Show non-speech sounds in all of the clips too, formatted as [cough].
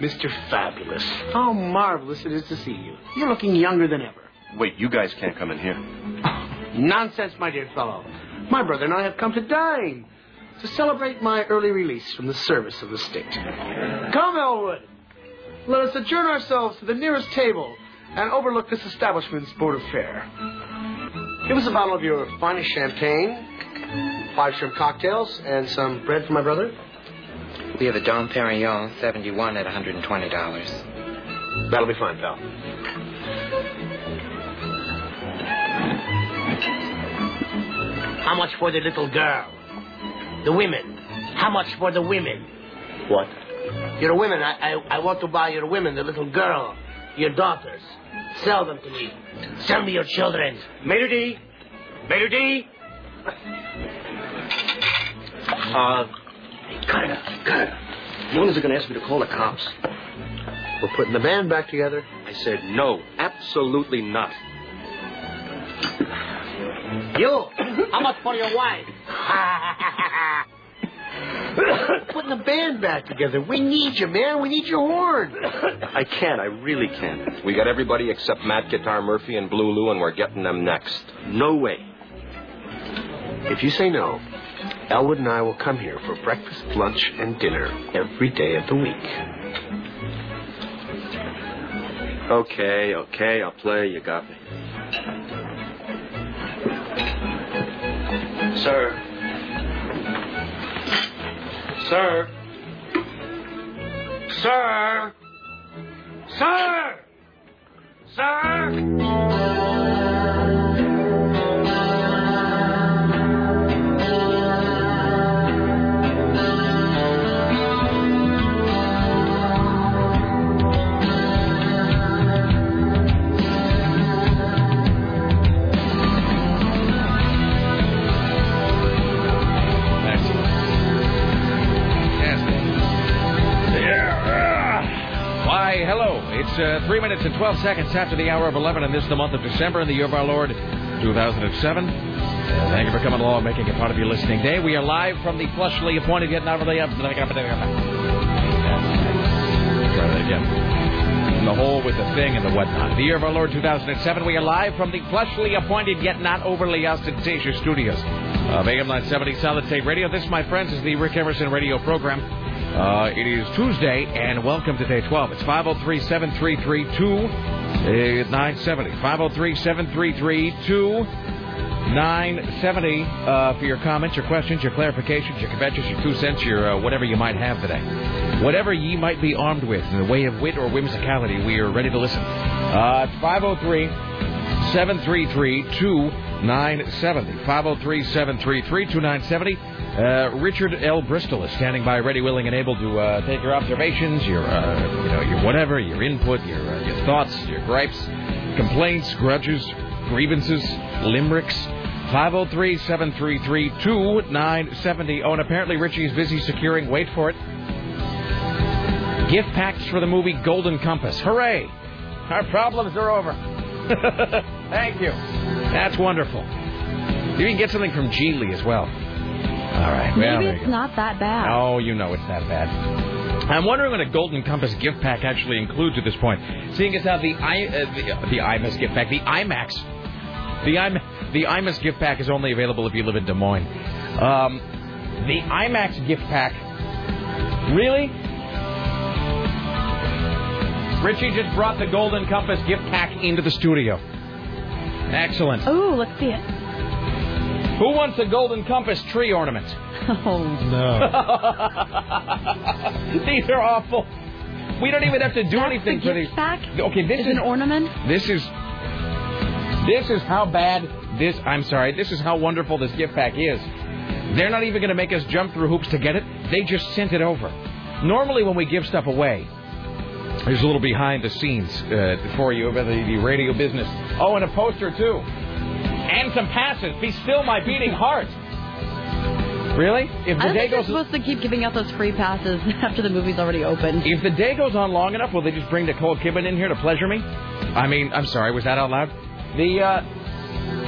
Mr. Fabulous. How marvelous it is to see you. You're looking younger than ever. Wait, you guys can't come in here. Nonsense, my dear fellow. My brother and I have come to dine to celebrate my early release from the service of the state. Come, Elwood. Let us adjourn ourselves to the nearest table and overlook this establishment's board of fare. Give us a bottle of your finest champagne, five shrimp cocktails, and some bread for my brother. We have a Dom Perignon 71 at $120. That'll be fine, pal. How much for the little girl? The women. How much for the women? What? Your women. I, I, I want to buy your women, the little girl, your daughters. Sell them to me. Sell me your children. Mater D. Mater D. Uh, cut it out. Cut it out. When is it going to ask me to call the cops? We're putting the band back together. I said no. Absolutely not. You. How much for your wife? [laughs] putting the band back together. We need you, man. We need your horn. I can't. I really can't. We got everybody except Matt Guitar Murphy and Blue Lou, and we're getting them next. No way. If you say no, Elwood and I will come here for breakfast, lunch, and dinner every day of the week. Okay, okay, I'll play. You got me. Sir. Sir. Sir! Sir! Sir! It's uh, 3 minutes and 12 seconds after the hour of 11, and this is the month of December in the year of our Lord, 2007. Uh, thank you for coming along, making it part of your listening day. We are live from the plushly appointed yet not really up. Try that again. The hole with the thing and the whatnot. The year of our Lord 2007. We are live from the plushly appointed yet not overly ostentatious studios of AM 970 Solid State Radio. This, my friends, is the Rick Emerson radio program. Uh, it is Tuesday, and welcome to day 12. It's 503 733 2970. 503 733 2970 uh, for your comments, your questions, your clarifications, your conventions, your two cents, your uh, whatever you might have today. Whatever ye might be armed with in the way of wit or whimsicality, we are ready to listen. Uh, 503 733 2970. 503 733 2970. Uh, Richard L. Bristol is standing by, ready, willing, and able to uh, take your observations, your, uh, you know, your whatever, your input, your, uh, your thoughts, your gripes, complaints, grudges, grievances, limericks. 503-733-2970. Oh, and apparently Richie is busy securing, wait for it, gift packs for the movie Golden Compass. Hooray! Our problems are over. [laughs] Thank you. That's wonderful. You can get something from Geely as well. All right. Maybe you it's not that bad. Oh, you know it's that bad. I'm wondering what a Golden Compass gift pack actually includes at this point. Seeing as how the I uh, the, the IMAX gift pack, the IMAX, the IMAX, the IMAX gift pack is only available if you live in Des Moines. Um, the IMAX gift pack, really? Richie just brought the Golden Compass gift pack into the studio. Excellent. Ooh, let's see it. Who wants a Golden Compass tree ornament? Oh, no. [laughs] These are awful. We don't even have to do That's anything the for gift these. pack? Okay, this is is an ornament. this is this is how bad this. I'm sorry. This is how wonderful this gift pack is. They're not even going to make us jump through hoops to get it. They just sent it over. Normally, when we give stuff away, there's a little behind the scenes uh, for you about the, the radio business. Oh, and a poster too, and some passes. Be still my beating heart. Really? If the I don't day think they're goes supposed to keep giving out those free passes [laughs] after the movie's already opened. If the day goes on long enough, will they just bring Nicole Kidman in here to pleasure me? I mean, I'm sorry, was that out loud? The uh,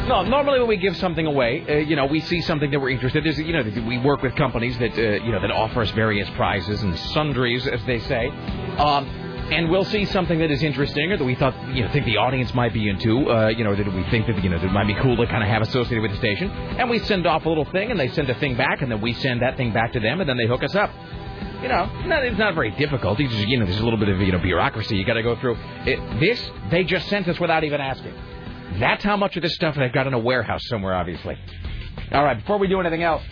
no, normally when we give something away, uh, you know, we see something that we're interested. in. you know, we work with companies that uh, you know that offer us various prizes and sundries, as they say. Um, and we'll see something that is interesting or that we thought, you know, think the audience might be into, uh, you know, that we think that, you know, that might be cool to kind of have associated with the station. And we send off a little thing, and they send a thing back, and then we send that thing back to them, and then they hook us up. You know, not, it's not very difficult. It's just, you know, there's a little bit of, you know, bureaucracy you got to go through. It, this, they just sent us without even asking. That's how much of this stuff they've got in a warehouse somewhere, obviously. All right, before we do anything else,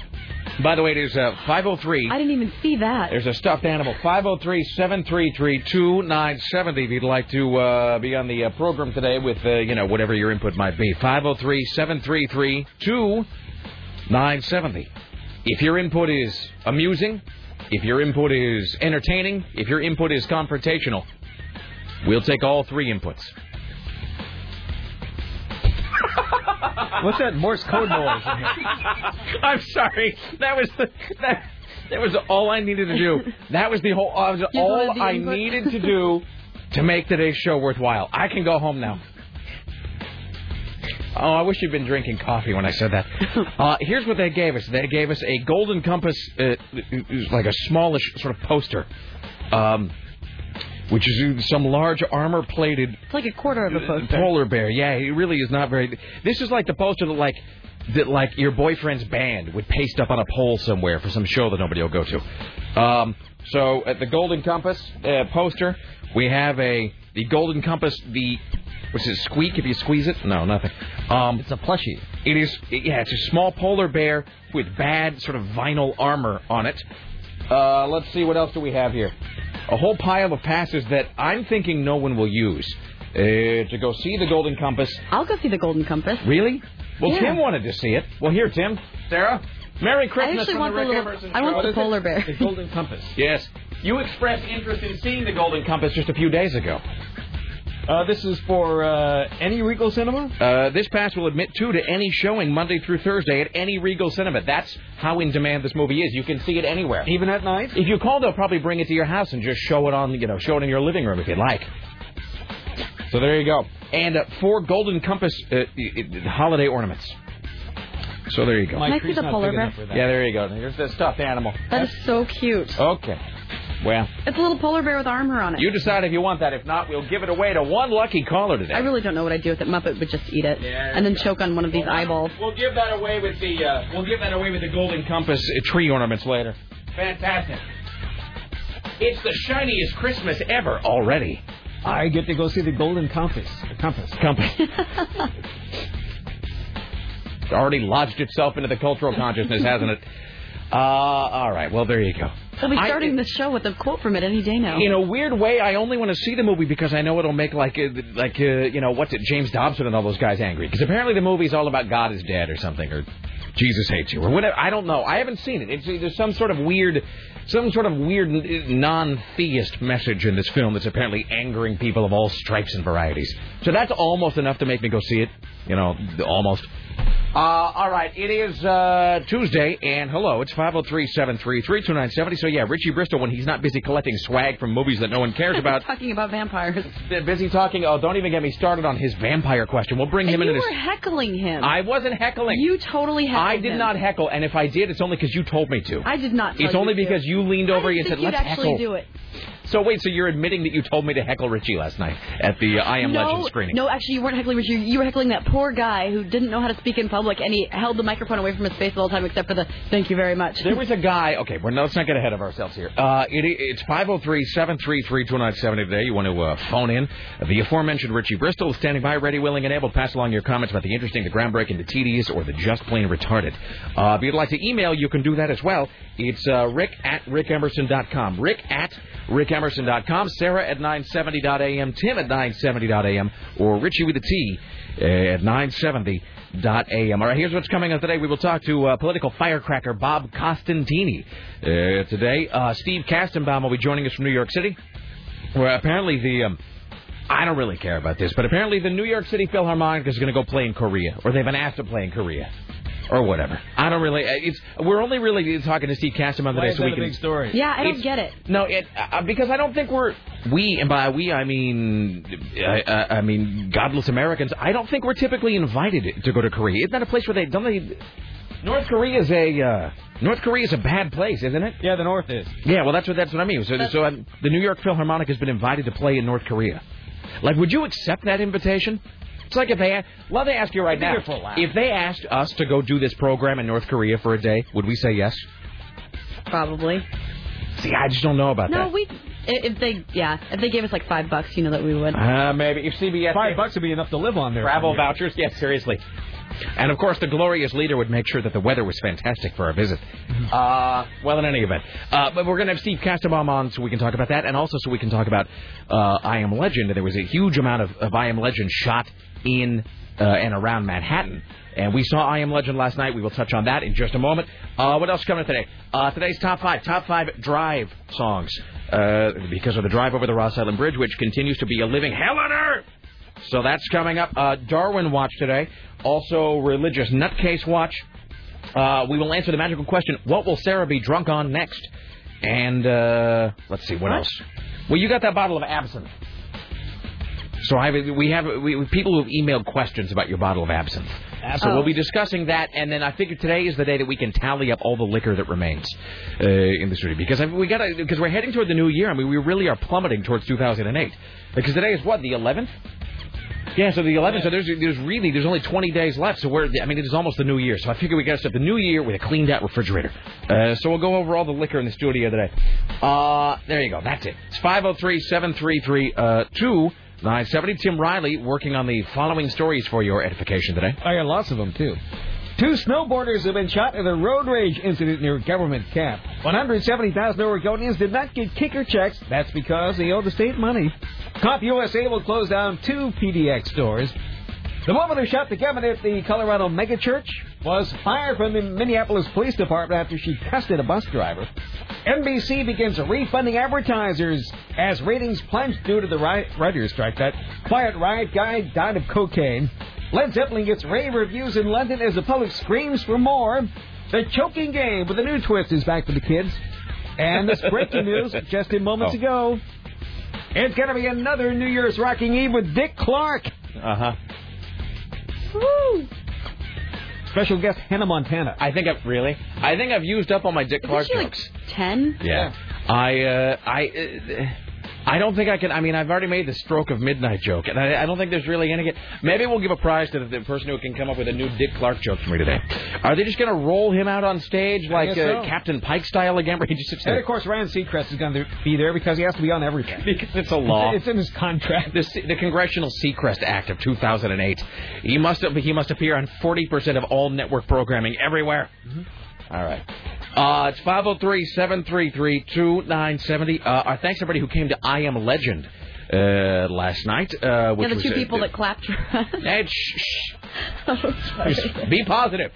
by the way, there's a 503. I didn't even see that. There's a stuffed animal. 503 733 2970 if you'd like to uh, be on the uh, program today with, uh, you know, whatever your input might be. 503 733 2970. If your input is amusing, if your input is entertaining, if your input is confrontational, we'll take all three inputs. What's that Morse code noise? I'm sorry. That was the, that, that was all I needed to do. That was the whole uh, was all the I input? needed to do to make today's show worthwhile. I can go home now. Oh, I wish you'd been drinking coffee when I said that. [laughs] Uh, here's what they gave us. They gave us a golden compass, uh, like a smallish sort of poster, um, which is some large armor-plated It's like a quarter of a poster. polar bear. Yeah, it really is not very. This is like the poster that like that like your boyfriend's band would paste up on a pole somewhere for some show that nobody will go to. Um, so at the Golden Compass uh, poster, we have a the Golden Compass the. What's it? Squeak if you squeeze it? No, nothing. Um, It's a plushie. it is. Yeah, it's a small polar bear with bad sort of vinyl armor on it. Uh, let's see what else do we have here. A whole pile of passes that I'm thinking no one will use uh, to go see the Golden Compass. I'll go see the Golden Compass. Really? Well, Yeah. Tim wanted to see it. Well, here, Tim, Sarah, Merry Christmas I actually want the the little. I want the polar bear. The Golden Compass. Yes, you expressed interest in seeing the Golden Compass just a few days ago. Uh, this is for uh, any Regal Cinema? Uh, this pass will admit two to any showing Monday through Thursday at any Regal Cinema. That's how in demand this movie is. You can see it anywhere. Even at night? If you call, they'll probably bring it to your house and just show it on, you know, show it in your living room if you'd like. So there you go. And uh, four Golden Compass uh, holiday ornaments. So there you go. My Can I see the polar bear? enough for that. Yeah, there you go. Here's the stuffed animal. That is so cute. Okay. Well, It's a little polar bear with armor on it. you decide if you want that. If not, we'll give it away to one lucky caller today. I really don't know what I'd do with it. Muppet would just eat it Yeah. and then choke on one of these eyeballs. We'll give that away with the uh, we'll give that away with the golden compass uh, tree ornaments later. Fantastic. It's the shiniest Christmas ever already. I get to go see the Golden Compass. The Compass. Compass. [laughs] It's already lodged itself into the cultural consciousness, hasn't it? Uh, all right. Well, there you go. We'll be I- starting the show with a quote from it any day now. in a weird way, I only want to see the movie because I know it'll make like uh, like uh, you know what's it, James Dobson and all those guys angry because apparently the movie's all about God is dead or something or Jesus hates you or whatever. I don't know. I haven't seen it. It's there's some sort of weird, some sort of weird uh, non-theist message in this film that's apparently angering people of all stripes and varieties. So that's almost enough to make me go see it. You know, almost. Uh, all right, it is uh, Tuesday, and hello, it's 503-733-2970. So, yeah, Richie Bristol, when he's not busy collecting swag from movies that no one cares [laughs] about, Talking about vampires. Busy talking. Oh, don't even get me started on his vampire question. We'll bring him And into you were heckling him. I wasn't heckling. You totally heckled I did him. not heckle, and if I did, it's only because you told me to. I did not. It's only to. because you leaned over and said, "Let's actually heckle." do it. So wait, so you're admitting that you told me to heckle Richie last night at the uh, I Am no, Legend screening? no, actually, you weren't heckling. You, you were heckling that poor guy who didn't know how to speak in public, and he held the microphone away from his face the whole time, except for the "thank you very much." There was a guy. Okay, well, let's not get ahead of ourselves here. Uh, it, it's 503-733-2970 today. You want to uh, phone in. The aforementioned Richie Bristol is standing by, ready, willing, and able to pass along your comments about the interesting, the groundbreaking, the tedious, or the just plain retarded. Uh, if you'd like to email, you can do that as well. It's uh, rick at rickemerson.com. Rick at rickemerson.com. Sarah at 970.am. Tim at 970.am. Or Richie with a T uh, at 970 dot am. All right, here's what's coming up today. We will talk to uh, political firecracker Bob Costantini uh, today. Uh, Steve Kastenbaum will be joining us from New York City. Where apparently the um, I don't really care about this, but apparently the New York City Philharmonic is going to go play in Korea, or they've been asked to play in Korea, or whatever. I don't really. uh, It's we're only really talking to Steve Kastenbaum Why today, is so that we a can. big story? yeah, I don't It's- get it. No, it uh, because I don't think we're we, and by we I mean I, I, I mean godless Americans. I don't think we're typically invited to go to Korea. Isn't that a place where they don't they North Korea is a uh, North Korea is a bad place, isn't it? Yeah, the North is. Yeah, well, that's what that's what I mean. So, so uh, the New York Philharmonic has been invited to play in North Korea. Like, would you accept that invitation? It's like if they, well, they ask you right now. here for a laugh. If they asked us to go do this program in North Korea for a day, would we say yes? Probably. See, I just don't know about No, that. No, we. If they, yeah, if they gave us like five bucks, you know that we would. Uh, maybe if CBS Five bucks would be enough to live on there. travel vouchers. Yes, seriously. And of course, the glorious leader would make sure that the weather was fantastic for our visit. Uh, well, in any event, uh, but we're going to have Steve Kastenbaum on so we can talk about that, and also so we can talk about uh, I Am Legend. There was a huge amount of, of I Am Legend shot in uh, and around Manhattan. And we saw I Am Legend last night. We will touch on that in just a moment. Uh, what else coming today? Uh, today's top five. Top five drive songs. Uh, because of the drive over the Ross Island Bridge, which continues to be a living hell on earth. So that's coming up. Uh, Darwin Watch today. Also, Religious Nutcase Watch. Uh, we will answer the magical question What will Sarah be drunk on next? And uh, let's see, what, else? Well, you got that bottle of absinthe. So I we have we, people who have emailed questions about your bottle of absinthe. So Oh. we'll be discussing that, and then I figured today is the day that we can tally up all the liquor that remains uh, in the studio because I, we got because we're heading toward the new year. I mean, we really are plummeting towards 2008 because today is what the 11th. Yeah, so the 11th. So there's there's really there's only 20 days left. So we're I mean it is almost the new year. So I figure we got to start the new year with a cleaned out refrigerator. Uh, so we'll go over all the liquor in the studio today. Uh, there you go. That's it. It's 503-733 uh, 2970. Tim Riley working on the following stories for your edification today. I got lots of them, too. Two snowboarders have been shot in a road rage incident near government camp. 170,000 Oregonians did not get kicker checks. That's because they owe the state money. CompUSA will close down two PDX stores. The woman who shot the governor at the Colorado megachurch was fired from the Minneapolis Police Department after she tested a bus driver. NBC begins refunding advertisers as ratings plunge due to the riot, writers' strike. That quiet riot guy died of cocaine. Led Zeppelin gets rave reviews in London as the public screams for more. The choking game with a new twist is back for the kids. And this breaking [laughs] news just in moments Oh. ago. It's going to be another New Year's Rocking Eve with Dick Clark. Uh huh. Woo! Special guest Hannah Montana. I think I've really. I think I've used up all my Dick Clark Isn't she like jokes. ten? Yeah. I uh, I uh, I don't think I can. I mean, I've already made the stroke of midnight joke, and I, I don't think there's really any. Maybe we'll give a prize to the, the person who can come up with a new Dick Clark joke for me today. Are they just going to roll him out on stage like uh, so. Captain Pike style again, where [laughs] he just sits And of course, Ryan Seacrest is going to be there because he has to be on everything. [laughs] Because it's a law. It's in his contract. The, the Congressional Seacrest Act of 2008. He must he must appear on 40% of all network programming everywhere. All right. Uh, it's 503-733-2970. Uh, our thanks everybody who came to I Am Legend uh, last night. Uh, which Yeah, the was, two uh, people that clapped for us. Shh, shh. [laughs] Oh. Be positive.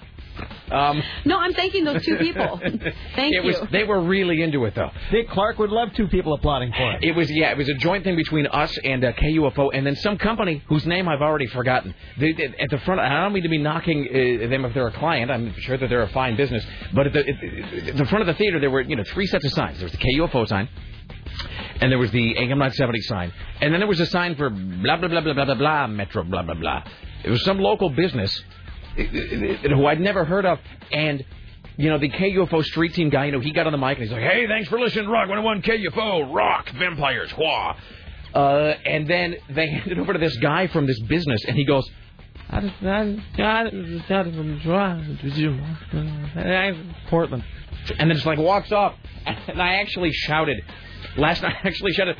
Um, No, I'm thanking those two people. [laughs] Thank it you. was they were really into it though. Dick Clark would love two people applauding for him. It was yeah, it was a joint thing between us and uh, KUFO, and then some company whose name I've already forgotten. They, they- at the front, I don't mean to be knocking uh, them if they're a client. I'm sure that they're a fine business, but at the, at, at the front of the theater there were you know three sets of signs. There was the KUFO sign. And there was the AM 970 sign. And then there was a sign for blah, blah, blah, blah, blah, blah, blah, Metro, blah, blah, blah. It was some local business who I'd never heard of. And, you know, the KUFO street team guy, you know, he got on the mic and he's like, hey, thanks for listening Rock 101 KUFO, rock, vampires, wha. Uh, and then they [laughs] handed over to this guy from this business, and he goes, Portland. And then just like walks off. And I actually shouted, last [laughs] night I actually shouted,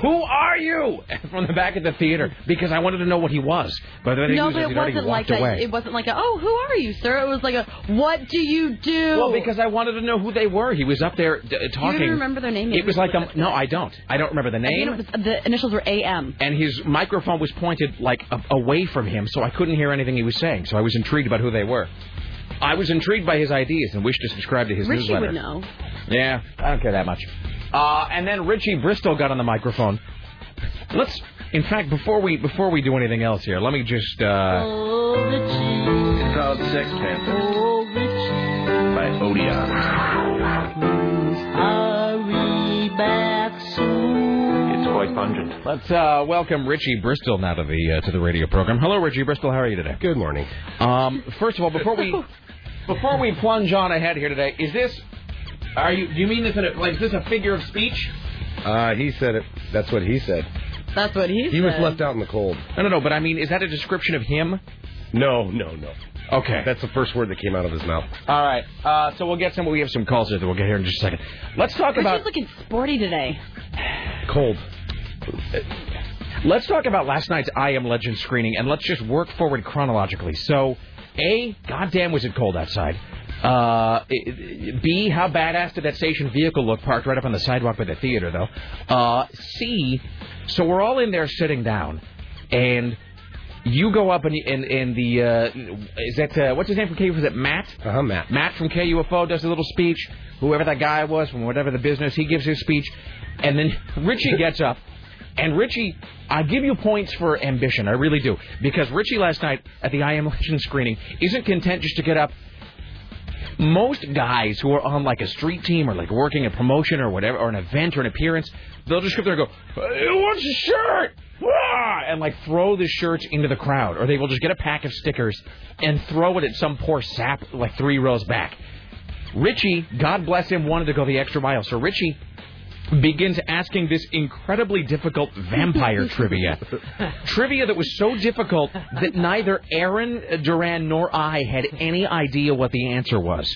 who are you? [laughs] From the back of the theater because I wanted to know what he was. But then no, but it wasn't like walked that. away. It wasn't like a, oh, who are you, sir? It was like a, what do you do? Well, because I wanted to know who they were. He was up there d- talking. you remember their name? It was like a, no, I don't. I don't remember the name. was, the initials were AM. and his microphone was pointed like a- away from him, so I couldn't hear anything he was saying. So I was intrigued about who they were. I was intrigued by his ideas and wished to subscribe to his Richie newsletter. would know. Yeah, I don't care that much. Uh, and then Richie Bristol got on the microphone. Let's, in fact, before we before we do anything else here, let me just. Uh, Oh, Richie. It's called Sex Panther Oh, Richie. by Odeon. Hurry back soon. It's quite pungent. let's uh, welcome Richie Bristol now to the uh, to the radio program. Hello, Richie Bristol. How are you today? Good morning. Um, first of all, before we [laughs] before we plunge on ahead here today, is this? Are you? Do you mean this in a, like is this a figure of speech? Uh, he said it. That's what he said. That's what he, He was left out in the cold. No, no, no. But I mean, is that a description of him? No, no, no. Okay. That's the first word that came out of his mouth. All right. Uh, so we'll get some. We have some calls here that we'll get here in just a second. Let's talk Richie's about. looking sporty today. Cold. Let's talk about last night's I Am Legend screening, and let's just work forward chronologically. So, A, goddamn was it cold outside. Uh, B, how badass did that station vehicle look parked right up on the sidewalk by the theater, though? Uh, C, so we're all in there sitting down, and you go up and, and, and the, uh, is that, uh, what's his name from KUFO? Is it Matt? Uh huh, Matt. Matt from KUFO does a little speech. Whoever that guy was from whatever the business, he gives his speech. And then [laughs] Richie gets up. And Richie, I give you points for ambition. I really do. Because Richie last night at the I Am Legend screening isn't content just to get up. Most guys who are on like a street team or like working a promotion or whatever, or an event or an appearance, they'll just go there and go, "Hey, what's the shirt? Ah!" And like throw the shirts into the crowd. Or they will just get a pack of stickers and throw it at some poor sap like three rows back. Richie, God bless him, wanted to go the extra mile. So Richie begins asking this incredibly difficult vampire [laughs] trivia. trivia that was so difficult that neither Aaron Duran nor I had any idea what the answer was.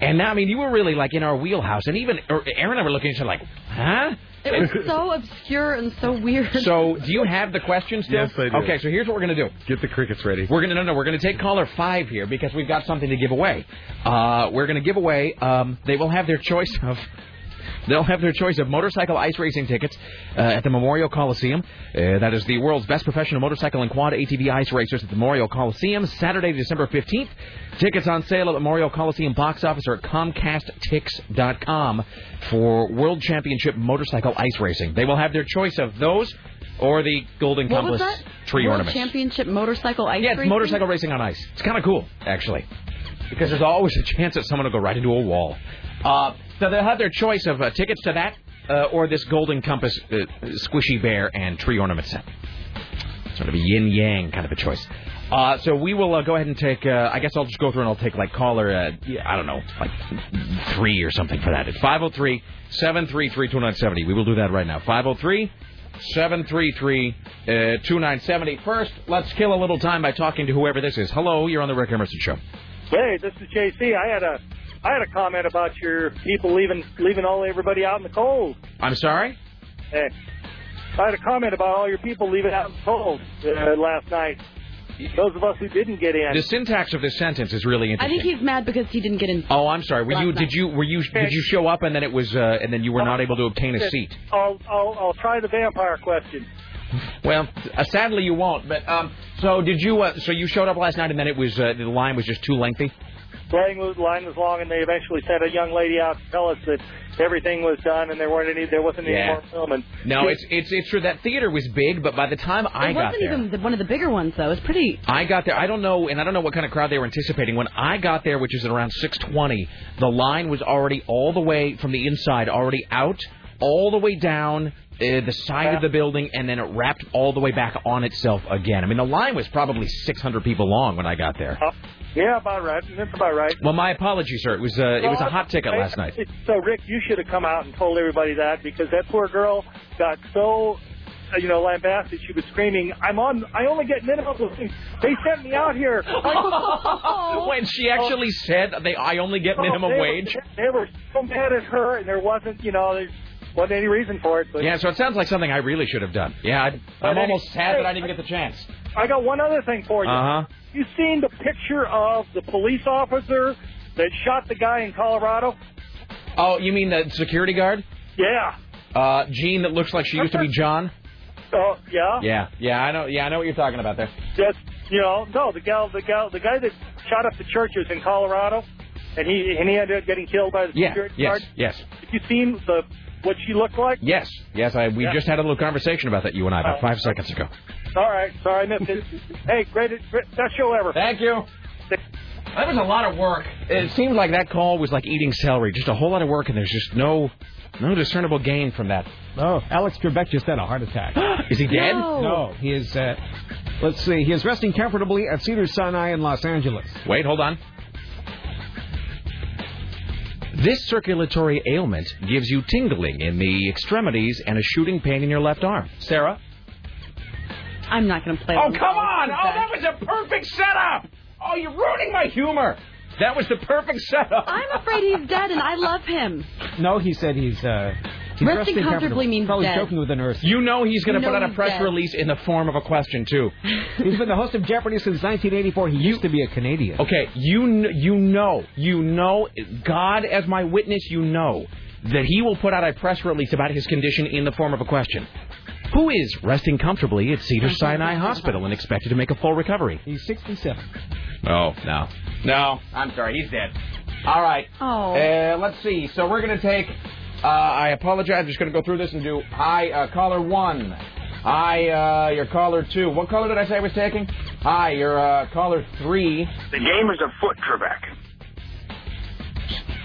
And now, I mean, you were really like in our wheelhouse, and even Aaron and I were looking at each other like, huh? It was so obscure and so weird. So, do you have the questions, still? Yes, I do. Okay, so here's what we're gonna do. Get the crickets ready. We're gonna no no we're gonna take caller five here because we've got something to give away. Uh, we're gonna give away. Um, they will have their choice of. They'll have their choice of motorcycle ice racing tickets uh, at the Memorial Coliseum. Uh, that is the world's best professional motorcycle and quad ATV ice racers at the Memorial Coliseum, Saturday, December 15th. Tickets on sale at Memorial Coliseum box office or at ComcastTix.com for World Championship motorcycle ice racing. They will have their choice of those or the Golden what was Compass that? tree World ornaments. Championship motorcycle ice Yeah, it's racing? motorcycle racing on ice. It's kind of cool, actually, because there's always a chance that someone will go right into a wall. Uh, so they'll have their choice of uh, tickets to that uh, or this Golden Compass uh, squishy bear and tree ornament set. Sort of a yin yang kind of a choice. Uh, so we will uh, go ahead and take. Uh, I guess I'll just go through and I'll take like caller. Uh, I don't know, like three or something for that. It's 503 733 2970. We will do that right now. 503 733 uh, 2970. First, let's kill a little time by talking to whoever this is. Hello, you're on the Rick Emerson Show. Hey, this is JC. I had a I had a comment about your people leaving leaving all everybody out in the cold. I'm sorry? Hey, I had a comment about all your people leaving out in the cold uh, last night. Those of us who didn't get in. The syntax of this sentence is really interesting. I think he's mad because he didn't get in. Oh, I'm sorry. Were you? Did you? Were you? Did you show up and then it was? Uh, and then you were not able to obtain a seat? I'll I'll I'll try the vampire question. Well, uh, sadly you won't. But um, so did you? Uh, so you showed up last night and then it was uh, the line was just too lengthy. Line was line was long, and they eventually sent a young lady out to tell us that everything was done and there weren't any there wasn't any Yeah. more filming. No, it's it's it's true that theater was big, but by the time I it got wasn't even the, one of the bigger ones, though. It was pretty. I got there. I don't know, and I don't know what kind of crowd they were anticipating. When I got there, which is at around 6:20, the line was already all the way from the inside, already out, all the way down uh, the side of the building, and then it wrapped all the way back on itself again. I mean, the line was probably 600 people long when I got there. Uh, yeah, about right. That's about right. Well, my apologies, sir. It was uh, it was a hot ticket last night. So, Rick, you should have come out and told everybody that because that poor girl got so, uh, you know, lambasted. She was screaming, "I'm on! I only get minimum wage. They sent me out here." [laughs] [laughs] when she actually said they, I only get minimum Oh, they wage. Were, they were so mad at her, and there wasn't, you know, wasn't any reason for it. But Yeah, so it sounds like something I really should have done. Yeah, I'm any- almost sad that I didn't get the chance. I got one other thing for you. Uh huh. You seen the picture of the police officer that shot the guy in Colorado? Oh, you mean the security guard? Yeah. Uh, Jean that looks like she used to be John? Oh, yeah. Yeah, yeah, I know. Yeah, I know what you're talking about there. Just you know, no, the gal, the gal, the guy that shot up the churches in Colorado, and he and he ended up getting killed by the Yeah, security yes, guard. yes, Have you seen the what she looked like? yes, yes. I we Yeah. just had a little conversation about that you and I about Oh. five seconds ago. All right, sorry I missed it. hey, great, great, best show ever. Thank you. That was a lot of work. It seemed like that call was like eating celery, just a whole lot of work, and there's just no no discernible gain from that. Oh, Alex Trebek just had a heart attack. [gasps] Is he dead? No. No, he is. Uh, let's see. He is resting comfortably at Cedar Sinai in Los Angeles. Wait, hold on. This circulatory ailment gives you tingling in the extremities and a shooting pain in your left arm. Sarah? I'm not going to play. Oh, with come on! Oh, that was a perfect setup! Oh, you're ruining my humor! That was the perfect setup. I'm afraid he's dead, and I love him. No, he said he's uh, he's Resting resting comfortably means Probably dead. joking with a nurse. You know he's going You to know put out a press dead. release in the form of a question, too. [laughs] He's been the host of Jeopardy since 1984. He used to be a Canadian. Okay, you kn- you know, you know, God as my witness, you know that he will put out a press release about his condition in the form of a question. Who is resting comfortably at Cedar Sinai Hospital and expected to make a full recovery? He's 67. Oh, no. No, I'm sorry, he's dead. All right. Oh. Uh, let's see. So we're going to take. Uh, I apologize. I'm just going to go through this and do. Hi, uh, caller one. Hi, uh, your caller two. What color did I say I was taking? Hi, your uh, caller three. The game is afoot, Trebek.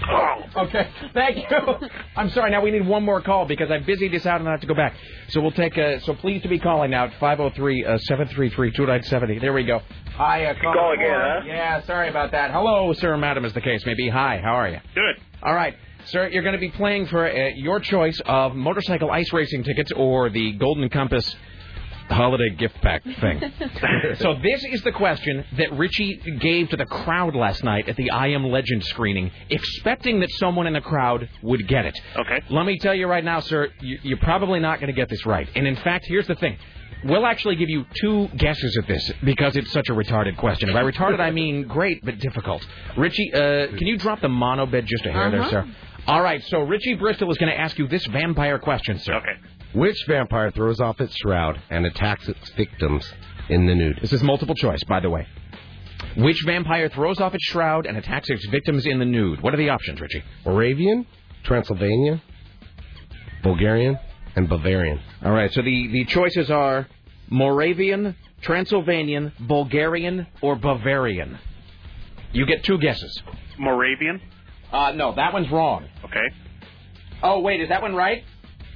Oh. Okay, [laughs] thank you. I'm sorry. Now we need one more call because I busied this out and I have to go back. So we'll take. Uh, so please to be calling now at 503 uh, 733 2970. There we go. Hi, uh, caller Call again, huh? Yeah, sorry about that. Hello, sir, madam, is the case may be. Hi, how are you? Good. All right. Sir, you're going to be playing for uh, your choice of motorcycle ice racing tickets or the Golden Compass holiday gift pack thing. [laughs] so this is the question that Richie gave to the crowd last night at the I Am Legend screening, expecting that someone in the crowd would get it. Okay. Let me tell you right now, sir, you, you're probably not going to get this right. And in fact, here's the thing. We'll actually give you two guesses at this because it's such a retarded question. By retarded, I mean great but difficult. Richie, uh, can you drop the mono bed just a hair there, Uh-huh. sir? All right, so Richie Bristol is going to ask you this vampire question, sir. Okay. Which vampire throws off its shroud and attacks its victims in the nude? This is multiple choice, by the way. Which vampire throws off its shroud and attacks its victims in the nude? What are the options, Richie? Moravian, Transylvania, Bulgarian, and Bavarian. All right, so the, the choices are Moravian, Transylvanian, Bulgarian, or Bavarian. You get two guesses. Moravian. Uh, no, that one's wrong. Okay. Oh, wait, is that one right?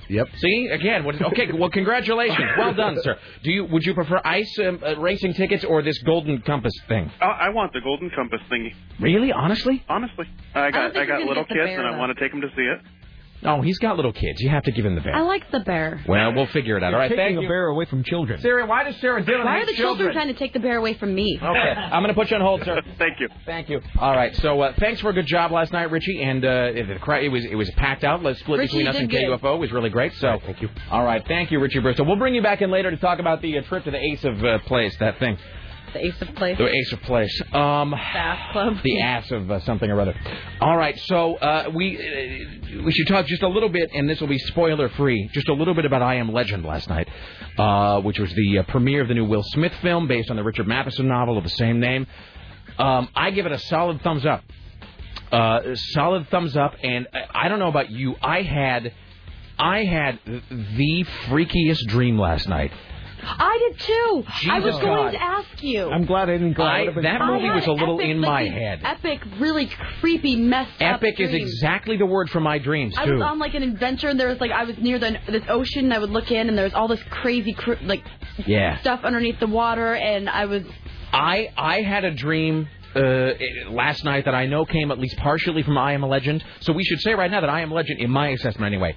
Yep. See again. What, okay. [laughs] Well, congratulations. Well done, sir. Do you would you prefer ice um, uh, racing tickets or this Golden Compass thing? Uh, I want the Golden Compass thingy. Really? Honestly? Honestly, I got think I, got little kids, bear, and I want to take them to see it. Oh, he's got little kids. You have to give him the bear. I like the bear. Well, we'll figure it out. All right. Taking Thank a you. bear away from children. Sarah, why does Sarah Dillon Why hate are the children trying to take the bear away from me? Okay, I'm going to put you on hold, sir. [laughs] Thank you. Thank you. All right. So uh, thanks for a good job last night, Richie. And uh, the cra- it was it was packed out. Let's split Richie, between you us and did good. KUFO. It was really great. So thank you. All right. Thank you, Richie Bristol. We'll bring you back in later to talk about the uh, trip to the Ace of uh, Place. That thing. The Ace of Place. The Ace of Place. Um, Bath Club. the ass of uh, something or other. All right, so uh, we uh, we should talk just a little bit, and this will be spoiler free. Just a little bit about I Am Legend last night, uh, which was the uh, premiere of the new Will Smith film based on the Richard Matheson novel of the same name. Um, I give it a solid thumbs up. Uh, solid thumbs up, and I- I don't know about you. I had I had the freakiest dream last night. I did too. I was Jesus going to ask you. I'm glad I didn't go. I- would've been that movie was a little epic, in my these head. Epic, really creepy, messed up Epic is exactly the word for my dreams too. I too. was on like an adventure, and there was like I was near the this ocean. And I would look in, and there was all this crazy cr- like yeah. stuff underneath the water, and I was I I had a dream uh, last night that I know came at least partially from I Am a Legend. So we should say right now that I Am a Legend, in my assessment anyway,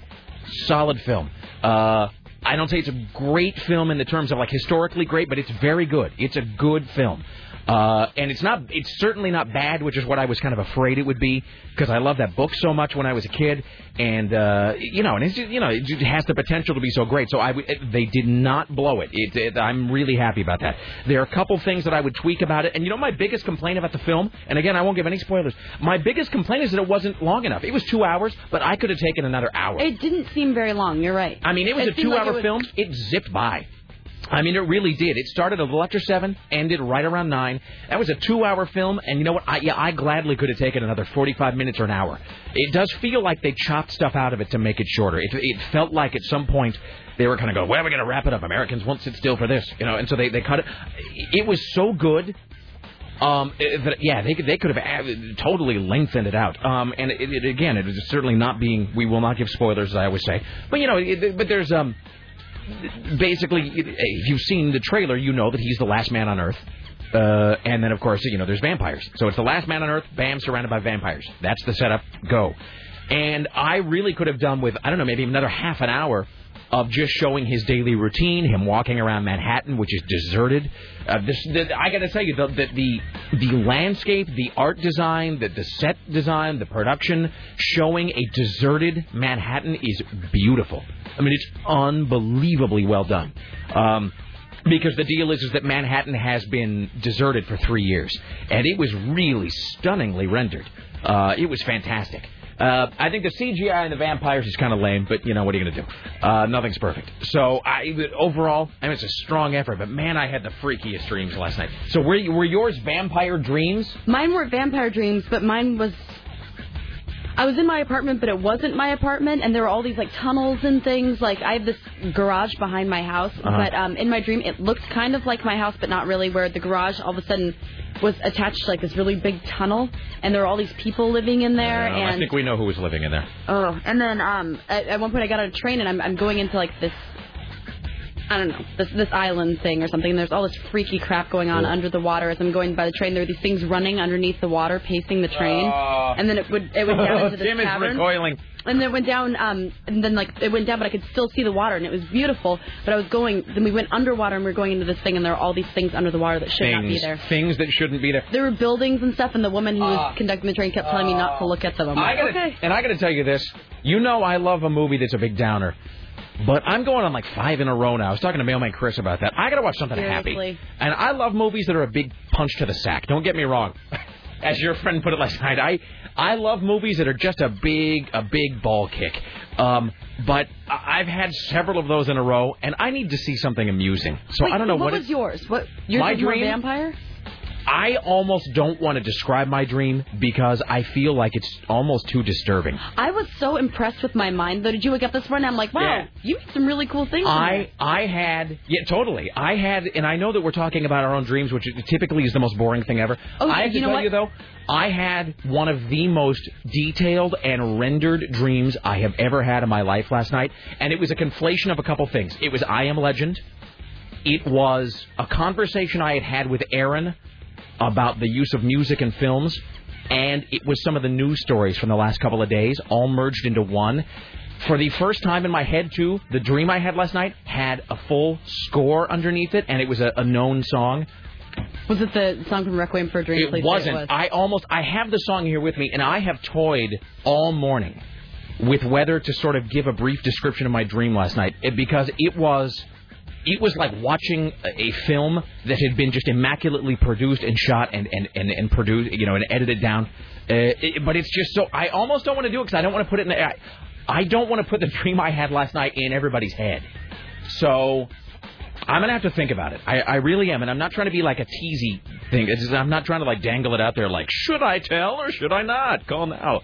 solid film. Uh, I don't say it's a great film in the terms of like historically great, but it's very good. It's a good film. Uh, and it's not, it's certainly not bad, which is what I was kind of afraid it would be, because I loved that book so much when I was a kid, and uh, you know, and it's you know, it has the potential to be so great. So I w- they did not blow it. It, it. I'm really happy about that. There are a couple things that I would tweak about it, and you know, my biggest complaint about the film, and again, I won't give any spoilers. My biggest complaint is that it wasn't long enough. It was two hours, but I could have taken another hour. it didn't seem very long. You're right. I mean, it was a two-hour it was- film. It zipped by. I mean, it really did. It started a little after seven, ended right around nine. That was a two-hour film, and you know what? I, yeah, I gladly could have taken another 45 minutes or an hour. It does feel like they chopped stuff out of it to make it shorter. It, it felt like at some point they were kind of going, "Well, we're going to wrap it up. Americans won't sit still for this," you know. And so they they cut it. It was so good. Um, eh, that, yeah, they could they could have totally lengthened it out. Um, and it, it, again, certainly not being. We will not give spoilers, as I always say. But you know, it, but there's um, basically, if you've seen the trailer, you know that he's the last man on Earth. Uh, and then, of course, you know, there's vampires. So it's the last man on Earth, bam, surrounded by vampires. That's the setup. Go. And I really could have done with, I don't know, maybe another half an hour of just showing his daily routine, him walking around Manhattan, which is deserted. Uh, this, the, I got to tell you, the, the the landscape, the art design, the, the set design, the production, showing a deserted Manhattan is beautiful. I mean, it's unbelievably well done. Um, because the deal is is that Manhattan has been deserted for three years, and it was really stunningly rendered. Uh, it was fantastic. Uh, I think the CGI and the vampires is kind of lame, but you know what are you to do? Uh, nothing's perfect. So I overall, I mean, it's a strong effort. But man, I had the freakiest dreams last night. So were were yours vampire dreams? Mine weren't vampire dreams, but mine was. I was in my apartment, but it wasn't my apartment, and there were all these like tunnels and things. Like I have this garage behind my house, Uh-huh. but um, in my dream it looked kind of like my house, but not really. Where the garage all of a sudden was attached to like this really big tunnel, and there were all these people living in there. Uh, I and think we know who was living in there. Oh, and then um, at, at one point I got on a train and I'm, I'm going into like this, I don't know, this this island thing or something. And there's all this freaky crap going on under the water as I'm going by the train. There were these things running underneath the water, pacing the train, Oh. and then it would it went down into this [laughs] Tim is cavern. recoiling. And then it went down, um, and then like it went down, but I could still see the water, and it was beautiful. But I was going, then we went underwater, and we were going into this thing, and there were all these things under the water that should not be Things, there. things that shouldn't be there. There were buildings and stuff, and the woman who was conducting the train kept telling me not to look at them. I'm I like, gotta, okay. And I got to tell you this. You know I love a movie that's a big downer. But I'm going on like five in a row now. I was talking to Mailman Chris about that. I got to watch something happy. And I love movies that are a big punch to the sack. Don't get me wrong. [laughs] As your friend put it last night, I I love movies that are just a big a big ball kick. Um, but I- I've had several of those in a row, and I need to see something amusing. So Wait, I don't know what, what, was it- yours. What yours My was more dream? vampire? I almost don't want to describe my dream because I feel like it's almost too disturbing. I was so impressed with my mind though. Did you wake up this morning? I'm like, wow, Yeah. you did some really cool things. in I I had yeah totally I had and I know that we're talking about our own dreams which typically is the most boring thing ever. Oh, I have you to know tell what? you though I had one of the most detailed and rendered dreams I have ever had in my life last night and it was a conflation of a couple things. It was I am legend. It was a conversation I had had with Aaron about the use of music in films and it was some of the news stories from the last couple of days all merged into one. For the first time in my head, too, the dream I had last night had a full score underneath it, and it was a, a known song. Was it the song from Requiem for a Dream? It say wasn't. was. I almost. I have the song here with me, and I have toyed all morning with whether to sort of give a brief description of my dream last night it, because it was. It was like watching a film that had been just immaculately produced and shot and and and, and produced, you know, and edited down. Uh, it, but it's just so. I almost don't want to do it because I don't want to put it in. I, I don't want to put the [laughs] dream I had last night in everybody's head. So I'm gonna have to think about it. I, I really am, and I'm not trying to be like a teasy thing. Just, I'm not trying to like dangle it out there like, should I tell or should I not? Call now.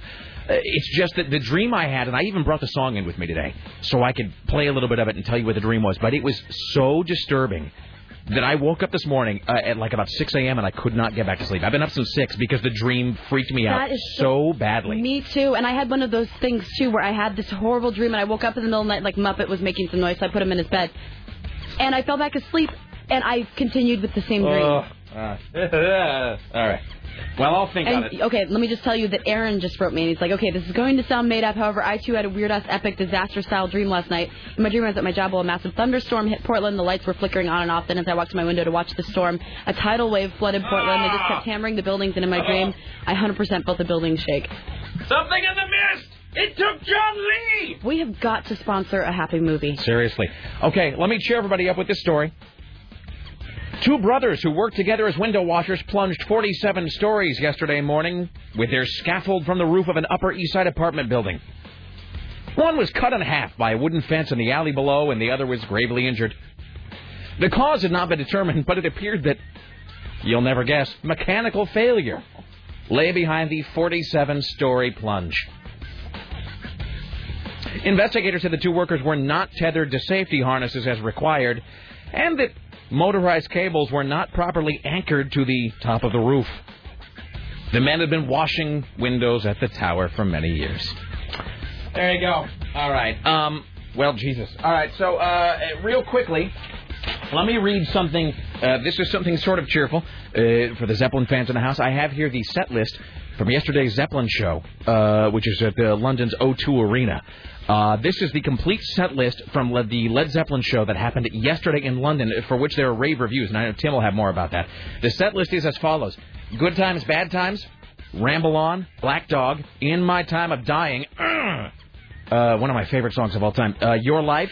Uh, It's just that the dream I had, and I even brought the song in with me today, so I could play a little bit of it and tell you what the dream was. But it was so disturbing that I woke up this morning uh, at like about 6 a.m. and I could not get back to sleep. I've been up since six because the dream freaked me out That is so badly. Me too. And I had one of those things too where I had this horrible dream and I woke up in the middle of the night like Muppet was making some noise, so I put him in his bed. And I fell back asleep and I continued with the same dream. Uh, [laughs] all right. Well, I'll think on And it. okay, let me just tell you that Aaron just wrote me and he's like, okay, this is going to sound made up. However, I too had a weird ass epic disaster style dream last night. In my dream, I was at my job while a massive thunderstorm hit Portland. The lights were flickering on and off. Then, as I walked to my window to watch the storm, a tidal wave flooded Portland. It just kept hammering the buildings. And in my dream, I 100% felt the buildings shake. Something in the mist. It took John Lee. We have got to sponsor a happy movie. Seriously. Okay, let me cheer everybody up with this story. Two brothers who worked together as window washers plunged 47 stories yesterday morning with their scaffold from the roof of an Upper East Side apartment building. One was cut in half by a wooden fence in the alley below, and the other was gravely injured. The cause had not been determined, but it appeared that, you'll never guess, mechanical failure lay behind the 47 story plunge. Investigators said the two workers were not tethered to safety harnesses as required, and that motorized cables were not properly anchored to the top of the roof. The men had been washing windows at the tower for many years. There you go. All right. Um. Well, Jesus. All right. So, uh, real quickly, let me read something Uh, this is something sort of cheerful uh, for the Zeppelin fans in the house. I have here the set list from yesterday's Zeppelin show, uh, which is at uh, London's O2 Arena. Uh, this is the complete set list from Le- the Led Zeppelin show that happened yesterday in London, for which there are rave reviews, and I know Tim will have more about that. The set list is as follows: Good times, bad times, Ramble On, Black Dog, In My Time of Dying, [clears throat] uh, one of my favorite songs of all time, Your Life.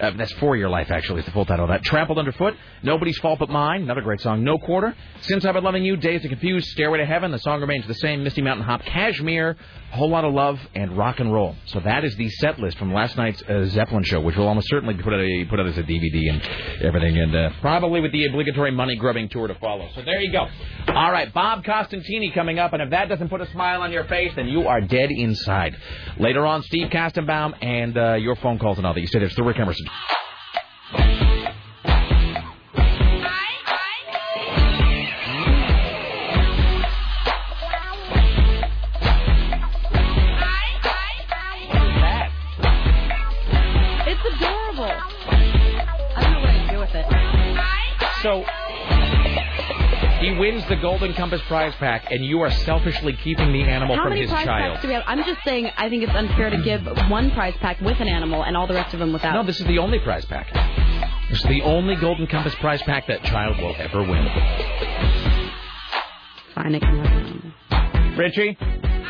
Uh, that's For Your Life, actually, is the full title of that. Trampled Underfoot, Nobody's Fault But Mine, another great song. No Quarter, Since I've Been Loving You, Dazed and Confused, Stairway to Heaven, the song remains the same. Misty Mountain Hop, Kashmir, Whole Lot of Love, and Rock and Roll. So that is the set list from last night's uh, Zeppelin show, which will almost certainly be put out, a, put out as a DVD and everything, and uh, probably with the obligatory money grubbing tour to follow. So there you go. All right, Bob Costantini coming up, and if that doesn't put a smile on your face, then you are dead inside. Later on, Steve Kastenbaum and uh, your phone calls and all that. You said there's the Rick Emerson. It's wins the Golden Compass prize pack, and you are selfishly keeping the animal How from many his prize child. packs do we have? I'm just saying I think it's unfair to give one prize pack with an animal and all the rest of them without. No, this is the only prize pack. This is the only Golden Compass prize pack that child will ever win. Fine, I can have an animal. Richie,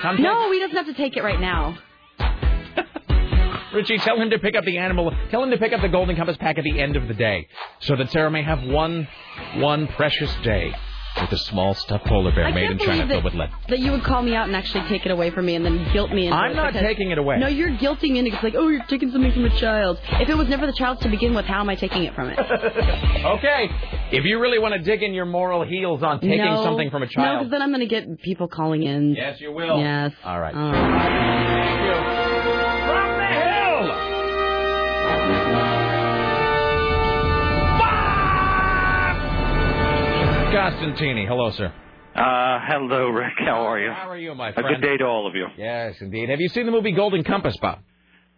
come No, he doesn't have to take it right now. [laughs] Richie, tell him to pick up the animal. Tell him to pick up the Golden Compass pack at the end of the day, so that Sarah may have one, one precious day with a small stuffed polar bear I made can't in China believe filled with lead. that you would call me out and actually take it away from me and then guilt me into I'm it not because- taking it away. No, you're guilting me into it's like, oh, you're taking something from a child. If it was never the child's to begin with, how am I taking it from it? [laughs] Okay, if you really want to dig in your moral heels on taking no, something from a child. No, child, because then I'm going to get people calling in. yes, you will. Yes. All right. Uh, Thank you. From Costantini, hello, sir. Uh, hello, Rick. How are you? How are you, my friend? A good day to all of you. Yes, indeed. Have you seen the movie Golden Compass, Bob?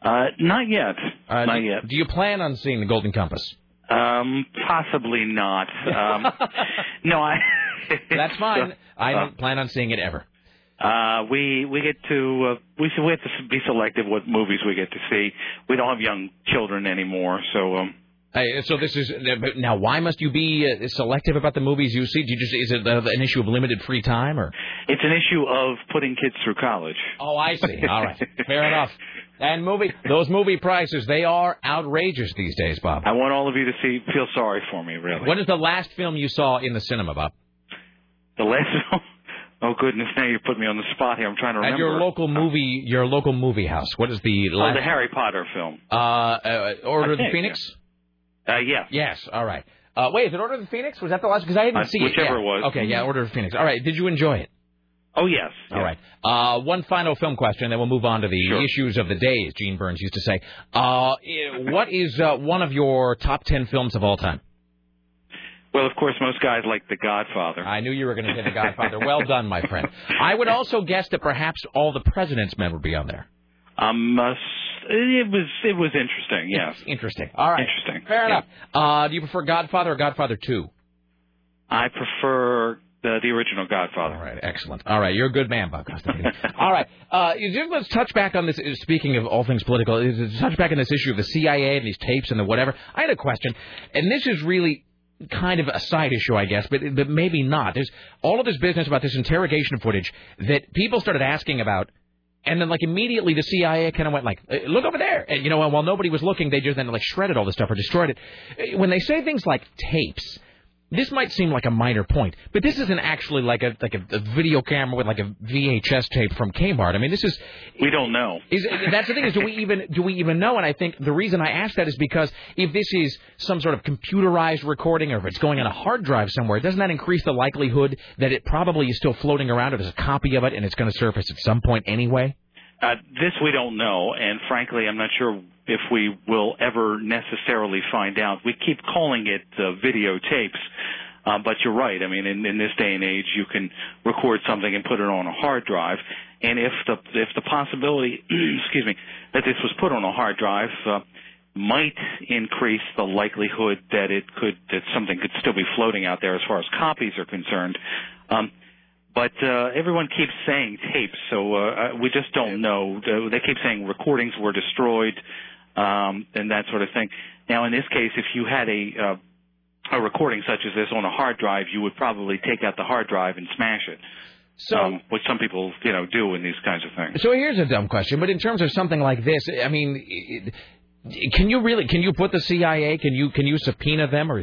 Uh, not yet. Uh, not do, yet. Do you plan on seeing the Golden Compass? Um, possibly not. Um, [laughs] no, I. That's fine. [laughs] I Uh, don't plan on seeing it ever. Uh, we we get to uh, we we have to be selective what movies we get to see. We don't have young children anymore, so um, Hey, so this is now. Why must you be uh, selective about the movies you see? Do you just is it uh, an issue of limited free time or? it's an issue of putting kids through college. Oh, I see. All right, fair enough. And movie those movie prices they are outrageous these days, Bob. I want all of you to see feel sorry for me, really. What is the last film you saw in the cinema, Bob? The last film. Oh goodness! Now you put me on the spot here. I'm trying to remember. At your local movie, your local movie house. What is the Oh, last? the Harry Potter film. uh, uh, Order of the Phoenix. Uh, yeah. Yes. All right. Uh, wait, is it Order of the Phoenix? Was that the last? Because I didn't Uh, see whichever it. it Yeah. was. Okay. Yeah. Order of the Phoenix. All right. Did you enjoy it? Oh yes. All right. Uh, one final film question, then we'll move on to the issues of the day, as Gene Burns used to say. Uh, eh, what is uh, one of your top ten films of all time? Well, of course, most guys like The Godfather. I knew you were going to say The Godfather. well done, my friend. I would also guess that perhaps all the President's Men would be on there. Um, uh, it was it was interesting. Yes. [laughs] Interesting. All right. Interesting. Fair Yeah. enough. Uh, do you prefer Godfather or Godfather Two? I prefer the the original Godfather. All right, excellent. All right, you're a good man, Bob [laughs] all right, uh, just let's touch back on this. Speaking of all things political, touch back on this issue of the CIA and these tapes and the whatever. I had a question, and this is really kind of a side issue, I guess, but but maybe not. There's all of this business about this interrogation footage that people started asking about. And then, like immediately, the CIA kind of went like, "Uh, "Look over there!" And you know, while nobody was looking, they just then like shredded all the stuff or destroyed it. When they say things like tapes, this might seem like a minor point, but this isn't actually like a like a, a video camera with like a VHS tape from Kmart. I mean, this is We don't know. is that's the thing is do we even do we even know? And I think the reason I ask that is because if this is some sort of computerized recording or if it's going on a hard drive somewhere, doesn't that increase the likelihood that it probably is still floating around? If there's a copy of it and it's going to surface at some point anyway. Uh, this we don't know, and frankly, I'm not sure if we will ever necessarily find out. We keep calling it uh, videotapes, uh, but you're right. I mean, in, in this day and age, you can record something and put it on a hard drive, and if the if the possibility, [clears throat] excuse me, that this was put on a hard drive. Uh, might increase the likelihood that it could that something could still be floating out there as far as copies are concerned. Um, but uh, everyone keeps saying tapes, so uh, we just don't know. They keep saying recordings were destroyed um, and that sort of thing. Now, in this case, if you had a uh, a recording such as this on a hard drive, you would probably take out the hard drive and smash it. So, um, which some people, you know, do in these kinds of things. So here's a dumb question, but in terms of something like this, I mean, it- can you really can you put the CIA? Can you can you subpoena them or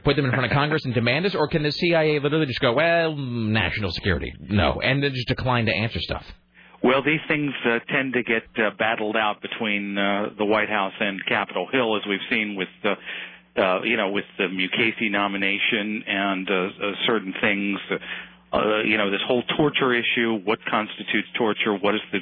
put them in front of Congress and demand this, or can the CIA literally just go, well, national security, no, and then just decline to answer stuff? Well, these things uh, tend to get uh, battled out between uh, the White House and Capitol Hill, as we've seen with, uh, uh, you know, with the Mukasey nomination and uh, uh, certain things. Uh, you know, this whole torture issue. What constitutes torture? What is the,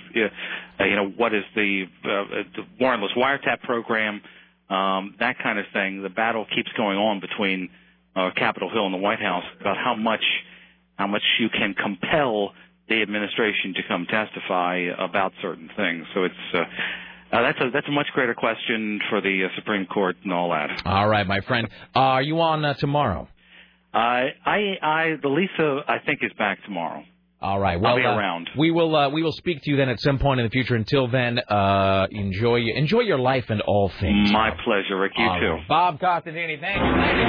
uh, you know, what is the, uh, the warrantless wiretap program? Um, that kind of thing. The battle keeps going on between uh, Capitol Hill and the White House about how much, how much you can compel the administration to come testify about certain things. So it's uh, uh, that's a that's a much greater question for the uh, Supreme Court and all that. All right, my friend, uh, are you on uh, tomorrow? I I I the Lisa I think is back tomorrow. All right. Well, I'll be uh, around. we will uh, we will speak to you then at some point in the future. Until then, uh, enjoy enjoy your life and all things. My pleasure, Rick. You All too. right. Bob Costantini, thank you, thank you.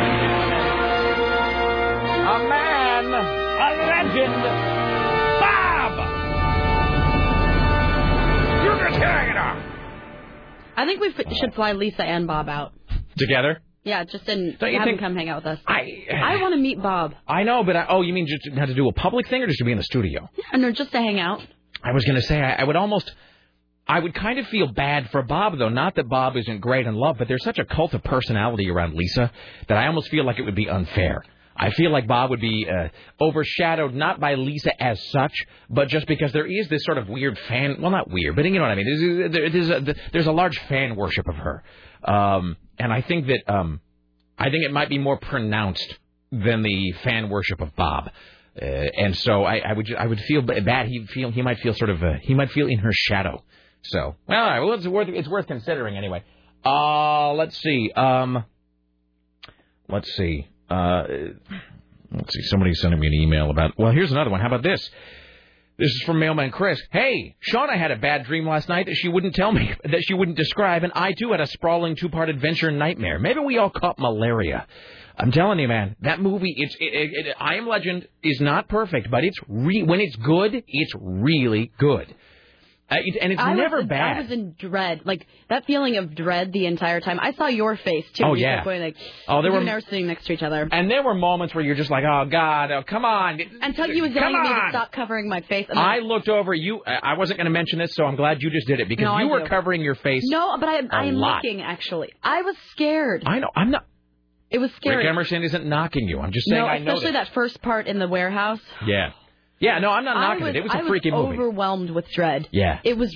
A man, a legend, You just it up. I think we f- should fly Lisa and Bob out. Together. Yeah, just didn't Don't you have think- him come hang out with us. I I want to meet Bob. I know, but I, oh, you mean just to, to do a public thing or just to be in the studio? And they're just to hang out. I was going to say I, I would almost, I would kind of feel bad for Bob though. Not that Bob isn't great and loved, but there's such a cult of personality around Lisa that I almost feel like it would be unfair. I feel like Bob would be uh, overshadowed not by Lisa as such, but just because there is this sort of weird fan. Well, not weird, but you know what I mean. There's, there- there's, a, there's a large fan worship of her, um, and I think that um, I think it might be more pronounced than the fan worship of Bob. Uh, and so I, I would I would feel bad. He feel he might feel sort of uh, he might feel in her shadow. So well, well it's worth it's worth considering anyway. Uh, let's see. Um, let's see. Uh, let's see. Somebody's sending me an email about. Well, here's another one. How about this? This is from Mailman Chris. Hey, Shauna had a bad dream last night that she wouldn't tell me, [laughs] that she wouldn't describe, and I too had a sprawling two-part adventure nightmare. Maybe we all caught malaria. I'm telling you, man, that movie, it's, it, it, it, I Am Legend is not perfect, but it's re- when it's good, it's really good. Uh, it, and it's I never was, bad. I was in dread, like that feeling of dread the entire time. I saw your face too. Oh, yeah. Going like, Oh, there you were- and I were sitting next to each other. And there were moments where you're just like, oh, God, oh, come on. And Tuggy was yelling at me to stop covering my face. I looked over you. I I wasn't going to mention this, so I'm glad you just did it because No, I you were do. covering your face. no, but I, I am lot. looking actually. I was scared. I know. I'm not. It was scary. Rick Emerson isn't knocking you. I'm just saying no, I know especially this. that first part in the warehouse. Yeah. Yeah, no, I'm not knocking was, it. It was a I freaky was movie. overwhelmed with dread. Yeah. It was,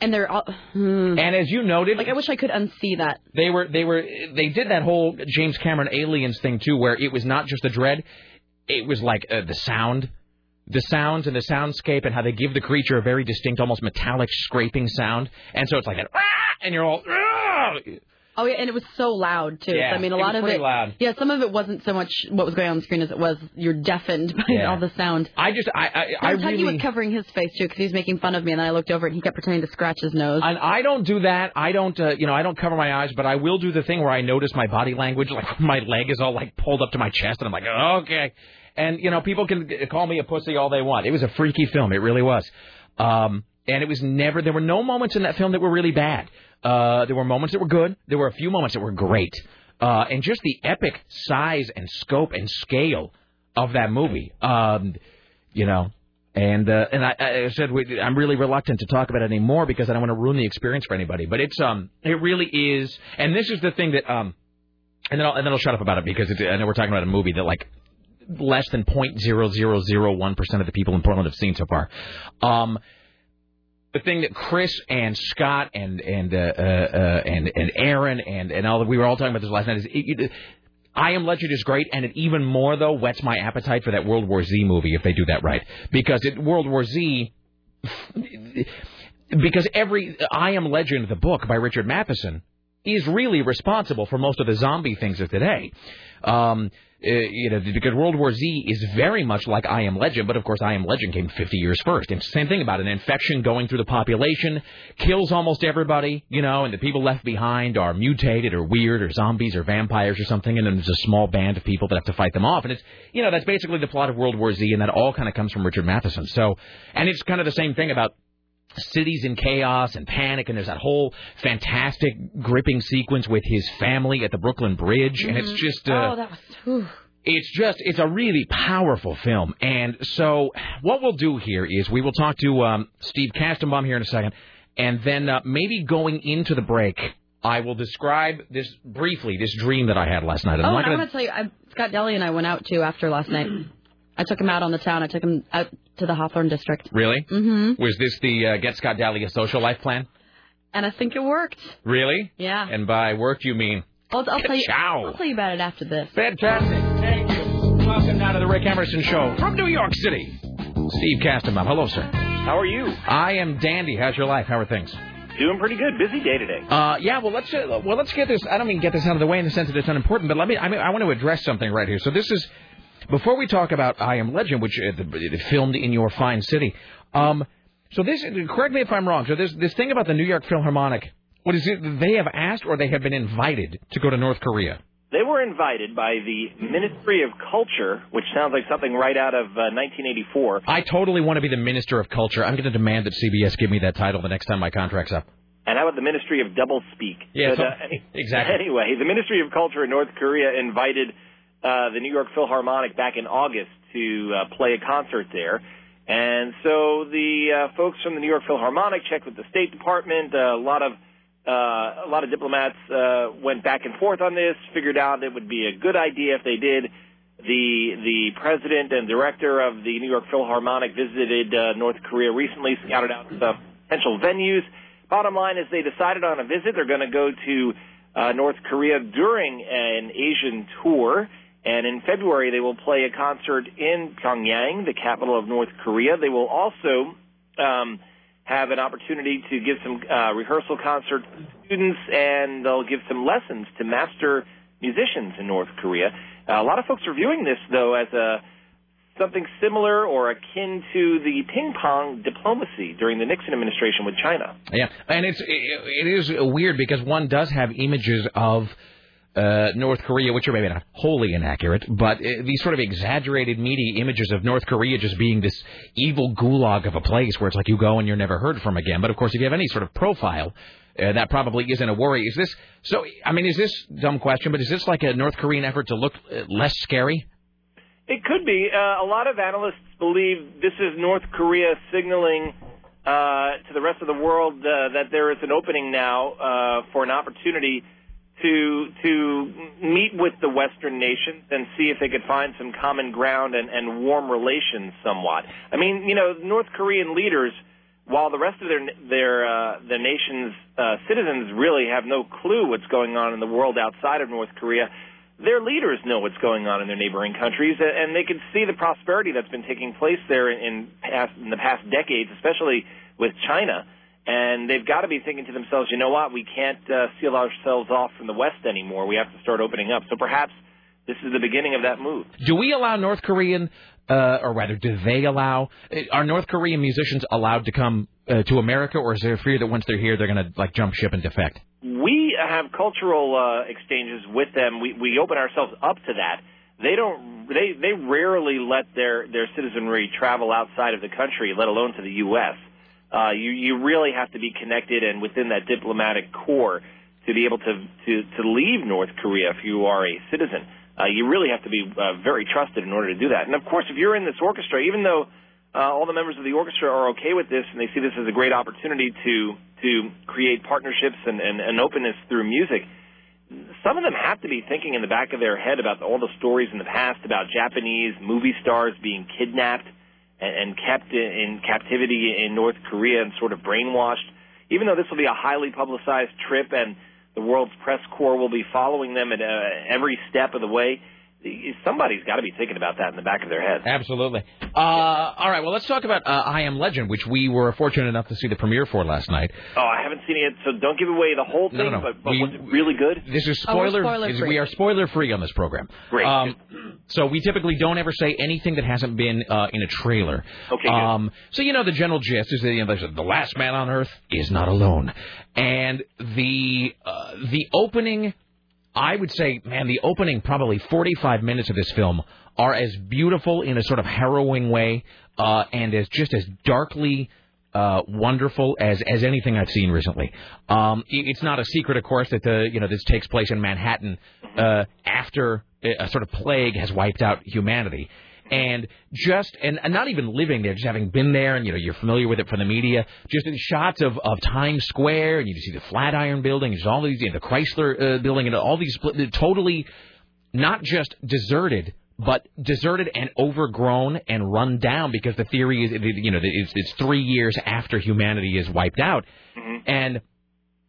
and they're all. hmm. And as you noted, like I wish I could unsee that. they were they were they did that whole James Cameron aliens thing too, where it was not just the dread, it was like uh, the sound, the sounds and the soundscape, and how they give the creature a very distinct, almost metallic scraping sound, and so it's like an "Ah!" and you're all. "Ah!" Oh yeah, and it was so loud too. Yeah, I mean, a lot of it. loud. Yeah, some of it wasn't so much what was going on the screen as it was you're deafened by Yeah. all the sound. I just I I, I Tuggy really. was covering his face too because he was making fun of me, and I looked over and he kept pretending to scratch his nose. And I don't do that. I don't, uh, you know, I don't cover my eyes, but I will do the thing where I notice my body language, like [laughs] my leg is all like pulled up to my chest, and I'm like, okay. And you know, people can call me a pussy all they want. It was a freaky film. It really was. Um, and it was never. There were no moments in that film that were really bad. Uh, there were moments that were good. There were a few moments that were great. Uh, and just the epic size and scope and scale of that movie. Um, you know, and uh, and I, I said we, I'm really reluctant to talk about it anymore because I don't want to ruin the experience for anybody. But it's um it really is, and this is the thing that um, and then I'll, and then I'll shut up about it because it, I know we're talking about a movie that like less than point zero zero zero one percent of the people in Portland have seen so far. Um, the thing that Chris and Scott and and uh, uh, uh, and and Aaron and and all that we were all talking about this last night is. It, it, I Am Legend is great, and it even more though whets my appetite for that World War Z movie if they do that right, because it, World War Z, because every I Am Legend, the book by Richard Matheson, is really responsible for most of the zombie things of today. Um, uh, you know, because World War Z is very much like I Am Legend, but of course I Am Legend came 50 years first. And same thing about an infection going through the population, kills almost everybody, you know, and the people left behind are mutated or weird or zombies or vampires or something, and then there's a small band of people that have to fight them off. And it's, you know, that's basically the plot of World War Z, and that all kind of comes from Richard Matheson. So, and it's kind of the same thing about cities in chaos and panic, and there's that whole fantastic, gripping sequence with his family at the Brooklyn Bridge, and it's just. Uh, oh, that was. Whew. it's just it's a really powerful film and so what we'll do here is we will talk to um, steve kastenbaum here in a second and then uh, maybe going into the break i will describe this briefly this dream that i had last night Oh, I'm and not going to tell you, I, Scott Deli and I went out too after last night. [clears throat] I took him out on the town. I took him out to the Hawthorne district. really Mm-hmm. was this the uh, get scott dahlia social life plan And I think it worked. really Yeah. and by worked you mean I'll, I'll tell you. I'll tell you about it after this. Fantastic. Thank you. Welcome now to the Rick Emerson Show from New York City. Steve Kastenbaum. Hello, sir. How are you? I am dandy. How's your life? How are things? Doing pretty good. Busy day today. Uh, yeah. Well, let's uh, well let's get this. I don't mean get this out of the way in the sense that it's unimportant, but let me. I mean, I want to address something right here. So this is before we talk about I Am Legend, which uh, the- filmed in your fine city. Um, so this. Correct me if I'm wrong. So there's this thing about the New York Philharmonic. What is it? They have asked or they have been invited to go to North Korea. They were invited by the Ministry of Culture, which sounds like something right out of uh, 1984. I totally want to be the Minister of Culture. I'm going to demand that CBS give me that title the next time my contract's up. And how about the Ministry of Double Speak? Yeah, so- uh, [laughs] exactly. Anyway, the Ministry of Culture in North Korea invited uh, the New York Philharmonic back in August to uh, play a concert there. And so the uh, folks from the New York Philharmonic checked with the State Department. Uh, a lot of uh, a lot of diplomats uh, went back and forth on this, figured out it would be a good idea if they did. The the president and director of the New York Philharmonic visited uh, North Korea recently, scouted out some potential venues. Bottom line is they decided on a visit. They're going to go to uh, North Korea during an Asian tour. And in February, they will play a concert in Pyongyang, the capital of North Korea. They will also um, have an opportunity to give some uh, rehearsal concerts to students, and they'll give some lessons to master musicians in North Korea. Uh, a lot of folks are viewing this, though, as a something similar or akin to the ping pong diplomacy during the Nixon administration with China. Yeah, and it's it, it is weird because one does have images of uh, North Korea, which are maybe not wholly inaccurate, but uh, these sort of exaggerated media images of North Korea just being this evil gulag of a place where it's like you go and you're never heard from again. But of course, if you have any sort of profile. Uh, that probably isn't a worry. Is this so? I mean, is this dumb question? But is this like a North Korean effort to look uh, less scary? It could be. Uh, a lot of analysts believe this is North Korea signaling to the rest of the world that there is an opening now for an opportunity to to meet with the Western nations and see if they could find some common ground and, and warm relations somewhat. I mean, you know, North Korean leaders, while the rest of their their uh, the nation's uh, citizens really have no clue what's going on in the world outside of North Korea, their leaders know what's going on in their neighboring countries, and they can see the prosperity that's been taking place there in past in the past decades, especially with China. And they've got to be thinking to themselves, you know what? We can't uh, seal ourselves off from the West anymore. We have to start opening up. So perhaps this is the beginning of that move. Do we allow North Korean, uh, or rather, do they allow? uh, Are North Korean musicians allowed to come uh, to America, or is there a fear that once they're here, they're going to like jump ship and defect? We have cultural uh, exchanges with them. We we open ourselves up to that. They don't. They they rarely let their their citizenry travel outside of the country, let alone to the U.S. Uh, you you really have to be connected and within that diplomatic core to be able to to to leave North Korea if you are a citizen. Uh, you really have to be uh, very trusted in order to do that. And of course, if you're in this orchestra, even though uh, all the members of the orchestra are okay with this and they see this as a great opportunity to to create partnerships and, and, and openness through music, some of them have to be thinking in the back of their head about all the stories in the past about Japanese movie stars being kidnapped and, and kept in, in captivity in North Korea and sort of brainwashed. Even though this will be a highly publicized trip and the world's press corps will be following them at uh, every step of the way, somebody's got to be thinking about that in the back of their head. Absolutely. Uh, all right, well, let's talk about uh, I Am Legend, which we were fortunate enough to see the premiere for last night. Oh, I haven't seen it yet, so don't give away the whole thing. no, no. But, but We- was it really good? This is Oh, we're spoiler. spoiler is- free. we are spoiler free on this program. Great. Um, so we typically don't ever say anything that hasn't been uh, in a trailer. Okay, good. Um, so you know the general gist is that you know, the last man on Earth is not alone, and the uh, the opening. I would say, man, the opening probably 45 minutes of this film are as beautiful in a sort of harrowing way, uh, and as just as darkly uh, wonderful as as anything I've seen recently. Um, it- it's not a secret, of course, that the you know this takes place in Manhattan uh, after a a sort of plague has wiped out humanity. And just and, and not even living there, just having been there, and you know you're familiar with it from the media. Just in shots of, of Times Square, and you see the Flatiron Building, and all these, you know, the Chrysler uh, Building, and all these totally not just deserted, but deserted and overgrown and run down because the theory is, you know, it's, it's three years after humanity is wiped out, and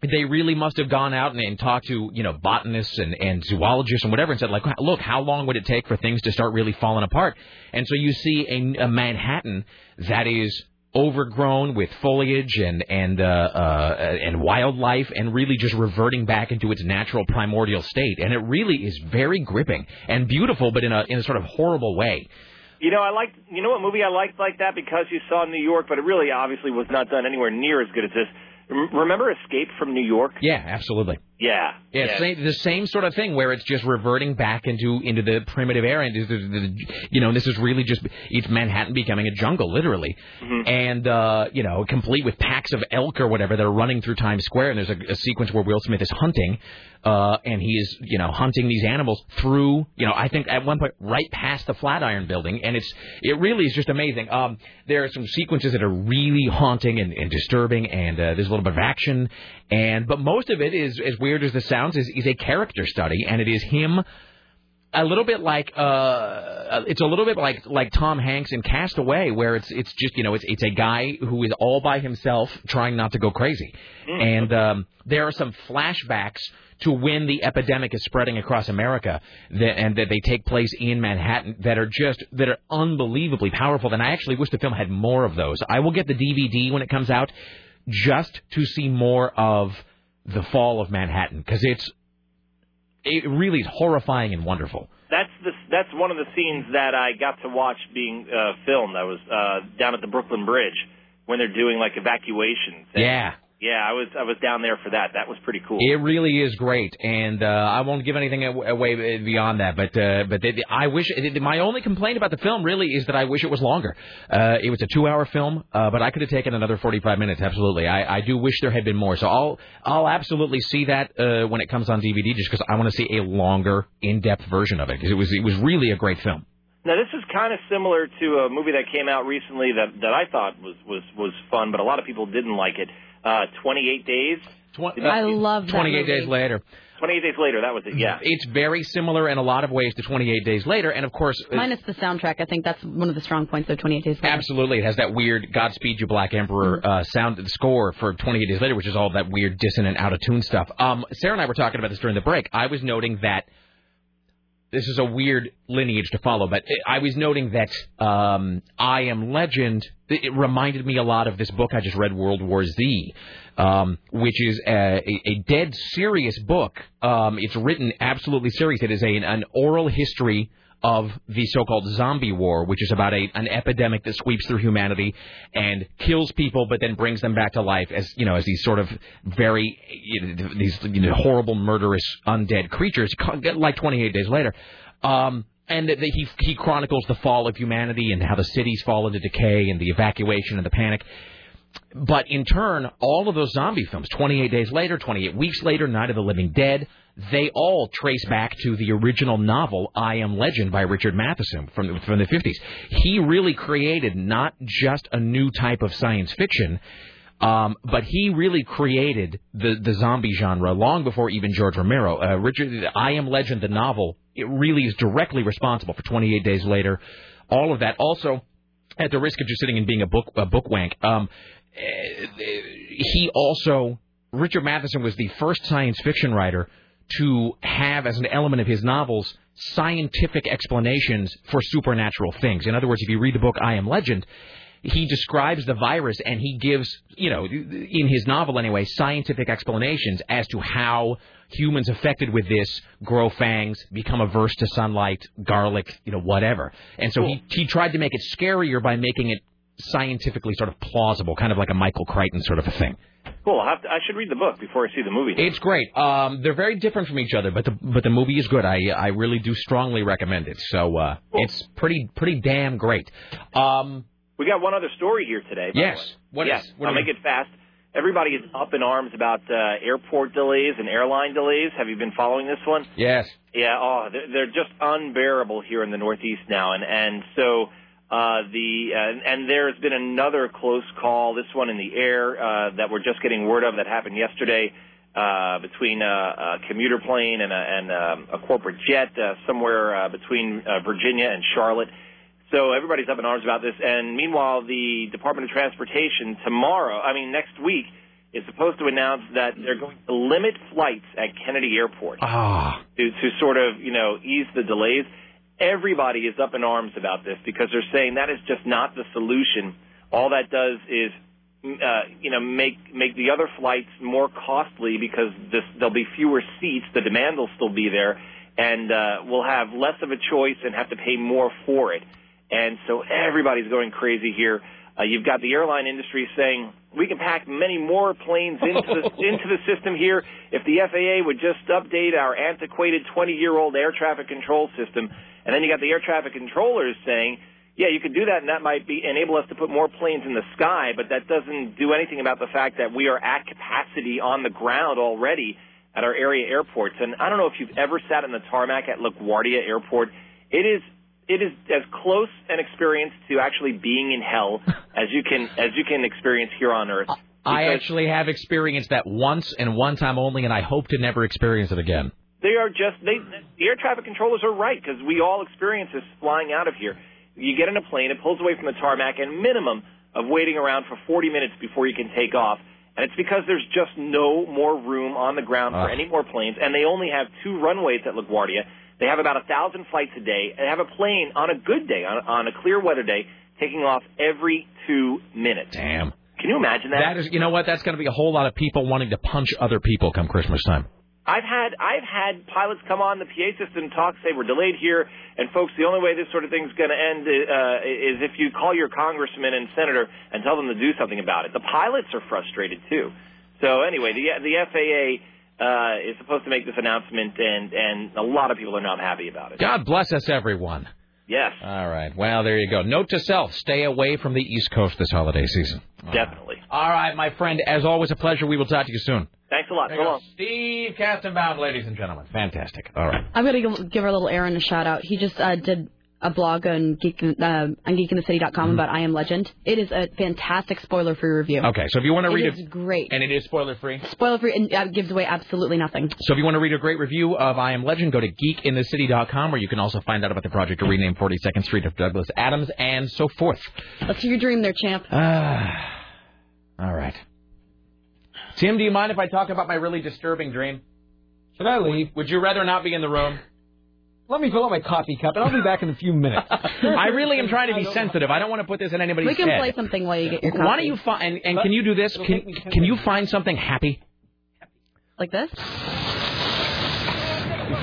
they really must have gone out and, and talked to you know botanists and, and zoologists and whatever and said like look how long would it take for things to start really falling apart and so you see a, a Manhattan that is overgrown with foliage and and uh, uh, and wildlife and really just reverting back into its natural primordial state and it really is very gripping and beautiful but in a in a sort of horrible way You know, I like. You know what movie I liked like that because you saw New York, but it really obviously was not done anywhere near as good as this. Rem- Remember Escape from New York? yeah absolutely Yeah. Yeah, Same, the same sort of thing where it's just reverting back into into the primitive era, and you know, this is really just it's Manhattan becoming a jungle, literally, and uh, you know, complete with packs of elk or whatever that are running through Times Square, and there's a, a sequence where Will Smith is hunting, uh, and he is you know hunting these animals through you know I think at one point right past the Flatiron Building, and it's it really is just amazing. Um, there are some sequences that are really haunting and, and disturbing, and uh, there's a little bit of action, and but most of it is as weird as this sounds is, is a character study, and it is him. A little bit like uh, it's a little bit like like Tom Hanks in Castaway, where it's it's just you know it's it's a guy who is all by himself trying not to go crazy, and um, there are some flashbacks to when the epidemic is spreading across America, that, and that they take place in Manhattan that are just that are unbelievably powerful. And I actually wish the film had more of those. I will get the DVD when it comes out, just to see more of the fall of Manhattan because it's it really is horrifying and wonderful. That's the that's one of the scenes that I got to watch being uh, filmed. I was uh, down at the Brooklyn Bridge when they're doing like evacuations. And, Yeah. Yeah, I was I was down there for that. That was pretty cool. It really is great, and uh, I won't give anything away beyond that. But uh, but they, I wish my only complaint about the film really is that I wish it was longer. Uh, it was a two-hour film, uh, but I could have taken another 45 minutes. Absolutely, I, I do wish there had been more. So I'll I'll absolutely see that uh, when it comes on DVD, just because I want to see a longer, in-depth version of it. 'cause it was it was really a great film. Now this is kind of similar to a movie that came out recently that that I thought was was was fun, but a lot of people didn't like it. Uh, 28 Days. Did I love that 28 movie. days later. 28 Days Later. That was it. Yeah. It's very similar in a lot of ways to 28 Days Later, and of course, uh, Minus the soundtrack, I think that's one of the strong points of 28 Days Later. Absolutely, it has that weird "Godspeed You Black Emperor" uh, sound score for 28 Days Later, which is all that weird dissonant, out of tune stuff. Um, Sarah and I were talking about this during the break. I was noting that this is a weird lineage to follow, but I was noting that um, I Am Legend. It reminded me a lot of this book I just read, World War Z, um, which is a, a, dead serious book. Um, it's written absolutely serious. It is a, an oral history of the so-called zombie war, which is about a an epidemic that sweeps through humanity and kills people, but then brings them back to life as you know as these sort of very you know, these you know, horrible, murderous, undead creatures, like 28 Days Later. Um, and that he he chronicles the fall of humanity and how the cities fall into decay and the evacuation and the panic. But in turn, all of those zombie films, 28 Days Later, 28 Weeks Later, Night of the Living Dead, they all trace back to the original novel I Am Legend by Richard Matheson from from the 50s. He really created not just a new type of science fiction, um, but he really created the the zombie genre long before even George Romero. Uh, Richard, I Am Legend, the novel, it really is directly responsible for 28 Days Later, all of that. Also, at the risk of just sitting and being a book a book wank, um, eh, he also Richard Matheson was the first science fiction writer to have as an element of his novels scientific explanations for supernatural things. In other words, if you read the book I Am Legend, he describes the virus and he gives, you know, in his novel anyway, scientific explanations as to how humans affected with this grow fangs, become averse to sunlight, garlic, you know, whatever. And so he he tried to make it scarier by making it scientifically sort of plausible, kind of like a Michael Crichton sort of a thing. Cool. Have to, I should read the book before I see the movie. It's great. Um, they're very different from each other, but the but the movie is good. I I really do strongly recommend it. So uh, it's pretty pretty damn great. Um, We got one other story here today. Yes. What yes. is- what I'll make it fast. Everybody is up in arms about uh, airport delays and airline delays. Have you been following this one? yes. Yeah, oh, they're, they're just unbearable here in the Northeast now, and and so uh, the uh, and there's been another close call. This one in the air uh, that we're just getting word of that happened yesterday uh, between a, a commuter plane and a, and um, a corporate jet uh, somewhere uh, between uh, Virginia and Charlotte. So everybody's up in arms about this. And meanwhile, the Department of Transportation tomorrow, I mean next week, is supposed to announce that they're going to limit flights at Kennedy Airport Ah. to, to sort of, you know, ease the delays. Everybody is up in arms about this because they're saying that is just not the solution. All that does is, uh, you know, make make the other flights more costly because this, there'll be fewer seats. The demand will still be there, and uh, we'll have less of a choice and have to pay more for it. And so everybody's going crazy here. Uh, you've got the airline industry saying we can pack many more planes into the [laughs] into the system here if the FAA would just update our antiquated 20-year-old air traffic control system. And then you got the air traffic controllers saying, yeah, you could do that, and that might be enable us to put more planes in the sky, but that doesn't do anything about the fact that we are at capacity on the ground already at our area airports. And I don't know if you've ever sat in the tarmac at LaGuardia Airport. It is it is as close an experience to actually being in hell [laughs] as you can as you can experience here on Earth. I actually have experienced that once and one time only, and I hope to never experience it again. They are just they the air traffic controllers are right because we all experience this flying out of here. You get in a plane, it pulls away from the tarmac, and minimum of waiting around for 40 minutes before you can take off. And it's because there's just no more room on the ground for Ugh. any more planes, and they only have two runways at LaGuardia. They have about a thousand flights a day. They have a plane on a good day, on, on a clear weather day, taking off every two minutes. Damn. Can you imagine that? That is, you know what? That's going to be a whole lot of people wanting to punch other people come Christmas time. I've had I've had pilots come on the PA system talk say we're delayed here, and folks, the only way this sort of thing's going to end uh, is if you call your congressman and senator and tell them to do something about it. The pilots are frustrated too. So anyway, the the FAA uh, is supposed to make this announcement, and and a lot of people are not happy about it. God bless us, everyone. Yes, All right. Well, there you go. Note to self: stay away from the East Coast this holiday season. definitely. All right, my friend. As always, a pleasure. We will talk to you soon. Thanks a lot. There So long. Steve Kastenbaum, ladies and gentlemen. Fantastic. All right. I'm gonna give- give our little Aaron a shout out. He just uh, did a blog on Geek uh, on geekinthecity.com Mm-hmm. about I Am Legend. It is a fantastic spoiler-free review. Okay. So if you want to read it it, is great. and it is spoiler free. Spoiler-free and uh, gives away absolutely nothing. So if you want to read a great review of I Am Legend, go to geekinthecity.com, where you can also find out about the project to rename 42nd Street of Douglas Adams and so forth. Let's hear your dream, there, champ. Ah. All right. Tim, do you mind if I talk about my really disturbing dream? Should I leave? Would you rather not be in the room? Let me fill up my coffee cup, and I'll be back in a few minutes. [laughs] I really am trying to be sensitive. I don't want to put this in anybody's We can head. play something while you get your coffee. Why don't you find and, and can you do this? Can can you find something happy? like this?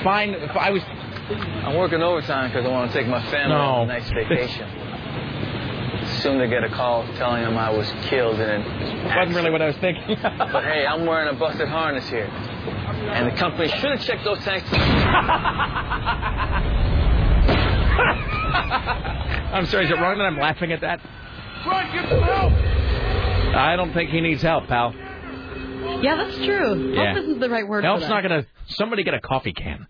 Find. If I was. I'm working overtime because I want to take my family No. on a nice vacation. Soon to get a call telling them I was killed in an Wasn't really what I was thinking. But hey, I'm wearing a busted harness here. And the company should have checked those tanks. [laughs] I'm sorry. Is it wrong that I'm laughing at that? Run, get some help! I don't think he needs help, pal. Yeah, that's true. Yeah. Help isn't the right word Help's for not gonna. Somebody get a coffee can.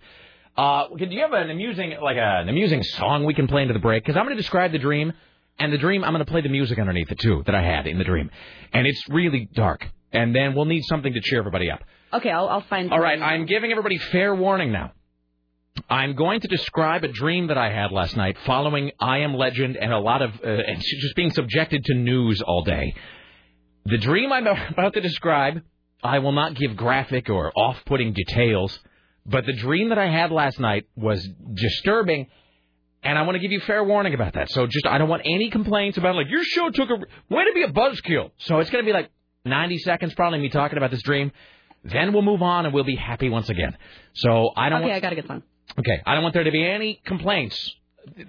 Uh, do you have an amusing, like a, an amusing song we can play into the break? Because I'm going to describe the dream, and the dream I'm going to play the music underneath it too that I had in the dream, and it's really dark. And then we'll need something to cheer everybody up. Okay, I'll, I'll find. All right, I'm giving everybody fair warning now. I'm going to describe a dream that I had last night following I Am Legend and a lot of uh, and just being subjected to news all day. The dream I'm [laughs] about to describe, I will not give graphic or off-putting details, But the dream that I had last night was disturbing, and I want to give you fair warning about that. So just I don't want any complaints about like your show took a way to be a buzzkill. So it's going to be like 90 seconds probably me talking about this dream. Then we'll move on and we'll be happy once again. So I don't. Okay, want, I gotta get song. Okay, I don't want there to be any complaints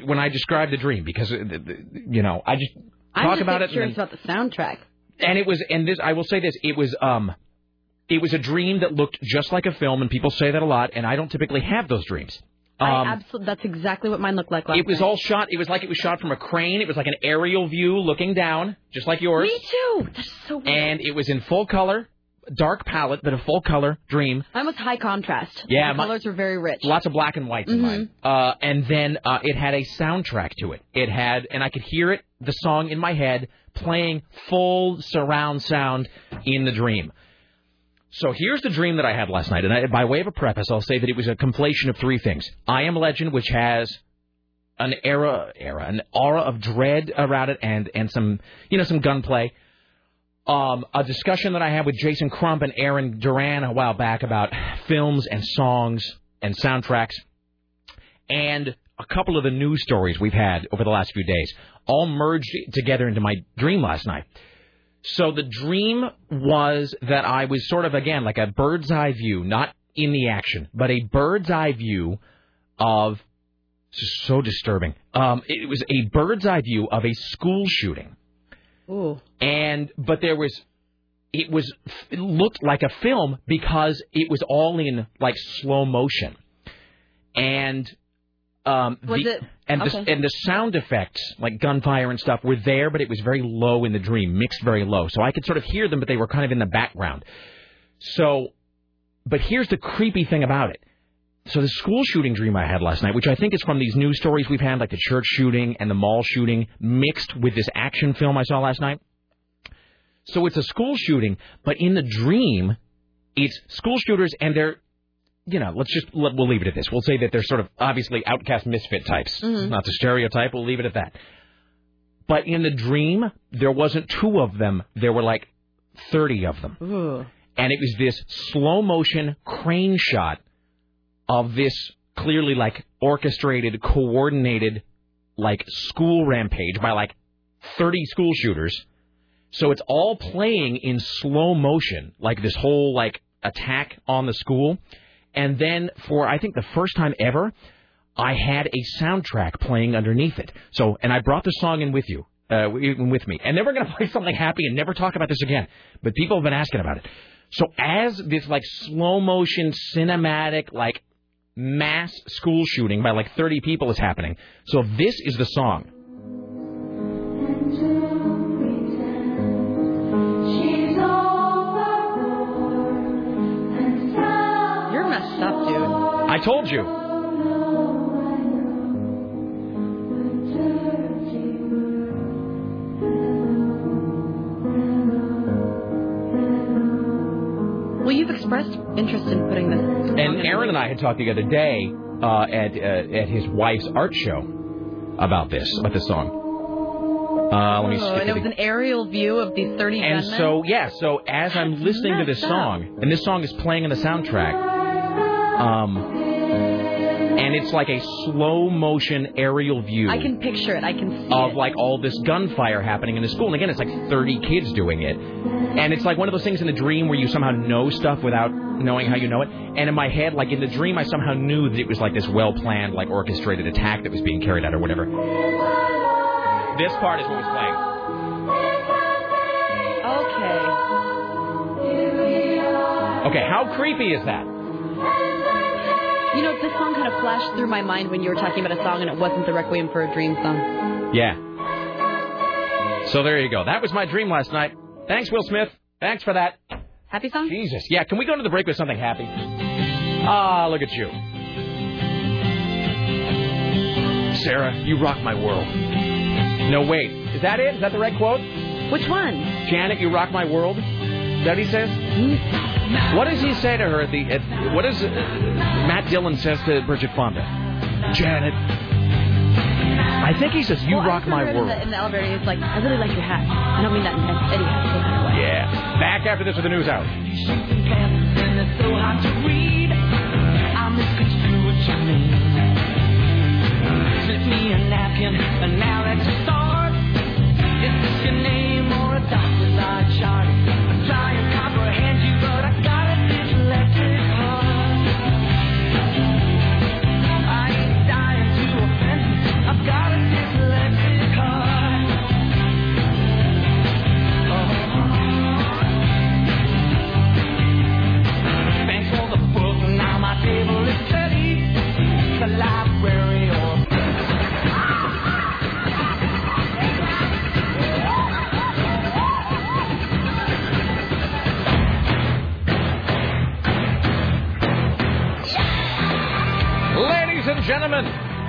when I describe the dream because uh, you know I just I'm talk just about it. curious and about the soundtrack. and it was and this I will say this it was um it was a dream that looked just like a film and people say that a lot and I don't typically have those dreams. Um, I absolutely. That's exactly what mine looked like last it was night. all shot. It was like it was shot from a crane. It was like an aerial view looking down, just like yours. Me too. That's so weird. And it was in full color, dark palette, but a full color dream. Mine was high contrast. Yeah, the my- colors were very rich. Lots of black and whites in Mhm. mine. Uh, and then uh, it had a soundtrack to it. It had, and I could hear it, the song in my head, playing full surround sound in the dream. So here's the dream that I had last night. And I, by way of a preface, I'll say that it was a conflation of three things. I Am Legend, which has an era, era, an aura of dread around it, and and some, you know, some gunplay. Um, a discussion that I had with Jason Crump and Aaron Duran a while back about films and songs and soundtracks, and a couple of the news stories we've had over the last few days, all merged together into my dream last night. So the dream was that I was sort of again like a bird's eye view, not in the action, but a bird's eye view of so disturbing. Um, it was a bird's eye view of a school shooting Ooh. And but there was it was it looked like a film because it was all in like slow motion. And um the, it- and the and the sound effects like gunfire and stuff were there but it was very low in the dream mixed very low. So I could sort of hear them but they were kind of in the background. So but here's the creepy thing about it. So the school shooting dream I had last night, which I think is from these news stories we've had, like the church shooting and the mall shooting, mixed with this action film I saw last night. So it's a school shooting, but in the dream, it's school shooters and they're, you know, let's just let, we'll leave it at this. We'll say that they're sort of obviously outcast misfit types, Mhm. not the stereotype. We'll leave it at that. But in the dream, there wasn't two of them. There were like thirty of them Ooh. and it was this slow motion crane shot of this clearly like orchestrated, coordinated, like school rampage by like 30 school shooters. So it's all playing in slow motion, like this whole like attack on the school. And then for I think the first time ever, I had a soundtrack playing underneath it. So, and I brought the song in with you, uh, with me. And then we're to play something happy and never talk about this again. But people have been asking about it. So as this like slow motion cinematic like mass school shooting by like 30 people is happening. So this is the song. I told you. Well, you've expressed interest in putting this. And. Aaron and I had talked the other day uh, at uh, at his wife's art show about this, about this song. Uh, let me Oh, and it was an aerial view of these 30 And gunmen. so yeah, so as I'm listening to this song, and this song is playing in the soundtrack, um, and it's like a slow motion aerial view. I can picture it. I can see of it. like all this gunfire happening in the school. And again, it's like 30 kids doing it. And it's like one of those things in the dream where you somehow know stuff without knowing how you know it. And in my head, like in the dream, I somehow knew that it was like this well planned, like orchestrated attack that was being carried out or whatever. This part is what was playing. Okay. Okay, how creepy is that? You know, this song kind of flashed through my mind when you were talking about a song and it wasn't the Requiem for a Dream song. Yeah. So there you go. That was my dream last night. Thanks, Will Smith. Thanks for that. Happy song? Jesus. Yeah, can we go to the break with something happy? Ah, look at you. Sarah, you rock my world. No, wait. Is that it? Is that the right quote? Which one? Janet, you rock my world? That he says? What does he say to her at the? At, what does uh, Matt Dillon says to Bridget Fonda? Janet. I think he says, "You well, rock my world." In the, in the elevator, he's like, "I really like your hat." I don't mean that in any idiot kind Yeah. Back after this with the news out. Gentlemen,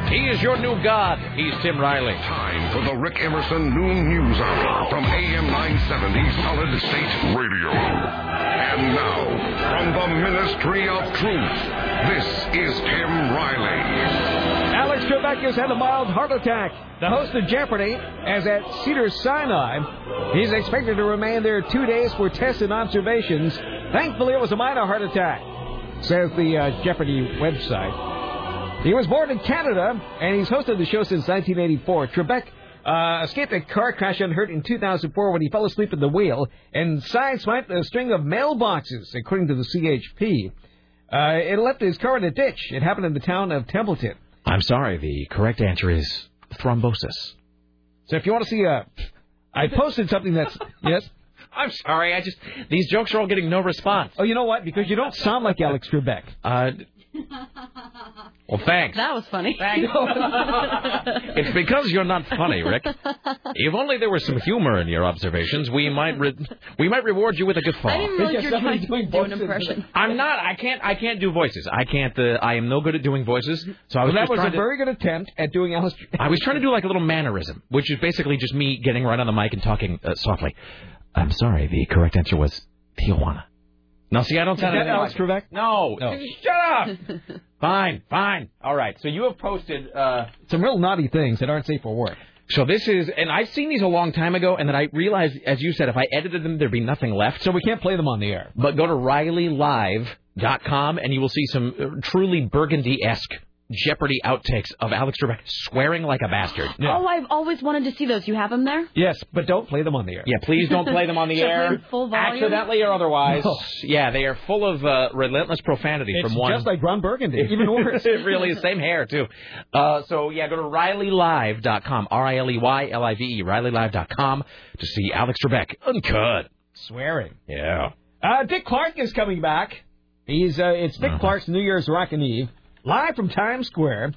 he is your new god. He's Tim Riley. Time for the Rick Emerson Noon News Hour from AM 970 Solid State Radio. And now, from the Ministry of Truth, this is Tim Riley. Alex Trebek has had a mild heart attack. The host of Jeopardy, as at Cedar Sinai, he's expected to remain there two days for tests and observations. Thankfully, it was a minor heart attack, says the uh, Jeopardy website. He was born in Canada, and he's hosted the show since 1984. Trebek uh, escaped a car crash unhurt in 2004 when he fell asleep at the wheel and sideswiped a string of mailboxes, according to the CHP. Uh, it left his car in a ditch. It happened in the town of Templeton. I'm sorry. The correct answer is thrombosis. So if you want to see a, I posted something that's [laughs] yes. I'm sorry. I just these jokes are all getting no response. Oh, you know what? Because you don't sound like Alex Trebek. Uh, [laughs] well, thanks. That was funny. Thanks. [laughs] It's because you're not funny, Rick. If only there was some humor in your observations, we might re- we might reward you with a guffaw. I didn't realize you were trying to do an impression. I'm not. I can't. I can't do voices. I can't. Uh, I am no good at doing voices. So I was Well, that was a to- very good attempt at doing Alex. I was trying to do like a little mannerism, which is basically just me getting right on the mic and talking uh, softly. I'm sorry. The correct answer was Tijuana. Now, see, I don't sound that Alex Trebek? No. [laughs] Shut up. [laughs] fine, fine. All right. So you have posted uh, some real naughty things that aren't safe for work. So this is, and I've seen these a long time ago, and then I realized, as you said, if I edited them, there'd be nothing left. So we can't play them on the air. But go to RileyLive.com, and you will see some uh, truly Burgundy-esque Jeopardy outtakes of Alex Trebek swearing like a bastard. Oh, I've always wanted to see those. You have them there? Yes, but don't play them on the air. Yeah, please don't play them on the [laughs] Should I play air, full volume? accidentally or otherwise. No. Yeah, they are full of uh, relentless profanity It's from one. just like Ron Burgundy, [laughs] even worse. [laughs] it really is. Same hair, too. Uh, so, yeah, go to RileyLive.com. R-I-L-E-Y-L-I-V-E. RileyLive.com to see Alex Trebek uncut. Swearing. Yeah. Uh, Dick Clark is coming back. He's uh, it's Dick Clark's New Year's Rockin' Eve, live from Times Square.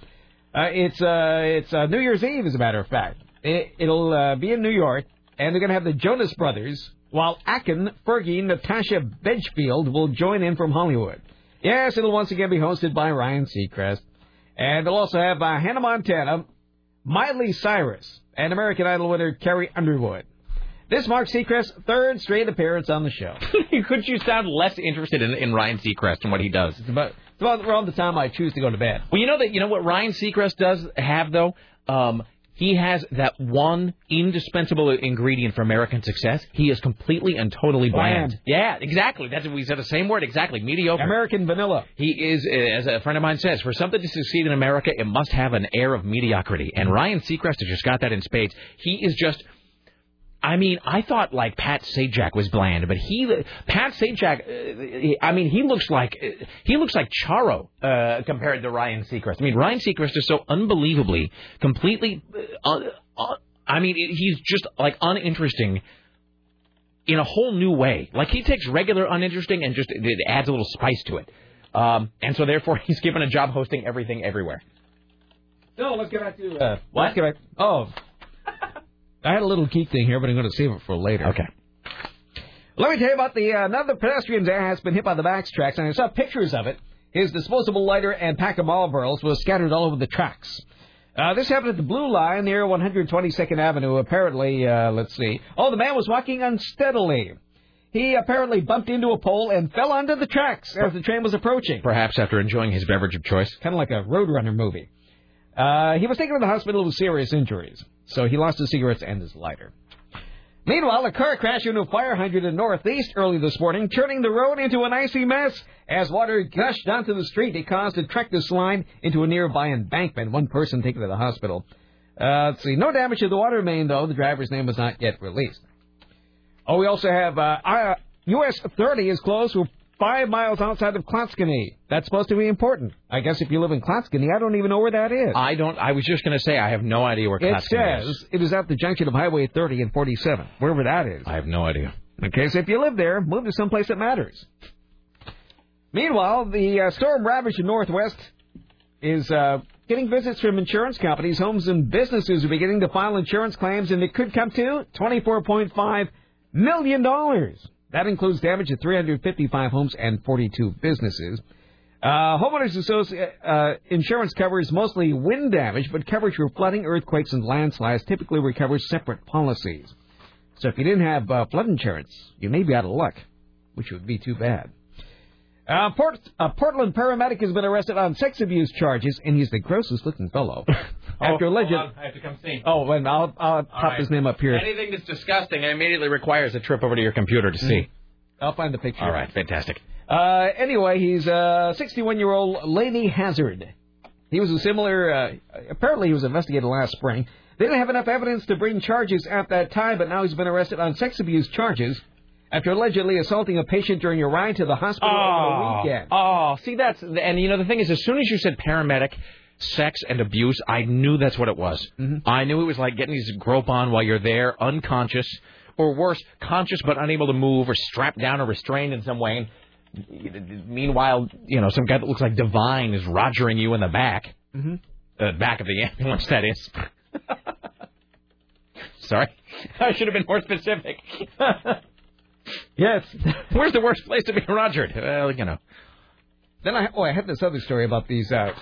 Uh, it's uh, it's uh, New Year's Eve, as a matter of fact. It, it'll uh, be in New York, and they're going to have the Jonas Brothers, while Akon, Fergie, Natasha Bedingfield will join in from Hollywood. Yes, it'll once again be hosted by Ryan Seacrest, and they'll also have uh, Hannah Montana, Miley Cyrus, and American Idol winner Carrie Underwood. This marks Seacrest's third straight appearance on the show. [laughs] Couldn't you sound less interested in, in Ryan Seacrest and what he does? It's about, it's about around the time I choose to go to bed. Well, you know that you know what Ryan Seacrest does have though. Um, he has that one indispensable ingredient for American success. He is completely and totally bland. Bland. Yeah, exactly. That's we said the same word exactly. Mediocre. American vanilla. He is, uh, as a friend of mine says, for something to succeed in America, it must have an air of mediocrity. And Ryan Seacrest has just got that in spades. He is just. I mean, I thought like Pat Sajak was bland, but he, Pat Sajak, uh, I mean, he looks like uh, he looks like Charo uh, compared to Ryan Seacrest. I mean, Ryan Seacrest is so unbelievably, completely. Uh, uh, I mean, he's just like uninteresting in a whole new way. Like he takes regular uninteresting and just it adds a little spice to it. Um, and so therefore, [laughs] he's given a job hosting everything everywhere. No, let's get back to uh, Let's get back. Oh, I had a little geek thing here, but I'm going to save it for later. Okay. Let me tell you about the uh, another pedestrian there has been hit by the Max tracks, and I saw pictures of it. His disposable lighter and pack of Marlboros was scattered all over the tracks. Uh, this happened at the Blue Line near 122nd Avenue. Apparently, uh, let's see. Oh, the man was walking unsteadily. He apparently bumped into a pole and fell onto the tracks as the train was approaching. Perhaps after enjoying his beverage of choice. Kind of like a Roadrunner movie. Uh, he was taken to the hospital with serious injuries, so he lost his cigarettes and his lighter. Meanwhile, a car crashed into a fire hydrant in Northeast early this morning, turning the road into an icy mess. As water gushed onto the street, it caused a tractor slide into a nearby embankment. One person taken to the hospital. Uh, let's see. No damage to the water main, though. The driver's name was not yet released. Oh, we also have uh, US 30 is closed. We're five miles outside of Clatskanie. That's supposed to be important. I guess if you live in Clatskanie, I don't even know where that is. I don't. I was just going to say I have no idea where Clotskenny is. It says it is at the junction of Highway 30 and 47, wherever that is. I have no idea. Okay, so if you live there, move to someplace that matters. Meanwhile, the uh, storm ravaged the Northwest is uh, getting visits from insurance companies. Homes and businesses are beginning to file insurance claims, and it could come to $24.5 million. That includes damage to 355 homes and 42 businesses. Uh, homeowners Associ- uh, insurance covers mostly wind damage, but coverage for flooding, earthquakes, and landslides typically recovers separate policies. So if you didn't have uh, flood insurance, you may be out of luck, which would be too bad. Uh, Port, a Portland paramedic has been arrested on sex abuse charges, and he's the grossest looking fellow. [laughs] After alleged. I have to come see. Oh, and I'll, I'll pop right. his name up here. Anything that's disgusting immediately requires a trip over to your computer to see. I'll find the picture. All right, fantastic. Uh, anyway, he's uh, 61-year-old Laney Hazard. He was a similar. Uh, apparently, he was investigated last spring. They didn't have enough evidence to bring charges at that time, but now he's been arrested on sex abuse charges after allegedly assaulting a patient during a ride to the hospital over the weekend. Oh, see that's and you know the thing is, as soon as you said paramedic, sex and abuse, I knew that's what it was. Mm-hmm. I knew it was like getting these grope on while you're there, unconscious, or worse, conscious but unable to move, or strapped down or restrained in some way. And meanwhile, you know, some guy that looks like Divine is rogering you in the back, Mm-hmm. uh, back of the ambulance. That is. [laughs] Sorry, [laughs] I should have been more specific. [laughs] yes. Where's the worst place to be rogered? Well, you know. Then I oh I had this other story about these uh,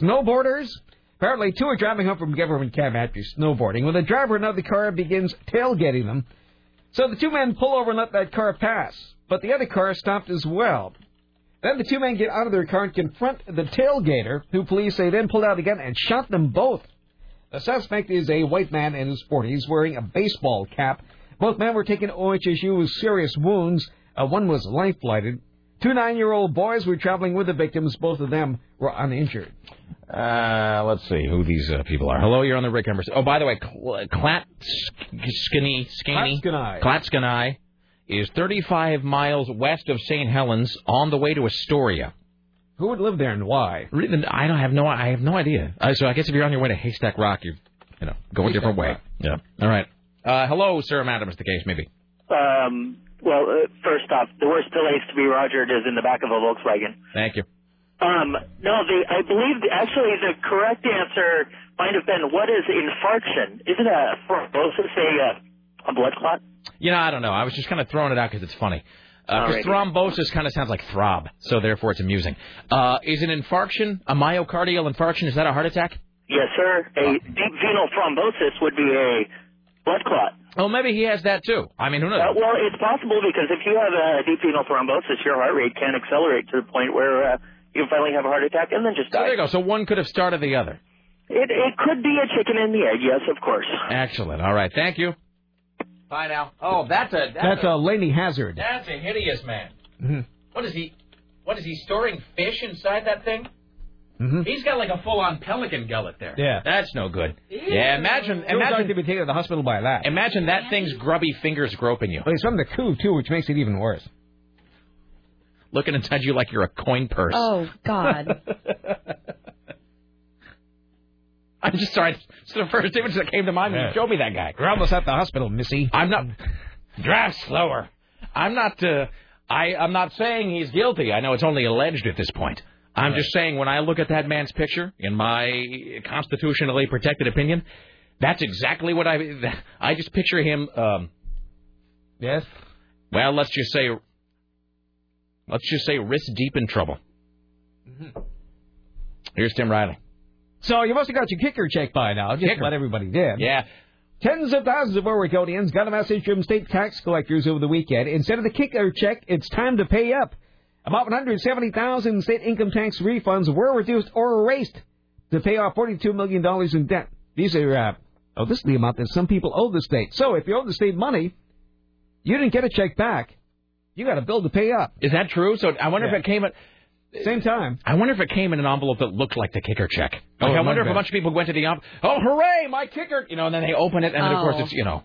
snowboarders. Apparently, two are driving home from government camp after snowboarding when the driver of another car begins tailgating them. So the two men pull over and let that car pass, but the other car stopped as well. Then the two men get out of their car and confront the tailgater, who police say then pulled out a gun and shot them both. The suspect is a white man in his 40s wearing a baseball cap. Both men were taken to OHSU with serious wounds. Uh, one was life flighted. Two nine-year-old boys were traveling with the victims. Both of them were uninjured. Uh, let's see who these uh, people are. Hello, you're on the Rick Emerson. Oh, by the way, Cl- Clat Skinny Skinny Clatskanie. Clatskanie is 35 miles west of St. Helens on the way to Astoria. Who would live there and why? I don't have no I have no idea. Uh, so I guess if you're on your way to Haystack Rock, you you know go a different way. Rock. Yeah. All right. Uh, hello, sir, madam, is the case maybe. Um, well, uh, first off, the worst place to be rogered is in the back of a Volkswagen. Thank you. Um, no, the I believe the, actually the correct answer might have been what is infarction? Isn't a thrombosis a uh, a blood clot? You know, I don't know. I was just kind of throwing it out because it's funny. Because Alrighty. thrombosis kind of sounds like throb, so therefore it's amusing. Uh, is an infarction a myocardial infarction? Is that a heart attack? Yes, sir. A deep venal thrombosis would be a blood clot. Oh, maybe he has that too. I mean, who knows? Uh, well, it's possible because if you have a deep venal thrombosis, your heart rate can accelerate to the point where uh, you finally have a heart attack and then just So die. there you go. So one could have started the other. It it could be a chicken and the egg. Yes, of course. Excellent. All right. Thank you. Bye now. Oh, that's a that's, That's a, a Laney Hazard. that's a hideous man. hmm What is he? What is he storing fish inside that thing? Hmm He's got like a full-on pelican gullet there. Yeah. That's no good. Yeah, imagine It was like imagine to be taken to the hospital by that. imagine that thing's grubby fingers groping you, Well, he's from the Couve too, which makes it even worse. looking inside you like you're a coin purse. Oh God. [laughs] I'm just sorry. It's the first image that came to mind when Yeah. you showed me that guy. You're almost at the hospital, Missy. I'm not. Drive slower. I'm not. Uh, I. I'm not saying he's guilty. I know it's only alleged at this point. I'm Right. just saying when I look at that man's picture, in my constitutionally protected opinion, that's exactly what I. [laughs] I just picture him. Um, Yes. well, let's just say. Let's just say wrist deep in trouble. Here's Tim Riley. So you must have got your kicker check by now. Just Kicker. about everybody did. Yeah. Tens of thousands of Oregonians got a message from state tax collectors over the weekend. Instead of the kicker check, it's time to pay up. About 170,000 state income tax refunds were reduced or erased to pay off $42 million in debt. These are, uh, oh, this is the amount that some people owe the state. So if you owe the state money, you didn't get a check back. You got a bill to pay up. Is that true? So I wonder Yeah. if it came at. Same time. I wonder if it came in an envelope that looked like the kicker check. Oh, Like, it I wonder if a bunch of people went to the envelope. Oh, hooray, my kicker! You know, and then they open it, and then of course Oh. it's you know,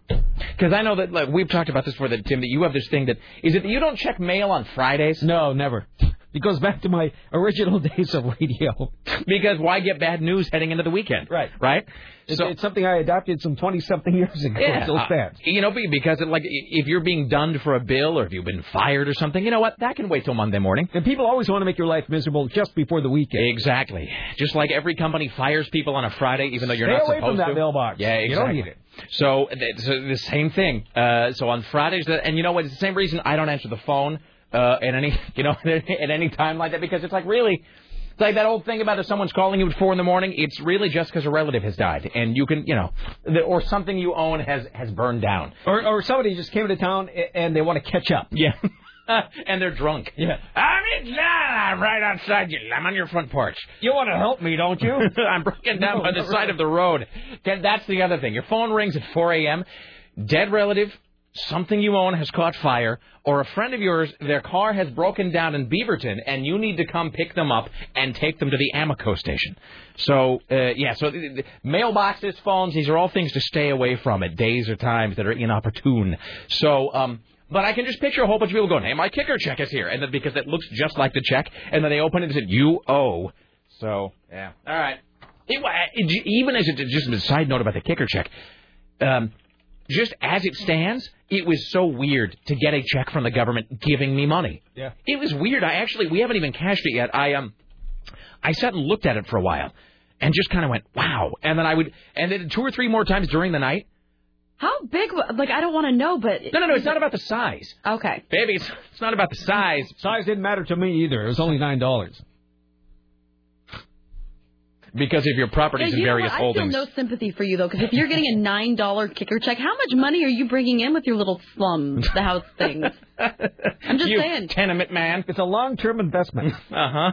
because I know that like, we've talked about this before. That Tim, that you have this thing that is it that you don't check mail on Fridays? No, never. It goes back to my original [laughs] days of radio. Because why get bad news heading into the weekend? Right. Right. It's, So- it's something I adopted some 20 something years ago. Yeah, still uh, you know, because it, like if you're being dunned for a bill or if you've been fired or something, you know what? That can wait till Monday morning. And people always want to make your life miserable just before the weekend. Exactly. Just like every company fires people on a Friday, even though you're Stay not away from that to. mailbox. Yeah, You don't exactly. need it. So, so the same thing. Uh, so on Fridays, that- and you know what? It's the same reason I don't answer the phone uh, at any [laughs] you know [laughs] at any time like that because it's like really. It's like that old thing about if someone's calling you at four in the morning, it's really just because a relative has died, and you can, you know, the, or something you own has has burned down. Or, or somebody just came into town and they want to catch up. Yeah. [laughs] and they're drunk. Yeah. I'm in I'm right outside you. I'm on your front porch. You want to help me, don't you? I'm broken down No, by the side of the road. That- That's the other thing. Your phone rings at 4 a.m. Dead relative, something you own has caught fire, or a friend of yours, their car has broken down in Beaverton, and you need to come pick them up and take them to the Amoco station. So, uh, yeah, so the, the mailboxes, phones, these are all things to stay away from at days or times that are inopportune. So, um, but I can just picture a whole bunch of people going, "Hey, my kicker check is here," and then because it looks just like the check, and then they open it and said, "You owe." So yeah, all right. It, even as it just a side note about the kicker check, um, just as it stands, it was so weird to get a check from the government giving me money. Yeah. It was weird. I actually we haven't even cashed it yet. I um, I sat and looked at it for a while, and just kind of went, "Wow!" And then I would, and then two or three more times during the night. How big? Like I don't want to know, but No, no, no. It's not about the size. Okay. Baby, it's, it's not about the size. Size didn't matter to me either. It was only nine dollars. Because of your properties Yeah, and you know various what? I feel no sympathy for you though, because if you're getting a nine dollar kicker check, how much money are you bringing in with your little slums, the house [laughs] things? I'm just you saying tenement man. It's a long-term investment. [laughs] uh huh.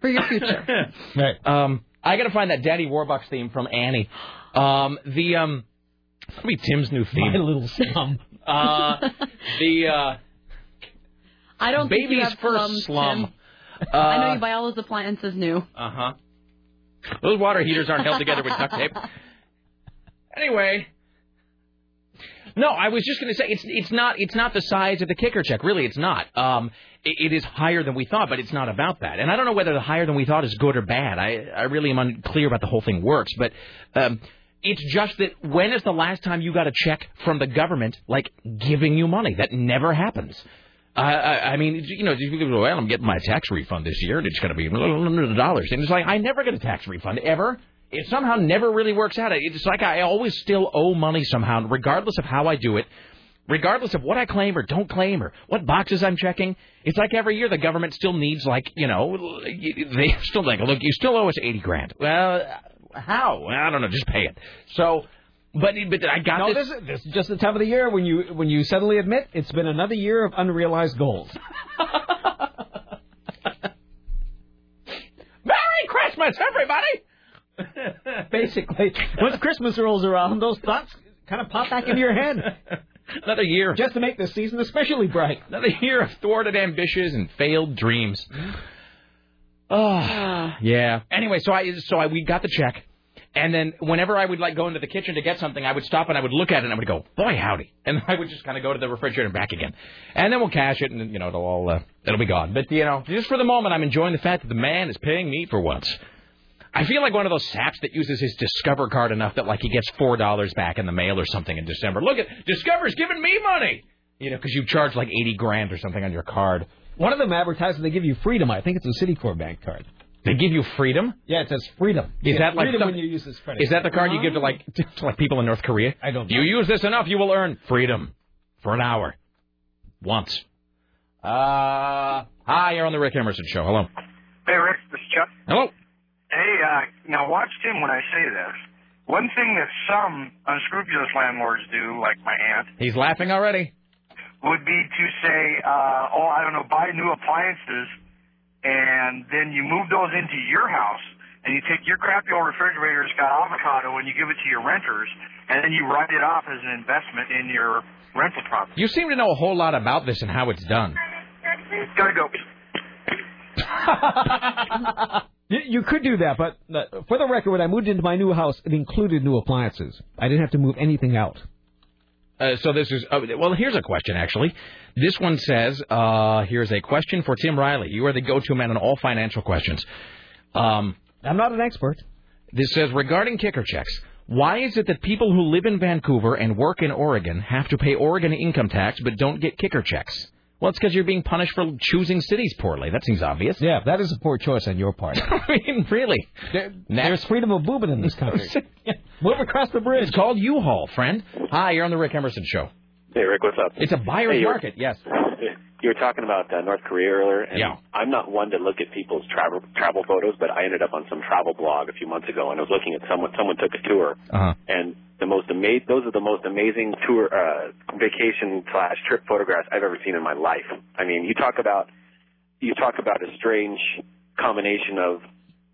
for your future. [laughs] right. Um, I gotta find that Daddy Warbucks theme from Annie. Um, the um, that'll be Tim's new theme. My little slum. Uh, the uh, I don't think you baby's have first slums, slum. Tim. I know Uh, you buy all those appliances new. Uh huh. Those water heaters aren't held together with duct tape. [laughs] Anyway. No, I was just going to say it's it's not it's not the size of the kicker check. Really, it's not. Um, it, it is higher than we thought, but it's not about that. And I don't know whether the higher than we thought is good or bad. I I really am unclear about the whole thing works, but um, it's just that when is the last time you got a check from the government like giving you money? That never happens. Uh, I, I mean, you know, well, I'm getting my tax refund this year, and it's going to be dollars. And it's like I never get a tax refund ever. It somehow never really works out. It's like I always still owe money somehow, regardless of how I do it, regardless of what I claim or don't claim or what boxes I'm checking. It's like every year the government still needs, like, you know, they [laughs] still like, look, you still owe us eighty grand. Well, how? I don't know. Just pay it. So, but but I got No, this. this is, this is just the time of the year when you when you suddenly admit it's been another year of unrealized goals. [laughs] Merry Christmas, everybody! [laughs] Basically, once Christmas rolls around, those thoughts kind of pop back into your head. [laughs] Another year. Just to make the season especially bright. Another year of thwarted ambitions and failed dreams. Oh, yeah. Anyway, so I so I we got the check, and then whenever I would like go into the kitchen to get something, I would stop and I would look at it and I would go, "Boy, howdy!" [laughs] And I would just kind of go to the refrigerator and back again, and then we'll cash it and you know it'll all uh, it'll be gone. But you know, just for the moment, I'm enjoying the fact that the man is paying me for once. I feel like one of those saps that uses his Discover card enough that like he gets four dollars back in the mail or something in December. Look at Discover's giving me money, you know, because you charge like eighty grand or something on your card. One of them advertises they give you freedom. I think it's a Citicorp bank card. They give you freedom. Yeah, it says freedom. Is Yeah, that like freedom some- when you use this credit? Is that the card you give to like [laughs] to like people in North Korea? I don't. You use this enough, you will earn freedom for an hour, once. Uh, hi, you're on the Rick Emerson Show. Hello. Hey, Rick, this is Chuck. Hello. Hey, uh, now watch Tim when I say this. One thing that some unscrupulous landlords do, like my aunt, He's laughing already. would be to say, uh, oh, I don't know, buy new appliances, and then you move those into your house, and you take your crappy old refrigerator that's got avocado, and you give it to your renters, and then you write it off as an investment in your rental property. You seem to know a whole lot about this and how it's done. Gotta go. [laughs] You, you could do that, but uh, for the record, when I moved into my new house, it included new appliances. I didn't have to move anything out. Uh, so this is uh, well. Here's a question actually. This one says, uh, "Here's a question for Tim Riley. You are the go-to man on all financial questions." Um, I'm not an expert. This says regarding kicker checks. Why is it that people who live in Vancouver and work in Oregon have to pay Oregon income tax but don't get kicker checks? Well, it's because you're being punished for choosing cities poorly. That seems obvious. Yeah, that is a poor choice on your part. [laughs] I mean, really. There, there's freedom of movement in this [laughs] country. Move across the bridge. It's called U-Haul, friend. Hi, you're on the Rick Emerson Show. Hey, Rick, what's up? It's a buyer's Hey, market, yes. [laughs] You were talking about uh, North Korea earlier, and Yeah. I'm not one to look at people's travel travel photos, but I ended up on some travel blog a few months ago, and I was looking at someone. Someone took a tour, Uh-huh. and the most ama- Those are the most amazing tour uh, vacation slash trip photographs I've ever seen in my life. I mean, you talk about you talk about a strange combination of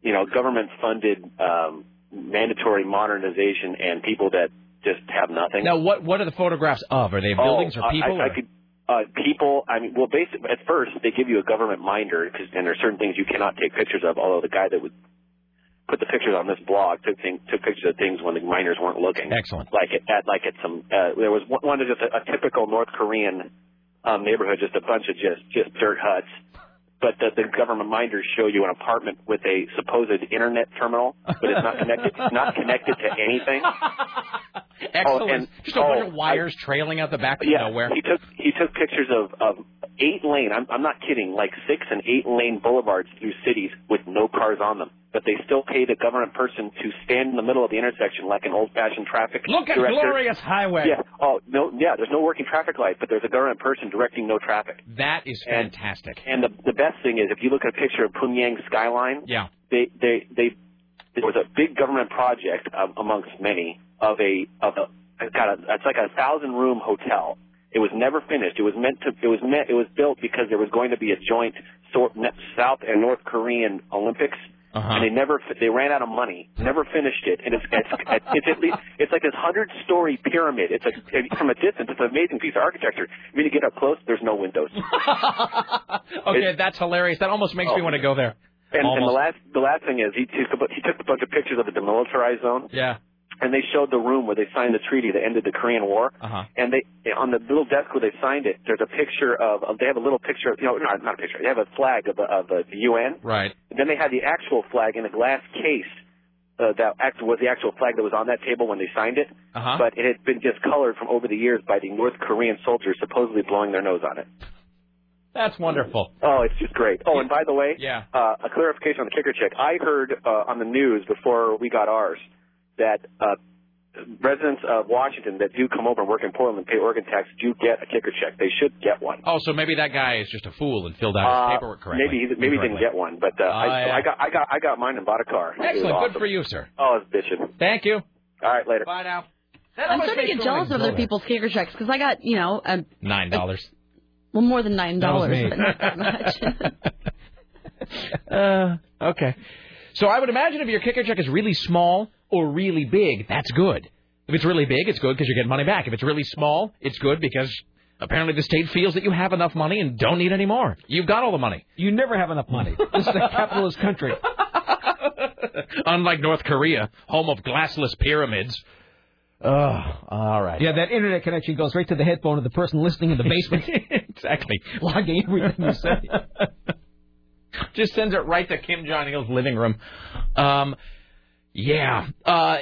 you know government funded um, mandatory modernization and people that just have nothing. Now, what what are the photographs of? Are they buildings Oh, or people? I, I or- could, uh, people. I mean, well, basically, at first they give you a government minder, 'cause- and there's certain things you cannot take pictures of. Although the guy that would put the pictures on this blog took thing, took pictures of things when the miners weren't looking. Excellent. Like at, at like at some, uh, there was one, one of just a, a typical North Korean um, neighborhood, just a bunch of just just dirt huts. But the, the government minders show you an apartment with a supposed internet terminal, but it's not connected. It's not connected to anything. [laughs] Excellent. Oh, and- Just a bunch oh, of wires trailing out the back of yeah, nowhere. he took he took pictures of of eight lane. I'm I'm not kidding. Like six and eight lane boulevards through cities with no cars on them, but they still paid a government person to stand in the middle of the intersection like an old fashioned traffic. Look at director. glorious highway. Yeah. Oh no. Yeah. There's no working traffic light, but there's a government person directing no traffic. That is fantastic. And the the best thing is if you look at a picture of Pyongyang skyline, Yeah. they they they there was a big government project um, amongst many of a of a got a it's like a thousand room hotel. It was never finished. It was meant to it was meant it was built because there was going to be a joint sort South and North Korean Olympics. Uh-huh. And they never they ran out of money, never finished it, and it's it's, it's at least it's like this hundred story pyramid. It's like from a distance, it's an amazing piece of architecture. When you get up close, there's no windows. [laughs] Okay, that's hilarious. That almost makes me want to go there. And, and the last the last thing is he bu- he took a bunch of pictures of the demilitarized zone. Yeah. And they showed the room where they signed the treaty that ended the Korean War. Uh-huh. And they on the little desk where they signed it, there's a picture of, of they have a little picture of you know not, not a picture they have a flag of the, of the UN. Right. And then they had the actual flag in a glass case. Uh, that act was the actual flag that was on that table when they signed it, Uh-huh. but it had been discolored from over the years by the North Korean soldiers supposedly blowing their nose on it. That's wonderful. Oh, it's just great. Oh, and by the way, Yeah. uh, a clarification on the kicker check. I heard uh, on the news before we got ours that uh, residents of Washington that do come over and work in Portland and pay Oregon tax do get a kicker check. They should get one. Oh, so maybe that guy is just a fool and filled out his Uh, paperwork correctly. maybe he, maybe he didn't get one, but uh, I, Ah, yeah. I got I got I got mine and bought a car. Excellent. awesome. Good for you, sir. Oh, it's bitching. Thank you. All right, later. Bye now. I'm starting to get jealous of other people's kicker checks because I got, you know, a, Nine dollars. well, more than nine dollars, but not that much. [laughs] Uh, okay. So I would imagine if your kicker check is really small or really big, that's good. If it's really big, it's good because you're getting money back. If it's really small, it's good because apparently the state feels that you have enough money and don't need any more. You've got all the money. You never have enough money. [laughs] This is a capitalist country. [laughs] Unlike North Korea, home of glassless pyramids. Oh, all right. Yeah, that internet connection goes right to the headphone of the person listening in the basement. [laughs] exactly. Logging everything you say. Just sends it right to Kim Jong Il's living room. Um, yeah. Uh,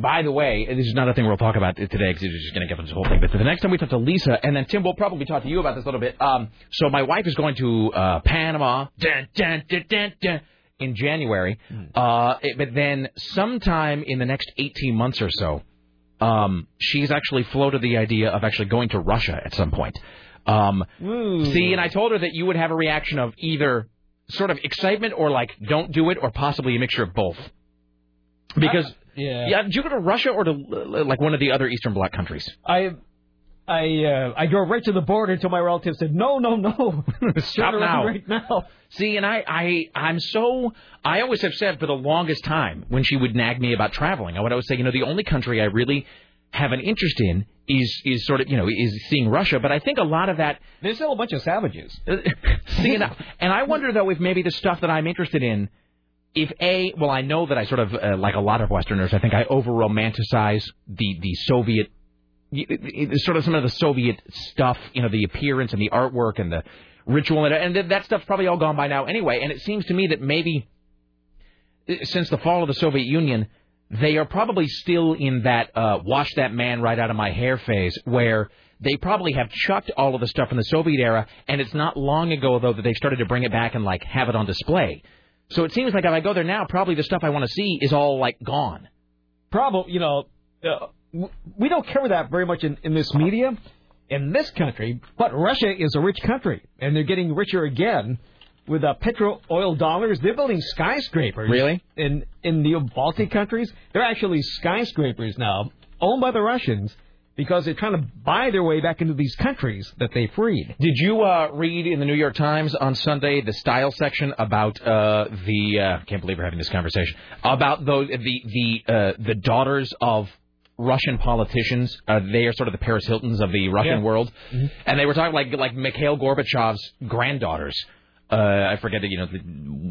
by the way, this is not a thing we'll talk about today because it's just going to get into this whole thing. But the next time we talk to Lisa, and then Tim will probably talk to you about this a little bit. Um, so my wife is going to uh, Panama dun, dun, dun, dun, dun, in January. Uh, it- but then sometime in the next 18 months or so, um, she's actually floated the idea of actually going to Russia at some point. Um, see, and I told her that you would have a reaction of either sort of excitement or like don't do it or possibly a mixture of both. Because yeah, yeah, did you go to Russia or to uh, like one of the other Eastern Bloc countries? I I uh, I drove right to the border until my relative said, "No, no, no, [laughs] Stop around now. right now." See, and I, I, I'm so. I always have said for the longest time when she would nag me about traveling, I would always say, you know, the only country I really have an interest in is is sort of, you know, is seeing Russia. But I think a lot of that. There's still a bunch of savages. [laughs] See, and I, and I wonder though if maybe the stuff that I'm interested in, if a, well, I know that I sort of uh, like a lot of Westerners. I think I over romanticize the the Soviet sort of some of the Soviet stuff, you know, the appearance and the artwork and the ritual, and, and that stuff's probably all gone by now anyway. And it seems to me that maybe uh, since the fall of the Soviet Union, they are probably still in that uh, wash that man right out of my hair phase where they probably have chucked all of the stuff from the Soviet era, and it's not long ago though that they started to bring it back and like have it on display. So it seems like if I go there now, probably the stuff I want to see is all like gone. Problem, you know, uh, we don't cover that very much in, in this media. in this country, but Russia is a rich country, and they're getting richer again with uh, petro oil dollars. They're building skyscrapers. Really? In in the Baltic countries, they're actually skyscrapers now, owned by the Russians, because they're trying to buy their way back into these countries that they freed. Did you uh, read in the New York Times on Sunday the style section about uh, the? Uh, can't believe we're having this conversation about those the the uh, the daughters of Russian politicians. Uh, they are sort of the Paris Hiltons of the Russian Yeah. world, Mhm. and they were talking like like Mikhail Gorbachev's granddaughters. Uh, I forget, the you know, the-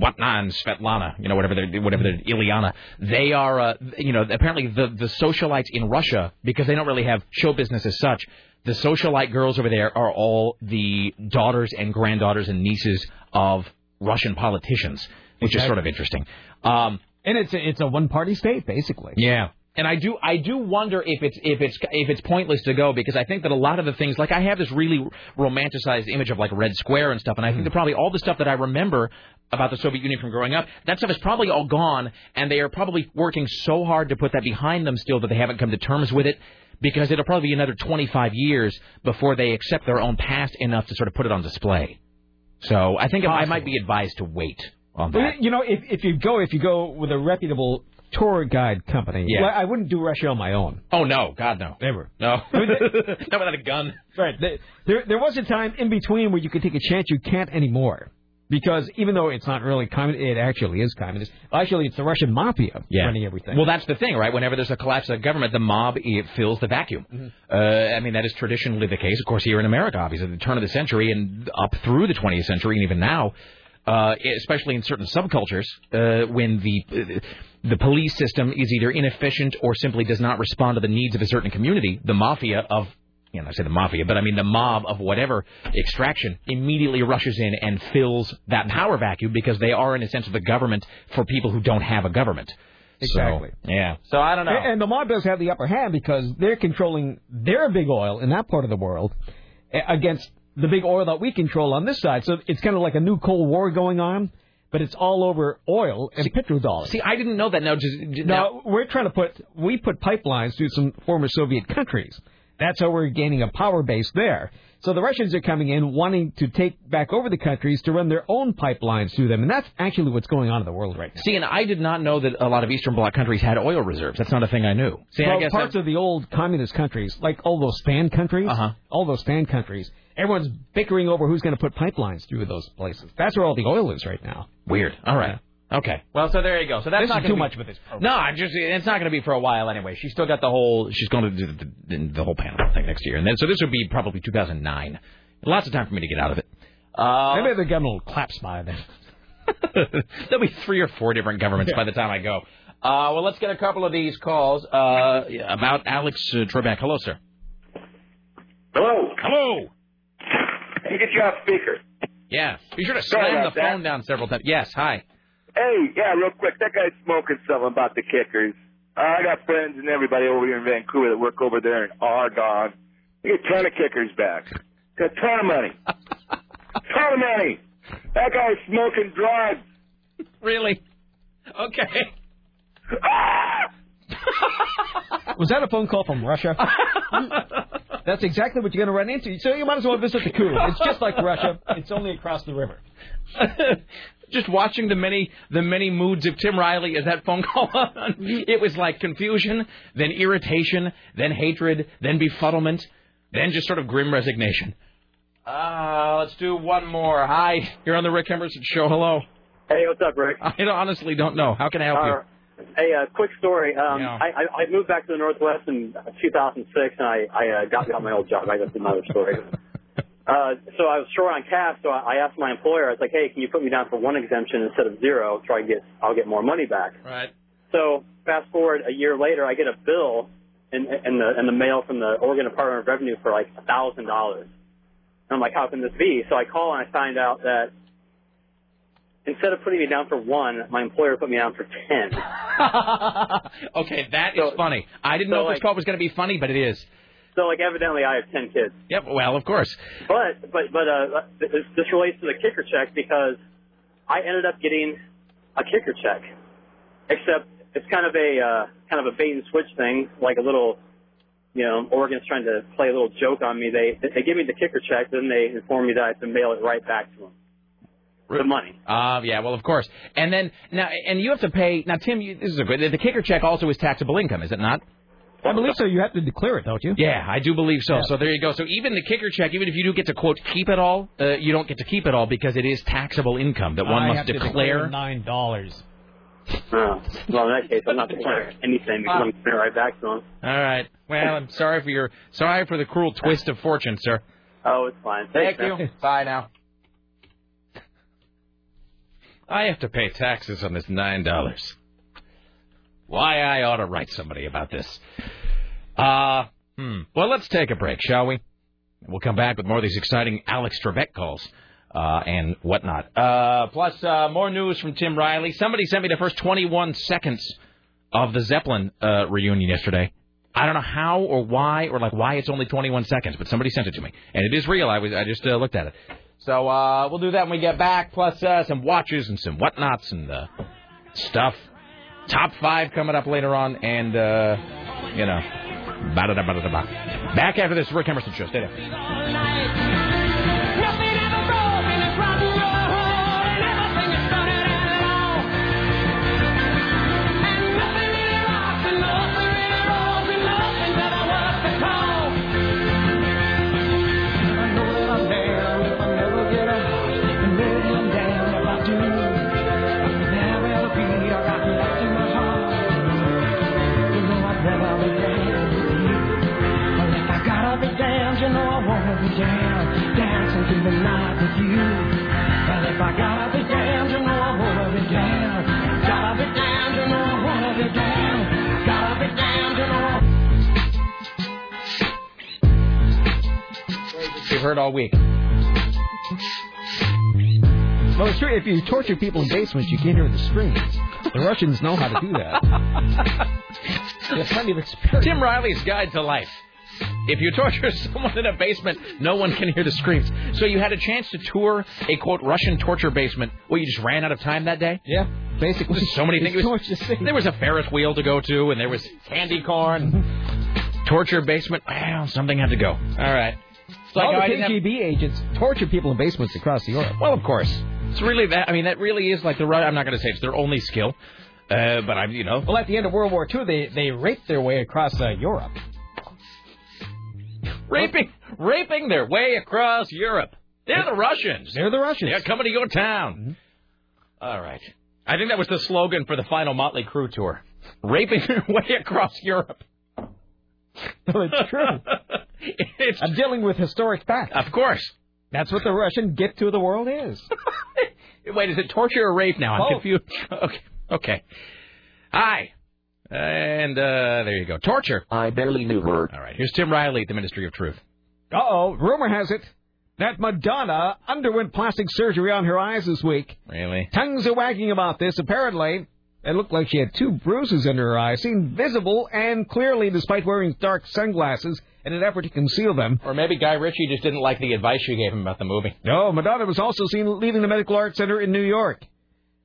Whatna and Svetlana, you know, whatever they're, whatever they're, Ilyana. They are, uh, you know, apparently the, the socialites in Russia, because they don't really have show business as such, the socialite girls over there are all the daughters and granddaughters and nieces of Russian politicians, which is sort of interesting. Um, and it's a, it's a one party state basically. Yeah. And I do I do wonder if it's if it's if it's pointless to go because I think that a lot of the things like I have this really romanticized image of like Red Square and stuff and I think hmm. that probably all the stuff that I remember about the Soviet Union from growing up that stuff is probably all gone and they are probably working so hard to put that behind them still that they haven't come to terms with it because it'll probably be another 25 years before they accept their own past enough to sort of put it on display. So I think I might be advised to wait on that. You know, if if you go if you go with a reputable tour guide company, Yeah. well, I wouldn't do Russia on my own. Oh no, God no. Never. No. [laughs] Not without a gun. Right. There- There, there was a time in between where you could take a chance. You can't anymore. Because even though it's not really communist, it actually is communist. Actually, it's the Russian mafia Yeah. running everything. Well, that's the thing, right? Whenever there's a collapse of government, the mob it fills the vacuum. Mm-hmm. Uh, I mean, that is traditionally the case, of course, here in America, obviously, at the turn of the century and up through the 20th century, and even now, uh, especially in certain subcultures, uh, when the uh, the police system is either inefficient or simply does not respond to the needs of a certain community, the mafia of you know, I say the mafia, but I mean the mob of whatever extraction immediately rushes in and fills that power vacuum because they are, in a sense, the government for people who don't have a government. Exactly. So, yeah. So I don't know. And, and the mob does have the upper hand because they're controlling their big oil in that part of the world eh, against the big oil that we control on this side. So it's kind of like a new Cold War going on, but it's all over oil and petrodollars. See, I didn't know that. Now, just, now we're trying to put we put pipelines through some former Soviet countries. That's how we're gaining a power base there. So the Russians are coming in wanting to take back over the countries to run their own pipelines through them, and that's actually what's going on in the world right now. See, and I did not know that a lot of Eastern Bloc countries had oil reserves. That's not a thing I knew. See, well, I guess parts that- of the old communist countries, like all those span countries, Uh-huh. all those span countries, everyone's bickering over who's going to put pipelines through those places. That's where all the oil is right now. Weird. All right. Okay. Well, so there you go. So that's This not too be- much with this program. No, I just it's not going to be for a while anyway. She's still got the whole. She's going to do the, the, the whole Panama thing next year, and then so this would be probably 2009. Lots of time for me to get out of it. Uh, Maybe they're getting a little claps by then. [laughs] There'll be three or four different governments by the time I go. Uh, well, let's get a couple of these calls uh, about Alex uh, Trebek. Hello, sir. Hello. Hello. Let me get you off speaker. Yeah. Be sure to Sorry slam the that. phone down several times. Yes. Hi. Hey, yeah, real quick. That guy's smoking something about the kickers. Uh, I got friends and everybody over here in Vancouver that work over there in Argonne. They get a ton of kickers back. Got a ton of money. [laughs] ton of money. That guy's smoking drugs. Really? Okay. [laughs] Was that a phone call from Russia? [laughs] That's exactly what you're going to run into. So you might as well visit the Couve. It's just like Russia. It's only across the river. [laughs] Just watching the many the many moods of Tim Riley as that phone call on. It was like confusion, then irritation, then hatred, then befuddlement, then just sort of grim resignation. Uh, let's do one more. Hi, you're on the Rick Emerson show. Hello. Hey, what's up, Rick? I don't- honestly don't know. How can I help Uh, you? Hey, uh, quick story. Um, Yeah. I, I, I moved back to the Northwest in 2006, and I, I uh, got got my old job. I That's another story. [laughs] Uh, so I was short on cash, so I I asked my employer. I was like, "Hey, can you put me down for one exemption instead of zero? Try to get I'll get more money back." Right. So fast forward a year later, I get a bill in, in the in the mail from the Oregon Department of Revenue for like a thousand dollars. I'm like, how can this be? So I call and I find out that instead of putting me down for one, my employer put me down for ten. [laughs] okay, that is funny. I didn't so, know if this call was going to be funny, but it is. So like evidently I have ten kids. Yep. Well, of course. But but but uh, this, this relates to the kicker check because I ended up getting a kicker check, except it's kind of a uh, kind of a bait and switch thing, like a little you know, Oregon's trying to play a little joke on me. They they give me the kicker check, then they inform me that I have to mail it right back to them. The money. Uh, yeah, well, of course. And then now, and you have to pay. Now, Tim, you, this is a good. The kicker check also is taxable income, is it not? I believe so. You have to declare it, don't you? Yeah, I do believe so. Yeah. So there you go. So even the kicker check, even if you do get to quote keep it all, uh, you don't get to keep it all because it is taxable income that one I must have to declare. nine dollars. Oh, well, in that case, I'm not declaring anything because I'm sending it right back to him. All right. Well, I'm sorry for your sorry for the cruel twist of fortune, sir. Oh, it's fine. Thank Thanks, you. Bye now. I have to pay taxes on this nine dollars. Why I ought to write somebody about this. Uh hmm. Well, let's take a break, shall we? We'll come back with more of these exciting Alex Trebek calls uh, and whatnot. Uh, plus, uh, more news from Tim Riley. Somebody sent me the first 21 seconds of the Zeppelin uh, reunion yesterday. I don't know how or why or like why it's only 21 seconds, but somebody sent it to me, and it is real. I was I just uh, looked at it. So uh, we'll do that when we get back. Plus uh, some watches and some whatnots and uh, stuff. Top five coming up later on, and uh, you know, ba-da-da-ba-da-da-ba. Back after this Rick Emerson show. Stay there. You. Well, if I gotta be damned, you know I wanna be. Gotta be damned, you know I wanna be down. Gotta be damned, you know. Heard all week. Well, it's true. If you torture people in basements, you can't hear the screams. The Russians know how to do that. [laughs] They have plenty of experience. Tim Riley's Guide to Life. If you torture [laughs] someone in a basement, no one can hear the screams. So you had a chance to tour a quote Russian torture basement. Well, you just ran out of time that day. Yeah, basically. So many things. [laughs] Was- there was a Ferris wheel to go to, and there was candy corn. [laughs] torture basement. Well, something had to go. All right. It's like All the didn't have- KGB agents torture people in basements across Europe. Well, of course. It's really that. I mean, that really is like the. I'm not going to say it's their only skill, uh, but I'm. You know. Well, at the end of World War II, they they raped their way across uh, Europe. Raping raping their way across Europe. They're the Russians. They're the Russians. They're coming to your town. Mm-hmm. All right. I think that was the slogan for the final Motley Crue tour. Raping their way across Europe. Well, it's true. [laughs] it's, I'm dealing with historic facts. Of course. That's what the Russian gift to the world is. [laughs] Wait, is it torture or rape now? I'm Both. confused. [laughs] Okay. Okay. Hi. And uh, there you go. Torture. I barely knew her. All right. Here's Tim Riley at the Ministry of Truth. Uh oh. Rumor has it that Madonna underwent plastic surgery on her eyes this week. Really? Tongues are wagging about this. Apparently, it looked like she had two bruises under her eyes, seen visible and clearly despite wearing dark sunglasses in an effort to conceal them. Or maybe Guy Ritchie just didn't like the advice you gave him about the movie. No, Madonna was also seen leaving the Medical Arts Center in New York.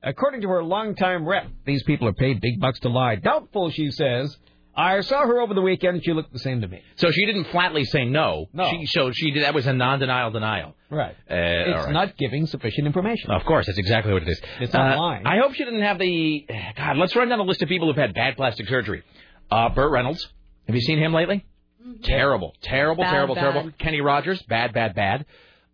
According to her longtime rep, these people are paid big bucks to lie. Doubtful, she says. I saw her over the weekend and she looked the same to me. So she didn't flatly say no. No. She, so she did. That was a non-denial denial. Right. Uh, it's all right. not giving sufficient information. Of course, that's exactly what it is. It's not Uh, lying. I hope she didn't have the. God, let's run down the list of people who've had bad plastic surgery. Uh, Burt Reynolds. Have you seen him lately? Terrible, terrible, Bad, terrible, bad. terrible. Kenny Rogers, bad, bad, bad.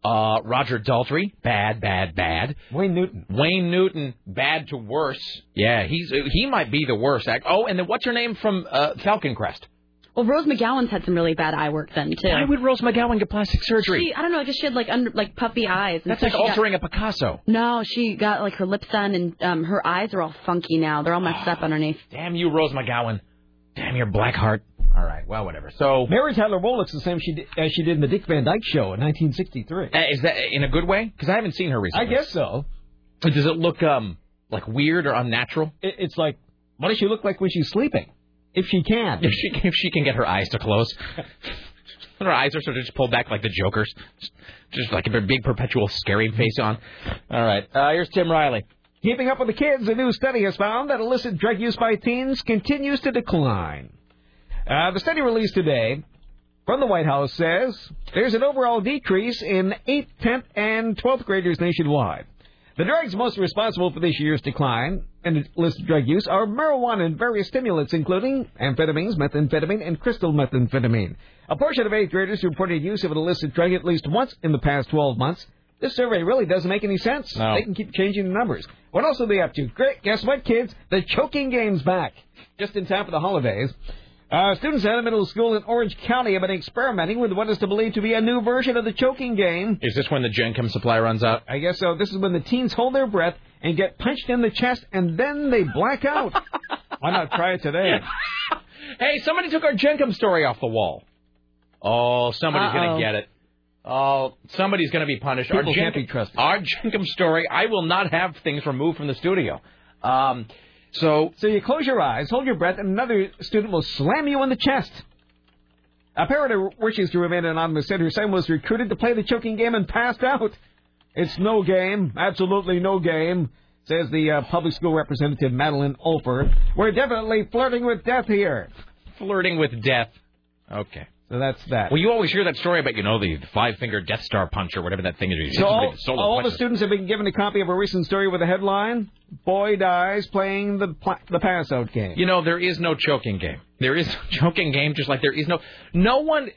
Uh, Roger Daltrey, bad, bad, bad. Wayne Newton. Wayne Newton, bad to worse. Yeah, he's he might be the worst. Act- Oh, and then what's her name from uh, Falcon Crest? Well, Rose McGowan's had some really bad eye work then too. Why would Rose McGowan get plastic surgery? She, I don't know, just she had like under, like puffy eyes. and That's so like she got- altering a Picasso. No, she got like her lips done, and um, her eyes are all funky now. They're all messed up underneath. Damn you, Rose McGowan. Damn your black heart. All right, well, whatever. So, Mary Tyler Moore looks the same she did, as she did in the Dick Van Dyke Show in 1963. uh, is that in a good way? Because I haven't seen her recently. I guess so. Does it look um like weird or unnatural? It, it's like, what does she look like when she's sleeping? If she can. If she if she can get her eyes to close, [laughs] her eyes are sort of just pulled back like the Joker's, just, just like a big perpetual scary face on. All right, uh, here's Tim Riley. Keeping up with the kids, a new study has found that illicit drug use by teens continues to decline. Uh, the study released today from the White House says there's an overall decrease in 8th, 10th, and 12th graders nationwide. The drugs most responsible for this year's decline in illicit drug use are marijuana and various stimulants, including amphetamines, methamphetamine, and crystal methamphetamine. A portion of 8th graders reported use of an illicit drug at least once in the past 12 months. This survey really doesn't make any sense. No. They can keep changing the numbers. What else are they up to? Great. Guess what, kids? The choking game's back. Just in time for the holidays. Uh, students at a middle school in Orange County have been experimenting with what is to believe to be a new version of the choking game. Is this when the Jenkem supply runs out? I guess so. This is when the teens hold their breath and get punched in the chest and then they black out. [laughs] Why not try it today? [laughs] Hey, somebody took our Jenkem story off the wall. Oh, somebody's going to get it. Oh, somebody's going to be punished. People our can't Jenkem- be trusted. Our story. I will not have things removed from the studio. Um, so, so you close your eyes, hold your breath, and another student will slam you in the chest. A parent who wishes to remain anonymous said her son was recruited to play the choking game and passed out. It's no game, absolutely no game, says the uh, public school representative Madeline Olfer. We're definitely flirting with death here. Flirting with death. Okay. So that's that. Well, you always hear that story about, you know, the five finger Death Star punch or whatever that thing is. So all, all the students have been given a copy of a recent story with a headline: "Boy dies playing the pla- the pass out game." You know, there is no choking game. There is [laughs] no choking game, just like there is no no one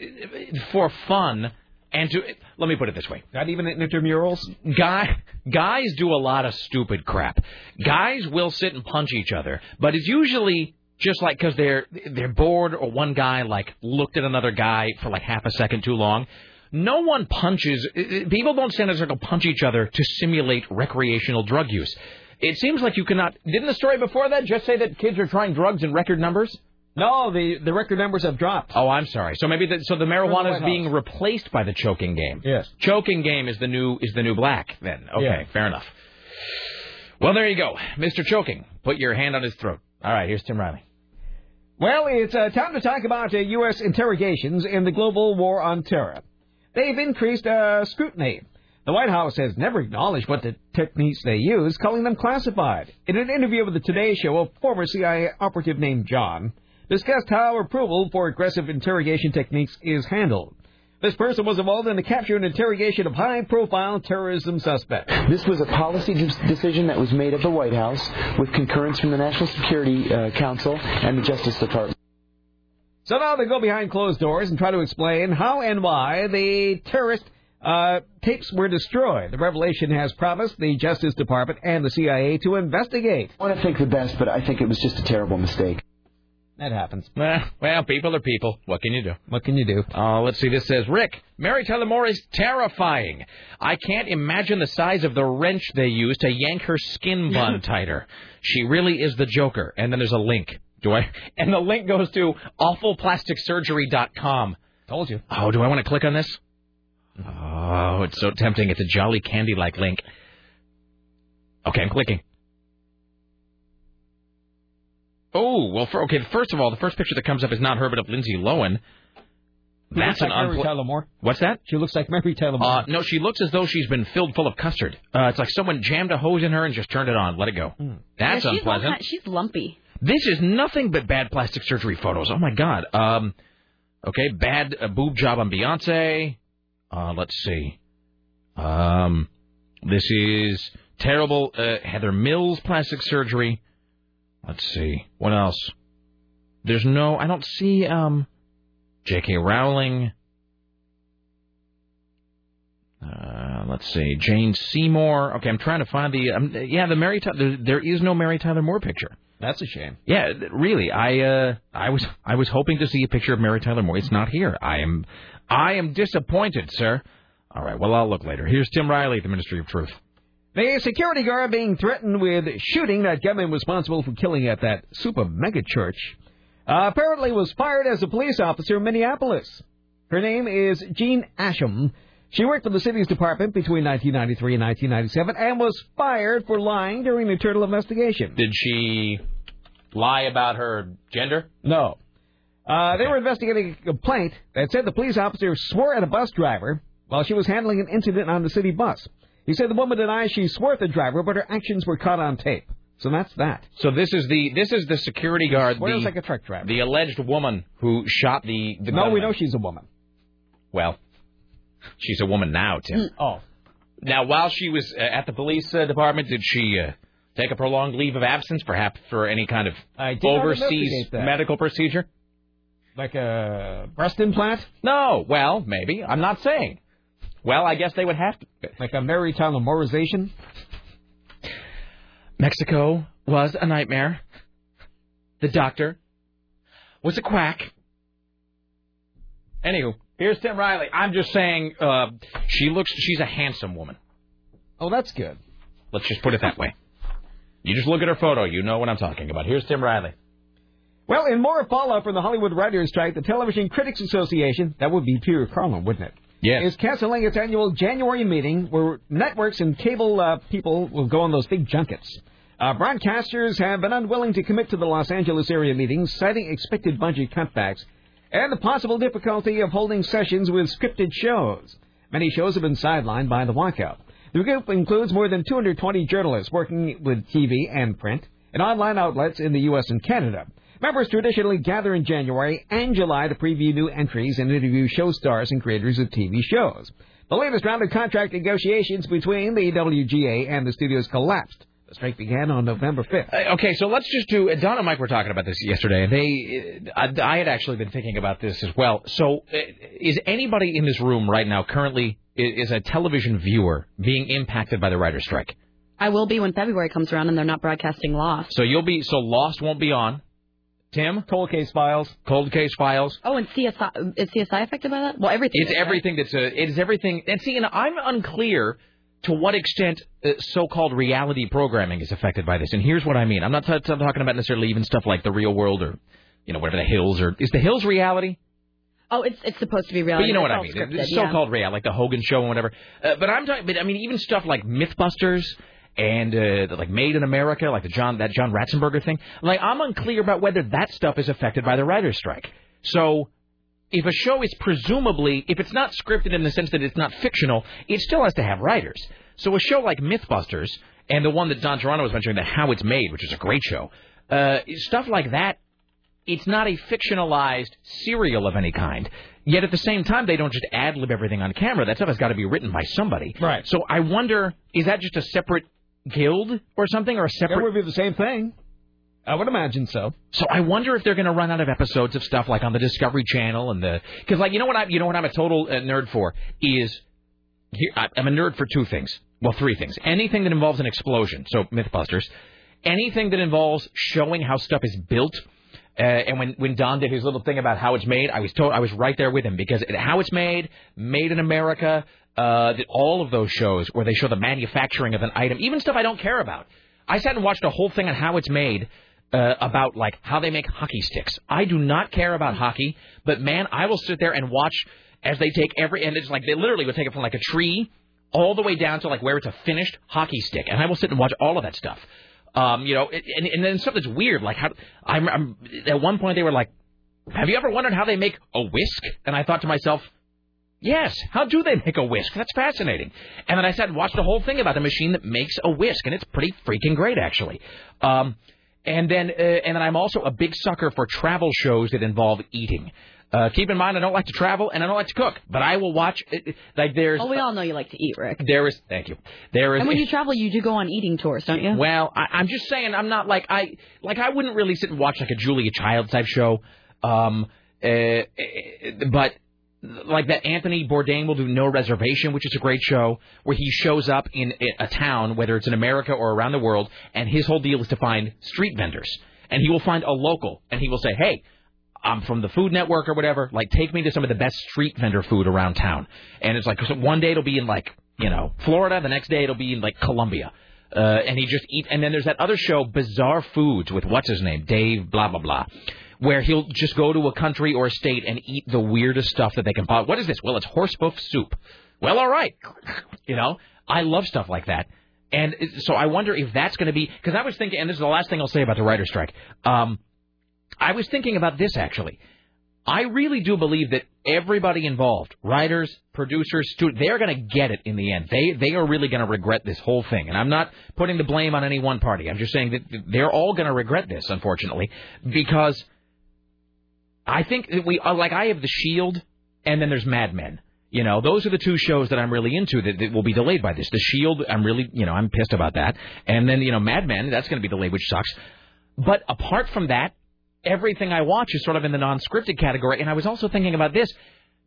for fun and to. Let me put it this way: not even at intramurals. Guy guys do a lot of stupid crap. Guys will sit and punch each other, but it's usually just like because they're they're bored or one guy like looked at another guy for like half a second too long. No one punches. People don't stand in a circle punch each other to simulate recreational drug use. It seems like you cannot. Didn't the story before that just say that kids are trying drugs in record numbers? No, the the record numbers have dropped. Oh, I'm sorry. So maybe the, so the marijuana is being replaced by the choking game. Yes. Choking game is the new is the new black. Then okay, Yeah. fair enough. Well, there you go, Mr. Choking. Put your hand on his throat. All right, here's Tim Riley. Well, it's uh, time to talk about uh, U.S. interrogations in the global war on terror. They've increased uh, scrutiny. The White House has never acknowledged what the techniques they use, calling them classified. In an interview with the Today Show, a former CIA operative named John discussed how approval for aggressive interrogation techniques is handled. This person was involved in the capture and interrogation of high-profile terrorism suspects. This was a policy decision that was made at the White House with concurrence from the National Security uh, Council and the Justice Department. So now they go behind closed doors and try to explain how and why the terrorist uh, tapes were destroyed. The revelation has promised the Justice Department and the CIA to investigate. I want to think the best, but I think it was just a terrible mistake. That happens. Well, people are people. What can you do? What can you do? Uh, let's see. This says Rick Mary Tyler Moore is terrifying. I can't imagine the size of the wrench they use to yank her skin [laughs] bun tighter. She really is the Joker. And then there's a link. Do I? [laughs] And the link goes to awfulplasticsurgery.com. Told you. Oh, do I want to click on this? Oh, it's so tempting. It's a jolly candy-like link. Okay, I'm clicking. Oh, well, for, okay, first of all, the first picture that comes up is not her, but of Lindsay Lohan. She That's looks like an Mary unpl- Tyler Moore. What's that? She looks like Mary Tyler Moore. Uh, no, she looks as though she's been filled full of custard. Uh, it's like someone jammed a hose in her and just turned it on. Let it go. That's yeah, she's unpleasant. not- she's lumpy. This is nothing but bad plastic surgery photos. Oh my God. Um, okay, bad uh, boob job on Beyonce. Uh, let's see. Um, this is terrible uh, Heather Mills plastic surgery. Let's see what else. There's no. I don't see. Um, J.K. Rowling. Uh, let's see. Jane Seymour. Okay, I'm trying to find the. Um, yeah, the Mary. There, there is no Mary Tyler Moore picture. That's a shame. Yeah, really. I uh, I was I was hoping to see a picture of Mary Tyler Moore. It's not here. I am I am disappointed, sir. All right. Well, I'll look later. Here's Tim Riley at the Ministry of Truth. The security guard being threatened with shooting that gunman responsible for killing at that super mega church uh, apparently was fired as a police officer in Minneapolis. Her name is Jeanne Assam. She worked for the city's department between 1993 and 1997 and was fired for lying during the internal investigation. Did she lie about her gender? No. Uh, They were investigating a complaint that said the police officer swore at a bus driver while she was handling an incident on the city bus. He said the woman denies she swore at the driver, but her actions were caught on tape. So that's that. So this is the this is the security guard, Swears the, like a truck driver. the alleged woman who shot the the. no, we know she's a woman. Well, she's a woman now, Tim. Oh. Now, while she was uh, at the police uh, department, did she uh, take a prolonged leave of absence, perhaps for any kind of did overseas medical procedure? Like a breast implant? No. Well, maybe. I'm not saying. Well, I guess they would have to. Like a Marytown memorization? Mexico was a nightmare. The doctor was a quack. Anywho, here's Tim Riley. I'm just saying, uh, she looks. She's a handsome woman. Oh, that's good. Let's just put it that way. You just look at her photo, you know what I'm talking about. Here's Tim Riley. Well, in more fallout from the Hollywood Writers' Strike, the Television Critics Association, that would be Peter Carlin, wouldn't it? Yes. Is canceling its annual January meeting where networks and cable uh, people will go on those big junkets. Uh, broadcasters have been unwilling to commit to the Los Angeles area meetings, citing expected budget cutbacks and the possible difficulty of holding sessions with scripted shows. Many shows have been sidelined by the walkout. The group includes more than 220 journalists working with TV and print and online outlets in the U.S. and Canada. Members traditionally gather in January and July to preview new entries and interview show stars and creators of TV shows. The latest round of contract negotiations between the WGA and the studios collapsed. The strike began on November 5th. Uh, okay, so let's just do. Uh, Don and Mike were talking about this yesterday. and They, uh, I, I had actually been thinking about this as well. So, uh, is anybody in this room right now currently i- is a television viewer being impacted by the writer's strike? I will be when February comes around and they're not broadcasting Lost. So you'll be. So Lost won't be on. Tim, Cold Case Files. Cold Case Files. Oh, and CSI is CSI affected by that? Well, everything. It's is, right? everything that's a, it's everything. And see, and I'm unclear to what extent uh, so-called reality programming is affected by this. And here's what I mean. I'm not t- talking about necessarily even stuff like The Real World or, you know, whatever The Hills or is The Hills reality? Oh, it's it's supposed to be reality. But you know what I mean. scripted, It's so-called reality, like the Hogan Show and whatever. Uh, but I'm talking. But I mean, even stuff like MythBusters and uh, like Made in America, like the John that John Ratzenberger thing. Like I'm unclear about whether that stuff is affected by the writers' strike. So if a show is presumably, if it's not scripted in the sense that it's not fictional, it still has to have writers. So a show like MythBusters and the one that Don Toronto was mentioning, the How It's Made, which is a great show, uh, stuff like that, it's not a fictionalized serial of any kind. Yet at the same time, they don't just ad lib everything on camera. That stuff has got to be written by somebody. Right. So I wonder, is that just a separate guild or something, or a separate? It would be the same thing. I would imagine so. So I wonder if they're going to run out of episodes of stuff like on the Discovery Channel and the because like you know what I you know what I'm a total uh, nerd for is here, I- I'm a nerd for two things. Well, three things. Anything that involves an explosion, so MythBusters. Anything that involves showing how stuff is built. Uh, and when, when Don did his little thing about how it's made, I was told I was right there with him because it, how it's made, made in America, uh, that all of those shows where they show the manufacturing of an item, even stuff I don't care about. I sat and watched a whole thing on how it's made uh, about like how they make hockey sticks. I do not care about hockey, but man, I will sit there and watch as they take every and it's like they literally would take it from like a tree all the way down to like where it's a finished hockey stick, and I will sit and watch all of that stuff. Um, you know, and, and then stuff that's weird, like how I'm, I'm at one point they were like, "Have you ever wondered how they make a whisk?" And I thought to myself, Yes. How do they make a whisk? That's fascinating. And then I sat and watched a whole thing about the machine that makes a whisk, and it's pretty freaking great, actually. Um, and then, uh, and then I'm also a big sucker for travel shows that involve eating. Uh, keep in mind, I don't like to travel and I don't like to cook, but I will watch. uh, Like there's, Oh, we all know you like to eat, Rick. there is. Thank you. There is. And when you travel, you do go on eating tours, don't you? Well, I, I'm just saying, I'm not like I like I wouldn't really sit and watch like a Julia Child type show, um, uh, uh, but like that Anthony Bourdain will do No Reservation, which is a great show where he shows up in a- town, whether it's in America or around the world, and his whole deal is to find street vendors, and he will find a local, and he will say, hey. I'm from the Food Network or whatever. Like, take me to some of the best street vendor food around town. And it's like, so one day it'll be in like, you know, Florida. The next day it'll be in like Colombia. Uh, and he just eat. And then there's that other show, Bizarre Foods, with what's his name, Dave, blah blah blah, where he'll just go to a country or a state and eat the weirdest stuff that they can find. What is this? Well, it's horse hoof soup. Well, all right, you know, I love stuff like that. And so I wonder if that's going to be because I was thinking, and this is the last thing I'll say about the writer strike. Um, I was thinking about this actually. I really do believe that everybody involved, writers, producers, students, they're going to get it in the end. They they are really going to regret this whole thing. And I'm not putting the blame on any one party. I'm just saying that they're all going to regret this, unfortunately, because I think that we uh, like I have The Shield, and then there's Mad Men. You know, those are the two shows that I'm really into that, that will be delayed by this. The Shield, I'm really, you know, I'm pissed about that. And then, you know, Mad Men, that's going to be delayed, which sucks. But apart from that, everything I watch is sort of in the non-scripted category. And I was also thinking about this.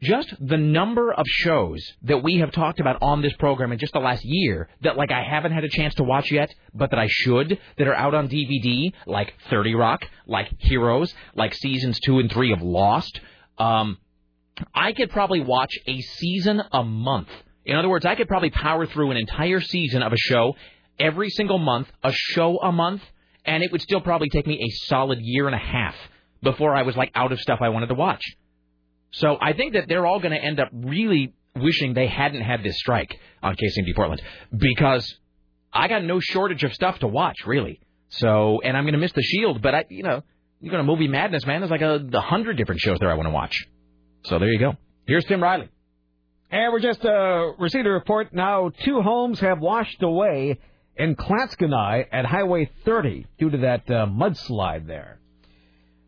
Just the number of shows that we have talked about on this program in just the last year that, like, I haven't had a chance to watch yet, but that I should, that are out on DVD, like 30 Rock, like Heroes, like seasons two and three of Lost. Um, I could probably watch a season a month. In other words, I could probably power through an entire season of a show every single month, a show a month, and it would still probably take me a solid year and a half before I was like out of stuff I wanted to watch. So I think that they're all going to end up really wishing they hadn't had this strike on KCMD Portland because I got no shortage of stuff to watch, really. So, and I'm going to miss the Shield, but I, you know, you're going to movie madness, man. There's like a, a hundred different shows there I want to watch. So there you go. Here's Tim Riley. And we're just uh, received a report now. Two homes have washed away in Clatskanie at Highway 30 due to that uh, mudslide there.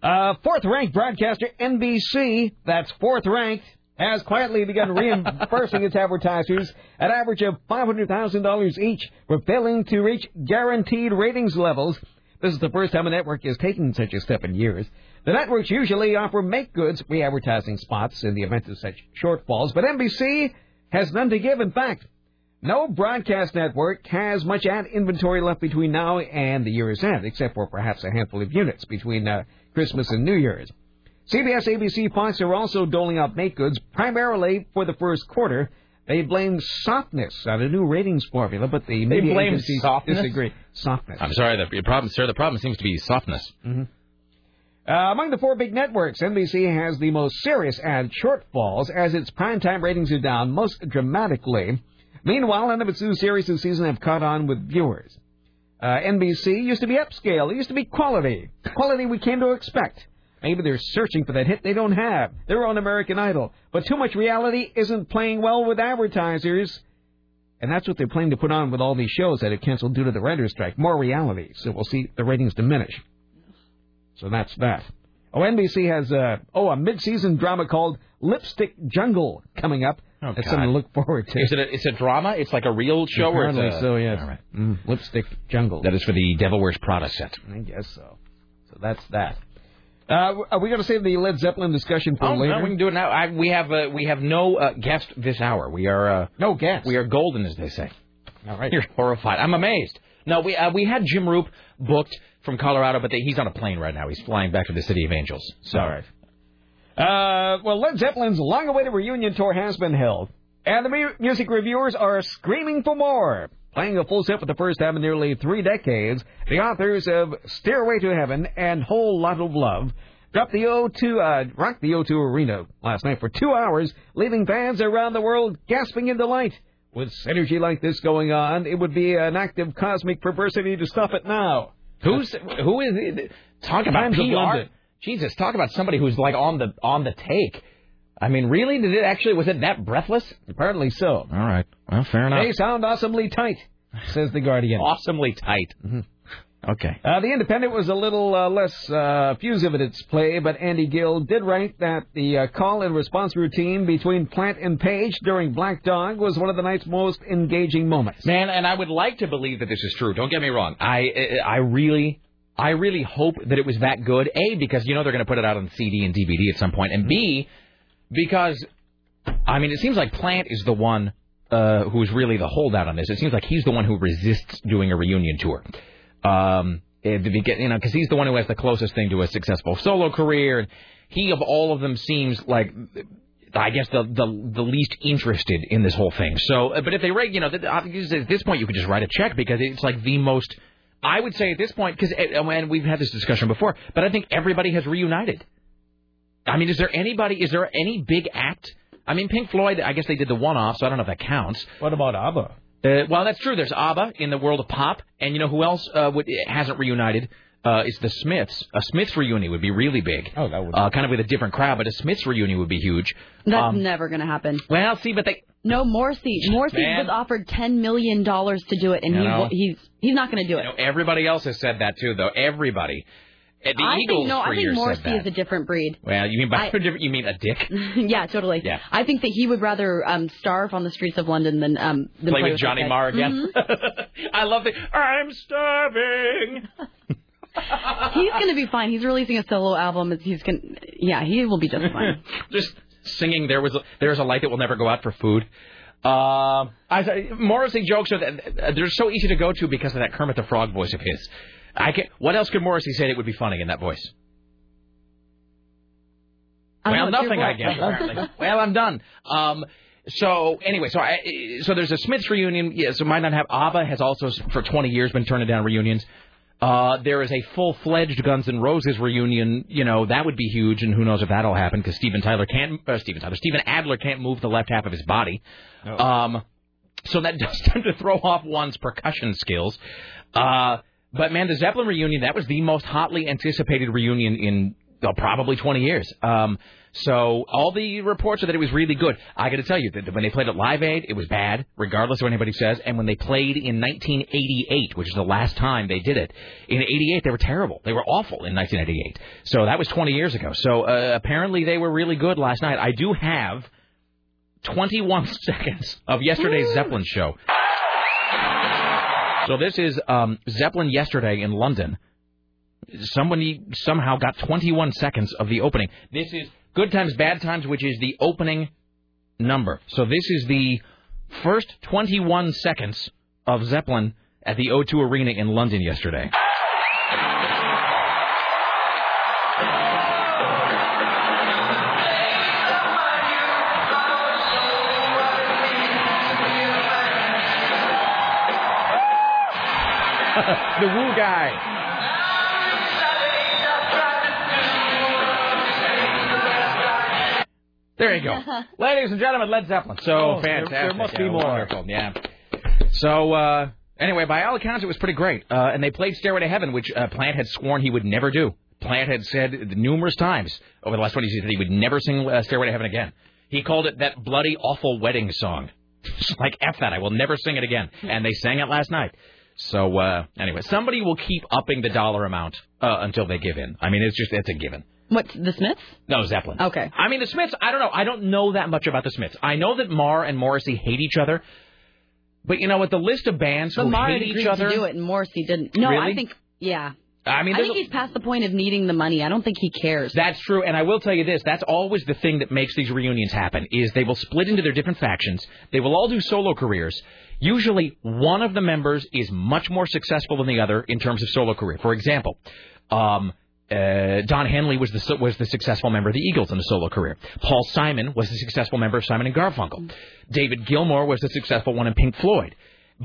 Uh, fourth ranked broadcaster NBC, that's fourth ranked, has quietly begun reimbursing its advertisers at an average of $500,000 each for failing to reach guaranteed ratings levels. This is the first time a network is taking such a step in years. The networks usually offer make goods re advertising spots in the event of such shortfalls, but NBC has none to give. In fact, no broadcast network has much ad inventory left between now and the year's end, except for perhaps a handful of units between uh, Christmas and New Year's. CBS, ABC, Fox are also doling out make goods primarily for the first quarter. They blame softness on a new ratings formula, but the They media blame agencies softness? disagree. Softness. I'm sorry, the the problem, sir. The problem seems to be softness. hmm Uh, among the four big networks, NBC has the most serious ad shortfalls as its primetime ratings are down most dramatically. Meanwhile, none of its new series this season have caught on with viewers. Uh, NBC used to be upscale. It used to be quality. Quality we came to expect. Maybe they're searching for that hit they don't have. They're on American Idol. But too much reality isn't playing well with advertisers. And that's what they're planning to put on with all these shows that have canceled due to the writer's strike. More reality. So we'll see the ratings diminish. So that's that. Oh, NBC has uh, oh a mid-season drama called Lipstick Jungle coming up. Oh, That's God. something to look forward to. Is it a, it's a drama? It's like a real show? or it's Apparently a- so, yes. All right. Mm, Lipstick Jungle. That is for the Devil Wears Prada set. I guess so. So that's that. Uh, are we going to save the Led Zeppelin discussion for Oh, later? no, we can do it now. I, we have uh, we have no uh, guest this hour. We are uh, no guest. We are golden, as they say. All right. You're horrified. I'm amazed. No, we uh, we had Jim Roop booked from Colorado, but they, he's on a plane right now. He's flying back to the City of Angels. So. All right. Uh, well, Led Zeppelin's long-awaited reunion tour has been held, and the mu- music reviewers are screaming for more. Playing a full set for the first time in nearly three decades, the authors of Stairway to Heaven and Whole Lot of Love dropped the O2, uh, rocked the O2 Arena last night for two hours, leaving fans around the world gasping in delight. With synergy like this going on, it would be an act of cosmic perversity to stop it now. Who's who is it? Talk about PR. Jesus, talk about somebody who's like on the on the take. I mean, really? Did it actually was it that breathless? Apparently so. All right. Well, fair enough. They sound awesomely tight, says the Guardian. [laughs] Awesomely tight. Okay. Uh, the Independent was a little uh, less uh, effusive in its play, but Andy Gill did write that the uh, call and response routine between Plant and Page during Black Dog was one of the night's most engaging moments. Man, and I would like to believe that this is true. Don't get me wrong. I I really I really hope that it was that good. A because you know they're going to put it out on CD and DVD at some point, and B because I mean it seems like Plant is the one uh, who's really the holdout on this. It seems like he's the one who resists doing a reunion tour. Um, begin- you know, because he's the one who has the closest thing to a successful solo career, and he of all of them seems like I guess the the the least interested in this whole thing. So, uh, but if they you know, at this point you could just write a check because it's like the most. I would say at this point because and we've had this discussion before, but I think everybody has reunited. I mean, is there anybody? Is there any big act? I mean, Pink Floyd. I guess they did the one-off, so I don't know if that counts. What about ABBA? Uh, well, that's true. There's ABBA in the world of pop, and you know who else uh, would, hasn't reunited? Uh, is the Smiths. A Smiths reunion would be really big. Oh, that would. Uh, kind of with a different crowd, but a Smiths reunion would be huge. That's Um, never going to happen. well, see, but they. No, Morrissey. Morrissey Man. was offered ten million dollars to do it, and You he know. wa- he's he's not going to do it. You know, everybody else has said that too, though. Everybody. Uh, The I Eagles think no, I think Morrissey said that. is a different breed. Well, you mean by I- [laughs] different? You mean a dick? [laughs] yeah, totally. Yeah. I think that he would rather um, starve on the streets of London than um than Play with this Johnny. Marr again. Mhm. [laughs] I love the. I'm starving. He's going to be fine. He's releasing a solo album. He's going. Yeah, he will be just fine. [laughs] Just singing. There was a, there's a light that will never go out for food. Uh, I Morrissey jokes are that they're so easy to go to because of that Kermit the Frog voice of his. I can, what else could Morrissey say that would be funny in that voice? I well, don't know, it's your nothing, I guess. Apparently. well, I'm done. Um, so anyway, so I, so there's a Smiths reunion. Yeah, so might not have ABBA has also for 20 years been turning down reunions. Uh, there is a full-fledged Guns N' Roses reunion. You know that would be huge, and who knows if that'll happen because Steven Tyler can't. Uh, Steven Tyler, Steven Adler can't move the left half of his body. Um, so that [laughs] does tend to throw off one's percussion skills. Uh, but man, the Zeppelin reunion that was the most hotly anticipated reunion in uh, probably 20 years. Um, so all the reports are that it was really good. I got to tell you that when they played at Live Aid, it was bad, regardless of what anybody says. And when they played in 1988, which is the last time they did it, in '88 they were terrible. They were awful in 1988. So that was 20 years ago. So uh, apparently they were really good last night. I do have 21 [laughs] seconds of yesterday's Zeppelin show. So this is um, Zeppelin yesterday in London. Somebody somehow got 21 seconds of the opening. This is Good Times, Bad Times, which is the opening number. So this is the first 21 seconds of Zeppelin at the O2 Arena in London yesterday. [laughs] the Woo guy. There you go. [laughs] Ladies and gentlemen, Led Zeppelin. So Oh, there- fantastic. there must be Yeah, more. Wonderful. Yeah. So uh, anyway, by all accounts, it was pretty great. Uh, and they played Stairway to Heaven, which uh, Plant had sworn he would never do. Plant had said numerous times over the last 20 years that he would never sing uh, Stairway to Heaven again. He called it that bloody awful wedding song. [laughs] like F that, I will never sing it again. And they sang it last night. So uh, anyway, somebody will keep upping the dollar amount uh, until they give in. I mean, it's just it's a given. What the Smiths? No, Zeppelin. Okay. I mean, the Smiths, I don't know. I don't know that much about the Smiths. I know that Marr and Morrissey hate each other. But you know what? The list of bands But who Marr hate each other. to do it, and Morrissey didn't. No, Really? I think yeah. I mean, I think he's past the point of needing the money. I don't think he cares. That's true, and I will tell you this: that's always the thing that makes these reunions happen. Is they will split into their different factions. They will all do solo careers. Usually, one of the members is much more successful than the other in terms of solo career. For example, um, uh, Don Henley was the was the successful member of the Eagles in a solo career. Paul Simon was the successful member of Simon and Garfunkel. David Gilmour was the successful one in Pink Floyd.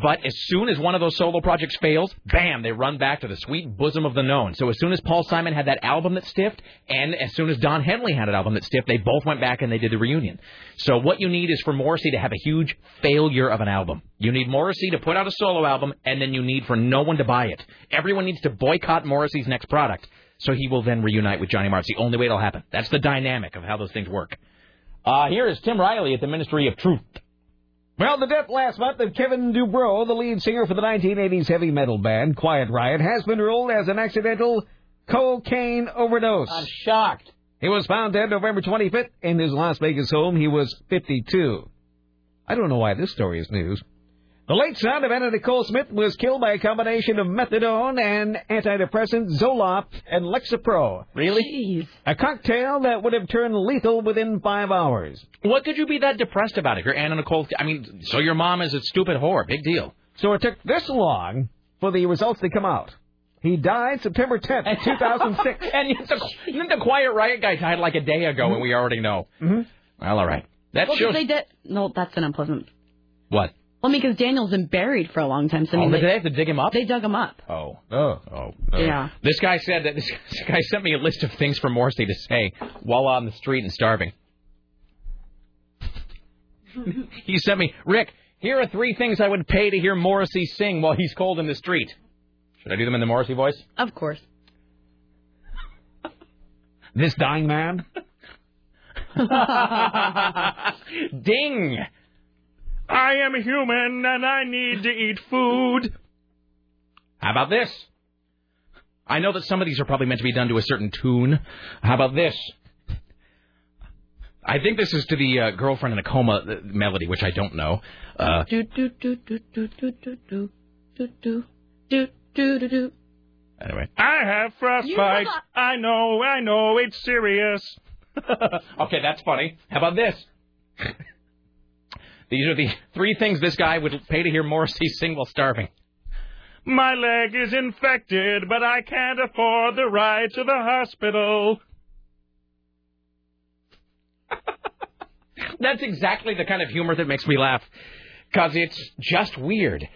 But as soon as one of those solo projects fails, bam, they run back to the sweet bosom of the known. So as soon as Paul Simon had that album that stiffed, and as soon as Don Henley had an album that stiffed, they both went back and they did the reunion. So what you need is for Morrissey to have a huge failure of an album. You need Morrissey to put out a solo album, and then you need for no one to buy it. Everyone needs to boycott Morrissey's next product, so he will then reunite with Johnny Marr. It's the only way it'll happen. That's the dynamic of how those things work. Uh, here is Tim Riley at the Ministry of Truth. Well, the death last month of Kevin DuBrow, the lead singer for the 1980s heavy metal band Quiet Riot, has been ruled as an accidental cocaine overdose. I'm shocked. He was found dead November 25th in his Las Vegas home. He was 52. I don't know why this story is news. The late son of Anna Nicole Smith was killed by a combination of methadone and antidepressant Zoloft and Lexapro. Really? Jeez. A cocktail that would have turned lethal within five hours. What could you be that depressed about if you're Anna Nicole? I mean, so your mom is a stupid whore. Big deal. So it took this long for the results to come out. He died September 10th, [laughs] 2006. [laughs] and yet the, the Quiet Riot guy died like a day ago, and we already know. Mm-hmm. Well, all right. That well, 'cause shows they did. No, that's an unpleasant. what? Well, because Daniel's been buried for a long time. So I Oh, mean, did they have to dig him up? They dug him up. Oh. Oh. Oh. oh. Yeah. This guy said that this, [laughs] this guy sent me a list of things for Morrissey to say while on the street and starving. [laughs] he sent me, Rick, here are three things I would pay to hear Morrissey sing while he's cold in the street. Should I do them in the Morrissey voice? Of course. This dying man? [laughs] Ding! I am human and I need to eat food. How about this? I know that some of these are probably meant to be done to a certain tune. How about this? I think this is to the uh, girlfriend in a coma uh, melody, which I don't know. Uh, Do do do do do do do do do do do do do do. anyway, I have frostbite. I know, I know, it's serious. okay, that's funny. How about this? These are the three things this guy would pay to hear Morrissey sing while starving. My leg is infected, but I can't afford the ride to the hospital. [laughs] That's exactly the kind of humor that makes me laugh, because it's just weird.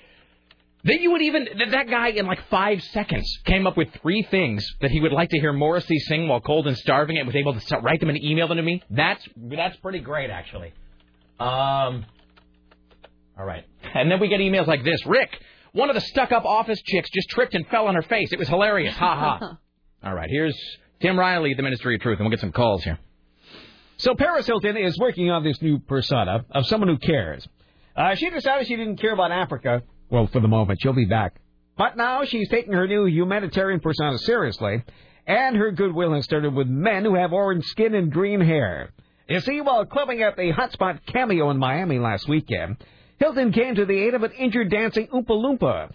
That you would even that that guy in like five seconds came up with three things that he would like to hear Morrissey sing while cold and starving, and was able to write them and email them to me. That's that's pretty great, actually. Um, all right, and then we get emails like this: Rick, one of the stuck-up office chicks just tripped and fell on her face. It was hilarious. Ha ha. [laughs] All right, here's Tim Riley, the Ministry of Truth, and we'll get some calls here. So Paris Hilton is working on this new persona of someone who cares. Uh, she decided she didn't care about Africa. Well, for the moment, she'll be back. But now she's taking her new humanitarian persona seriously, and her goodwill has started with men who have orange skin and green hair. You see, while clubbing at the Hotspot Cameo in Miami last weekend, Hilton came to the aid of an injured dancing Oompa Loompa.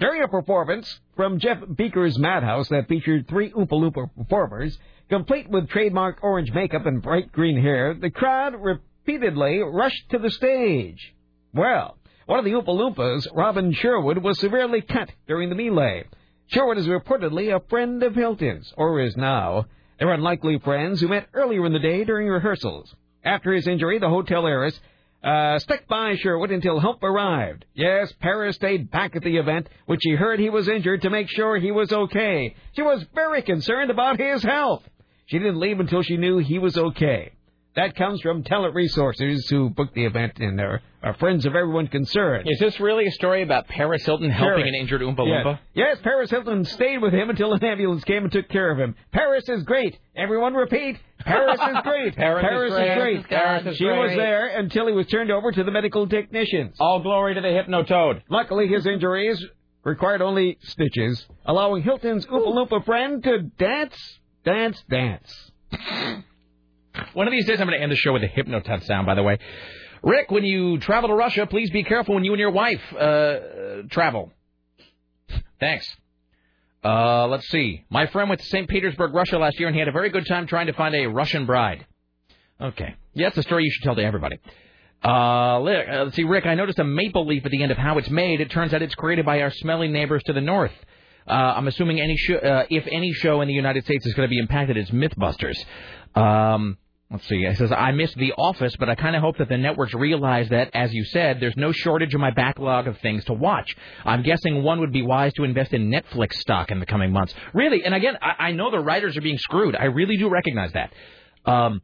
During a performance from Jeff Beacher's Madhouse that featured three Oompa Loompa performers, complete with trademark orange makeup and bright green hair, the crowd repeatedly rushed to the stage. Well, one of the Oompa Loompas, Robin Sherwood, was severely cut during the melee. Sherwood is reportedly a friend of Hilton's, or is now. They're unlikely friends who met earlier in the day during rehearsals. After his injury, the hotel heiress uh, stuck by Sherwood until help arrived. Yes, Paris stayed back at the event when she heard he was injured to make sure he was okay. She was very concerned about his health. She didn't leave until she knew he was okay. That comes from Talent Resources, who booked the event and are, are friends of everyone concerned. Is this really a story about Paris Hilton helping Paris. an injured Oompa Yes. Loompa? Yes, Paris Hilton stayed with him until an ambulance came and took care of him. Paris is great. Everyone repeat. Paris is great. [laughs] Paris is great. Paris is great. she was there until he was turned over to the medical technicians. All glory to the Hypnotoad. Luckily, his injuries required only stitches, allowing Hilton's Oompa Loompa friend to dance, dance, dance. [laughs] One of these days, I'm going to end the show with a Hypnotoad sound, by the way. Rick, when you travel to Russia, please be careful when you and your wife uh, travel. Thanks. Uh, let's see. My friend went to St. Petersburg, Russia last year, and he had a very good time trying to find a Russian bride. Okay. Yeah, it's a story you should tell to everybody. Uh, uh, let's see, Rick, I noticed a maple leaf at the end of how it's made. It turns out it's created by our smelly neighbors to the north. Uh, I'm assuming any sh- uh, if any show in the United States is going to be impacted, it's MythBusters. Um, let's see. It says I missed The Office, but I kind of hope that the networks realize that, as you said, there's no shortage of my backlog of things to watch. I'm guessing one would be wise to invest in Netflix stock in the coming months. Really, and again, I, I know the writers are being screwed. I really do recognize that. Um,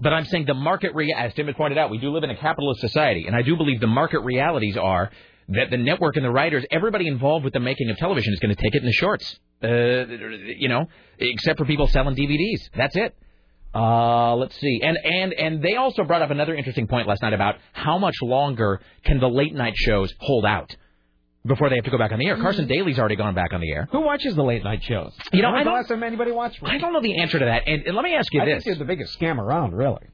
but I'm saying the market, rea- as Tim had pointed out, we do live in a capitalist society, and I do believe the market realities are that the network and the writers, everybody involved with the making of television is going to take it in the shorts. Uh, you know, except for people selling DVDs. That's it. Uh, let's see. And, and, and they also brought up another interesting point last night about how much longer can the late night shows hold out before they have to go back on the air. Carson Daly's already gone back on the air. Who watches the late night shows? You know, When's I the don't- last time anybody watched one? I don't know the answer to that. And, and let me ask you I this. think they're the biggest scam around, really.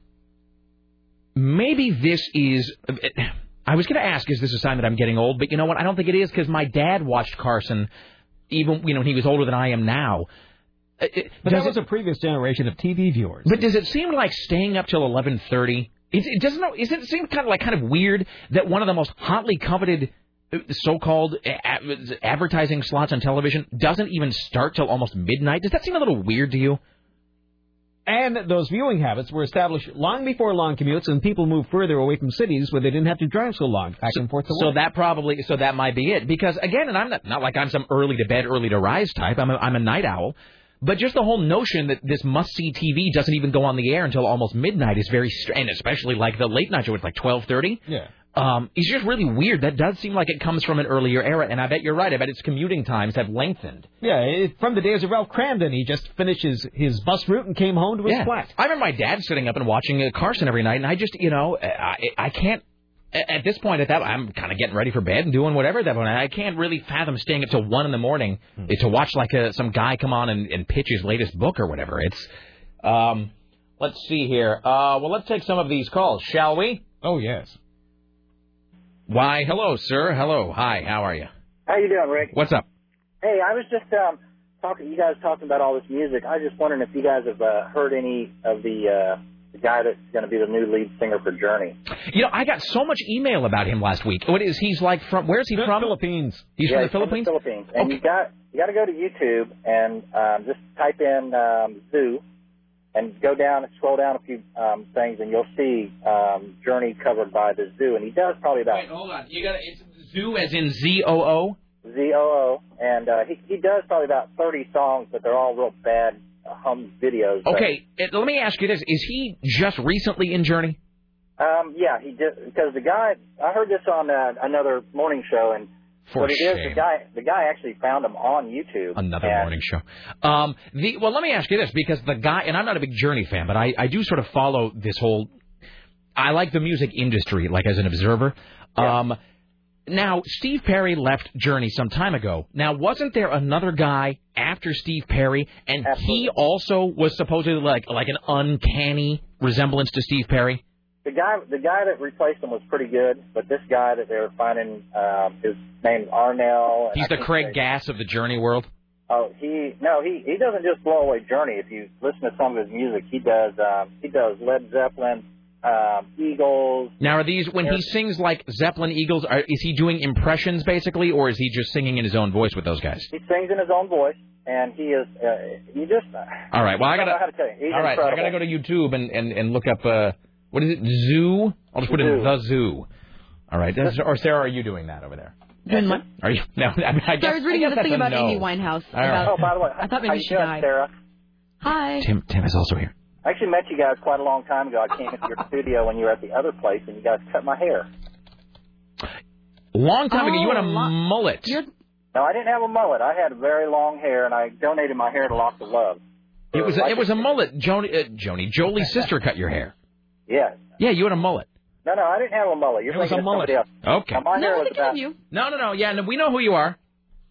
maybe this is. I was going to ask, is this a sign that I'm getting old? But you know what? I don't think it is because my dad watched Carson, even you know when he was older than I am now. Uh, it- But does that was it- a previous generation of TV viewers. but does it seem like staying up till 11:30? It, it doesn't know. Is it seem kind of like kind of weird that one of the most hotly coveted uh, so-called advertising slots on television doesn't even start till almost midnight? Does that seem a little weird to you? And those viewing habits were established long before long commutes and people moved further away from cities where they didn't have to drive so long back and forth So that probably, so that might be it. Because again, and I'm not not like I'm some early to bed, early to rise type. I'm a, I'm a night owl. But just the whole notion that this must see TV doesn't even go on the air until almost midnight is very, str- and especially like the late night show, it's like 12:30. Yeah. um, is just really weird. That does seem like it comes from an earlier era, and I bet you're right. I bet its commuting times have lengthened. Yeah, it, from the days of Ralph Kramden, he just finished his, his bus route and came home to his yeah. flat. I remember my dad sitting up and watching uh, Carson every night, and I just, you know, I, I can't. A- At this point, at that, I'm kind of getting ready for bed and doing whatever at that point. I can't really fathom staying up till one in the morning Hmm. to watch like a, some guy come on and, and pitch his latest book or whatever. It's, um, let's see here. Uh, well, let's take some of these calls, shall we? Oh yes. Why, hello, sir. Hello, hi. How are you? How you doing, Rick? What's up? Hey, I was just um, talking. You guys talking about all this music. I was just wondering if you guys have uh, heard any of the uh, the guy that's going to be the new lead singer for Journey. You know, I got so much email about him last week. What is he's like from? Where's he from? Philippines. He's yeah, from the Philippines. Philippines. And you got you got to go to YouTube and um, just type in um, Zoo and go down and scroll down a few um, things, and you'll see um, Journey covered by the Zoo. And he does probably about Wait, hold on. You got it's Zoo as in Z O O. Z O O, and uh, he he does probably about thirty songs, but they're all real bad hum videos. Okay, uh, let me ask you this: Is he just recently in Journey? Um, yeah, he did because the guy. I heard this on uh, another morning show, and For what it is, shame. the guy the guy actually found him on YouTube. Another and, morning show. Um, the well, let me ask you this because the guy, and I'm not a big Journey fan, but I I do sort of follow this whole. I like the music industry, like as an observer. Um, now Steve Perry left Journey some time ago. Now, wasn't there another guy after Steve Perry, and he also was supposedly like like an uncanny resemblance to Steve Perry? The guy the guy that replaced him was pretty good, but this guy that they were finding, um, his name's Arnel. He's the Craig they- Gass of the Journey world. Oh, he no, he he doesn't just blow away Journey. If you listen to some of his music, he does um, he does Led Zeppelin, um, Eagles. Now, are these when he sings like Zeppelin Eagles? Are, is he doing impressions basically, or is he just singing in his own voice with those guys? He sings in his own voice, and he is uh, you just. All right. Well, I don't gotta. know how to tell you. He's all right. I gotta go to YouTube and, and, and look up uh what is it? Zoo. I'll just put in the zoo. All right. This- or Sarah, are you doing that over there? Doing what? Are you? [laughs] No. I, mean, I So I was reading guess this that's thing about no. Amy Winehouse. All right. About, Oh, by the way, I thought maybe she doing, died. Sarah? Hi. Tim Tim is also here. I actually met you guys quite a long time ago. I came into your studio when you were at the other place, and you guys cut my hair. Long time ago, you had a Oh, lo- mullet. No, I didn't have a mullet. I had very long hair, and I donated my hair to Locks of Love. It was a, it was a mullet. Joni, uh, Joni, Jolie's sister cut your hair. Yeah. Yeah, you had a mullet. No, no, I didn't have a mullet. You're It was a mullet. somebody else. Okay. Now, my hair was about, No, no, no. Yeah, no, we know who you are.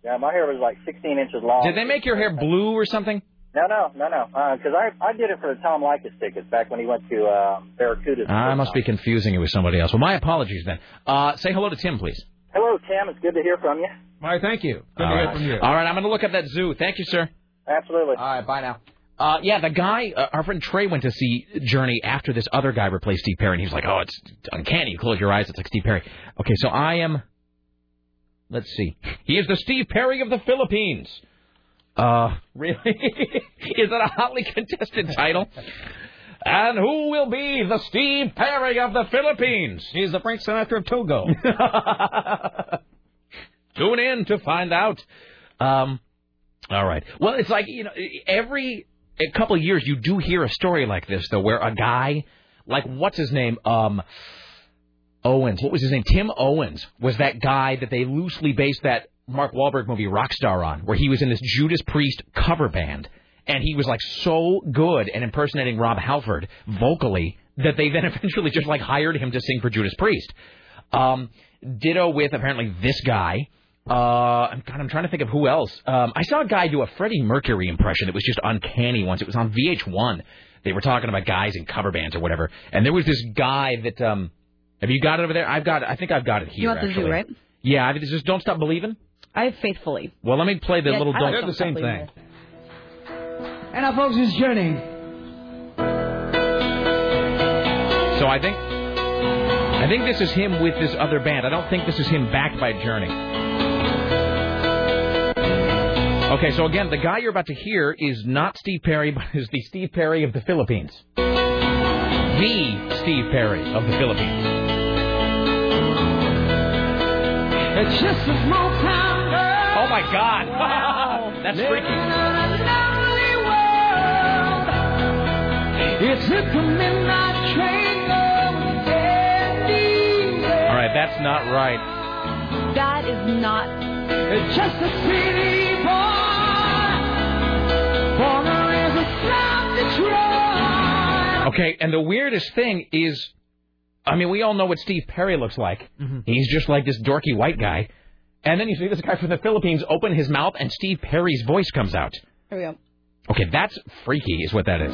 yeah, my hair was like 16 inches long. Did they make your hair blue or something? No, no, no, no. Because I I did it for the Tom Leykis tickets back when he went to uh, Barracuda. I must be confusing you with somebody else. Well, my apologies then. Uh, say hello to Tim, please. Hello, Tim. It's good to hear from you. Why, thank you. Good All to hear from you. All right, I'm going to look up that zoo. Thank you, sir. Absolutely. All right, bye now. Uh, yeah, the guy, uh, our friend Trey went to see Journey after this other guy replaced Steve Perry, and he was like, "Oh, it's uncanny. You close your eyes, it's like Steve Perry." Okay, so I am. Let's see. He is the Steve Perry of the Philippines. Uh, [laughs] really? is that a hotly contested title? And who will be the Steve Perry of the Philippines? He's the Frank Sinatra of Togo. [laughs] Tune in to find out. Um, all right. Well, it's like you know, every a couple of years you do hear a story like this though, where a guy, like what's his name, um, Owens. What was his name? Tim Owens was that guy that they loosely based that Mark Wahlberg movie Rockstar on, where he was in this Judas Priest cover band, and he was like so good at impersonating Rob Halford vocally that they then [laughs] eventually just like hired him to sing for Judas Priest. Um, ditto with apparently this guy. Uh, I'm- God, I'm trying to think of who else. Um, I saw a guy do a Freddie Mercury impression that was just uncanny once. It was on VH1. They were talking about guys in cover bands or whatever, and there was this guy that. Um, have you got it over there? I've got. it. I think I've got it here. You want the actually. zoo, right? Yeah, I- this is Don't Stop Believing. I have faithfully. Well, let me play the Yeah, little. I Don't. like Don't Stop And our folks, it's Journey. So I think. I think this is him with this other band. I don't think this is him backed by Journey. Okay, so again, the guy you're about to hear is not Steve Perry, [laughs] but is the Steve Perry of the Philippines. The Steve Perry of the Philippines. It's just a small town girl. My God! [laughs] That's freaky. It's a midnight train. All right, that's not right. That is not. It's just a city boy. Born is a South Detroit. Okay, and the weirdest thing is, I mean, we all know what Steve Perry looks like. Mm-hmm. He's just like this dorky white guy. And then you see this guy from the Philippines open his mouth, and Steve Perry's voice comes out. Here we go. Okay, that's freaky, is what that is.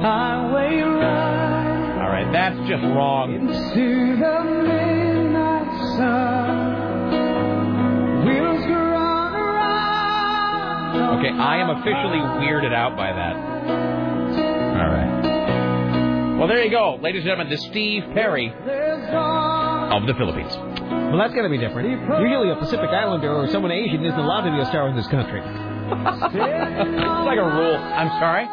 Highway ride All right, that's just wrong. into the midnight sun. Wheels go around. Okay, I am officially weirded out by that. All right. Well, there you go, ladies and gentlemen, the Steve Perry of the Philippines. Well, that's going to be different. Usually a Pacific Islander or someone Asian isn't allowed to be a star in this country. it's [laughs] like a rule. I'm sorry.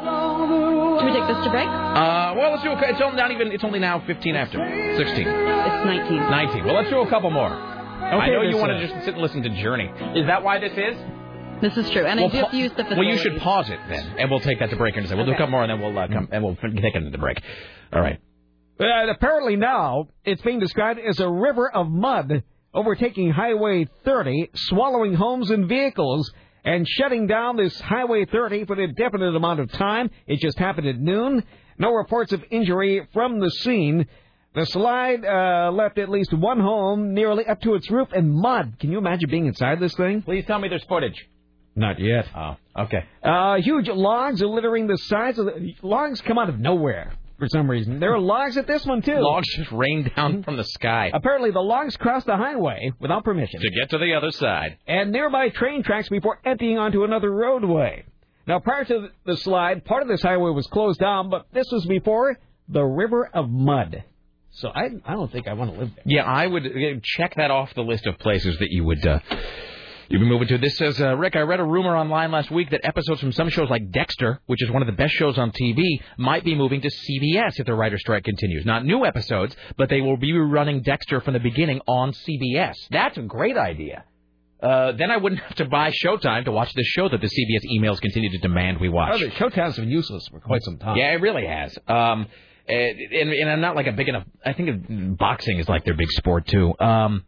Should we take this to break? Uh, well, let's do a. It's only not even. It's only now 15 after 16. It's 19. 19. Well, let's do a couple more. I know you want to just sit and listen to Journey. Is that why this is? This is true, and Well, I do have pa- to use the Well, you should pause it then, and we'll take that to break And a second. We'll do a couple more, and then we'll uh, come and we'll take it into break. All right. Uh, apparently now, it's being described as a river of mud overtaking Highway 30, swallowing homes and vehicles, and shutting down this Highway 30 for an indefinite amount of time. It just happened at noon. No reports of injury from the scene. The slide uh, left at least one home nearly up to its roof in mud. Can you imagine being inside this thing? Please tell me there's footage. Not yet. Oh, okay. Uh, huge logs are littering the sides of the logs come out of nowhere for some reason. There are logs at this one too. Logs just rained down from the sky Apparently, the logs crossed the highway without permission to get to the other side. and nearby train tracks before emptying onto another roadway. Now, prior to the slide, part of this highway was closed down, but this was before the River of Mud. So I, I don't think I want to live there. Yeah, I would uh, check that off the list of places that you would uh, you'd be moving to. This says, uh, Rick, I read a rumor online last week that episodes from some shows like Dexter, which is one of the best shows on TV, might be moving to CBS if the writer strike continues. Not new episodes, but they will be running Dexter from the beginning on CBS. That's a great idea. Uh, then I wouldn't [laughs] have to buy Showtime to watch this show that the CBS emails continue to demand we watch. Oh, Showtime's been useless for quite some time. Yeah, it really has. Um, and, and, and I'm not like a big enough. I think boxing is like their big sport too. Um,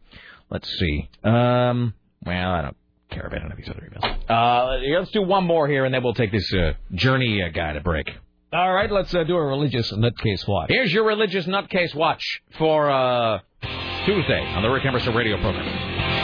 let's see. Um, well, I don't care about any of these other emails. Uh, let's do one more here, and then we'll take this uh, journey uh, guy to break. All right, let's uh, do a religious nutcase watch. Here's your religious nutcase watch for uh, Tuesday on the Rick Emerson radio program.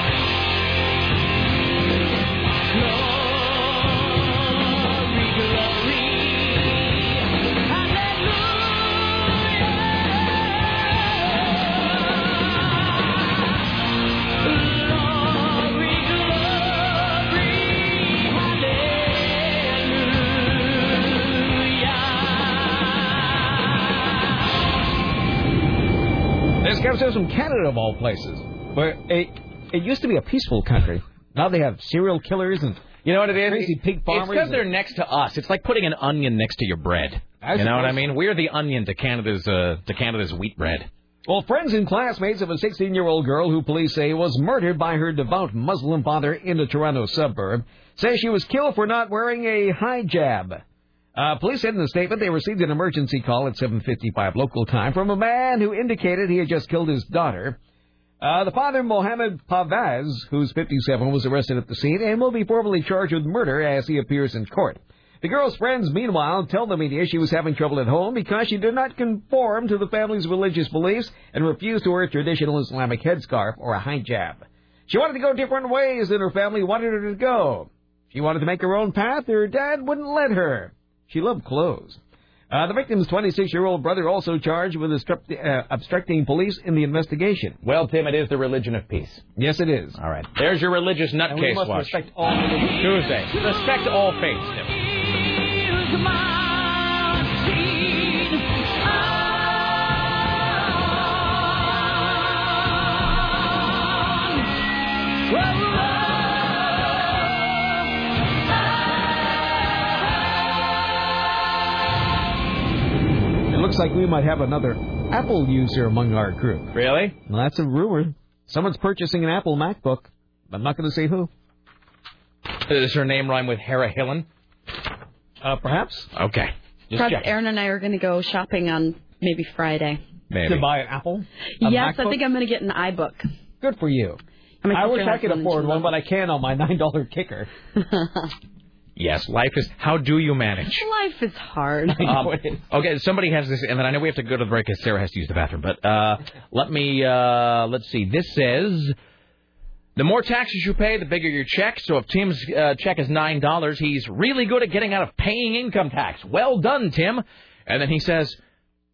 This us from Canada, of all places, But it, it used to be a peaceful country. Now they have serial killers and You know what it is? crazy pig It's because they're next to us. It's like putting an onion next to your bread. I you know what I mean? We're the onion to Canada's uh, to Canada's wheat bread. Well, friends and classmates of a 16 year old girl who police say was murdered by her devout Muslim father in a Toronto suburb say she was killed for not wearing a hijab. Uh, police said in a statement they received an emergency call at 7:55 local time from a man who indicated he had just killed his daughter. Uh, the father, Mohammed Parvez, who's 57, was arrested at the scene and will be formally charged with murder as he appears in court. The girl's friends, meanwhile, tell the media she was having trouble at home because she did not conform to the family's religious beliefs and refused to wear a traditional Islamic headscarf or a hijab. She wanted to go different ways than her family wanted her to go. She wanted to make her own path. Her dad wouldn't let her. She loved clothes. Uh, the victim's 26-year-old brother also charged with obstruct- uh, obstructing police in the investigation. Well, Tim, it is the religion of peace. Yes, it is. All right. There's your religious nutcase watch. respect all religions. Tuesday. Respect all faiths, Tim. Looks like we might have another Apple user among our group. Really? Well, that's a rumor. Someone's purchasing an Apple MacBook. I'm not going to say who. Does her name rhyme with Hera Hillen? Uh, perhaps. Okay. Just Perhaps check. Aaron and I are going to go shopping on maybe Friday. Maybe. To buy an Apple? A yes, I think I'm going to get an iBook. Good for you. I wish I could afford one, but I can't on my [laughs] $9 kicker. [laughs] Yes, life is. How do you manage? [laughs] Life is hard. Um, okay, somebody has this, and then I know we have to go to the break because Sarah has to use the bathroom. But uh, let me uh, let's see. This says the more taxes you pay, the bigger your check. So if Tim's uh, check is nine dollars, he's really good at getting out of paying income tax. Well done, Tim. And then he says.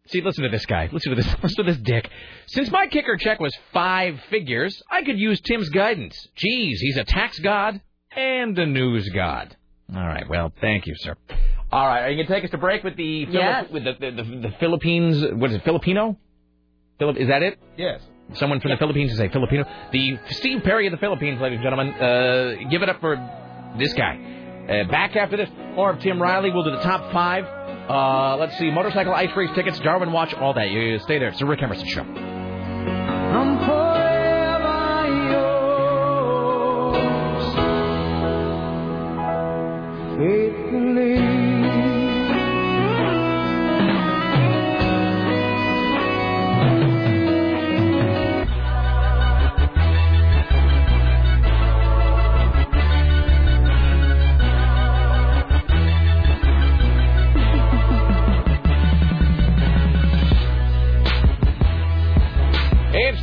See, listen to this guy. Listen to this. [laughs] Listen to this dick. Since my kicker check was five figures, I could use Tim's guidance. Geez, he's a tax god and a news god. All right. Well, thank you, sir. All right. Are you gonna take us to break with the Philip- Yes. with the, the, the the Philippines? What is it? Filipino? Philip? Is that it? Yes. Someone from the Philippines to say Filipino. The Steve Perry of the Philippines, ladies and gentlemen. Uh, give it up for this guy. Uh, back after this, more of Tim Riley. We'll do the top five. Uh, let's see, motorcycle ice race tickets, Darwin watch, all that. You stay there. It's the Rick Emerson Show. It's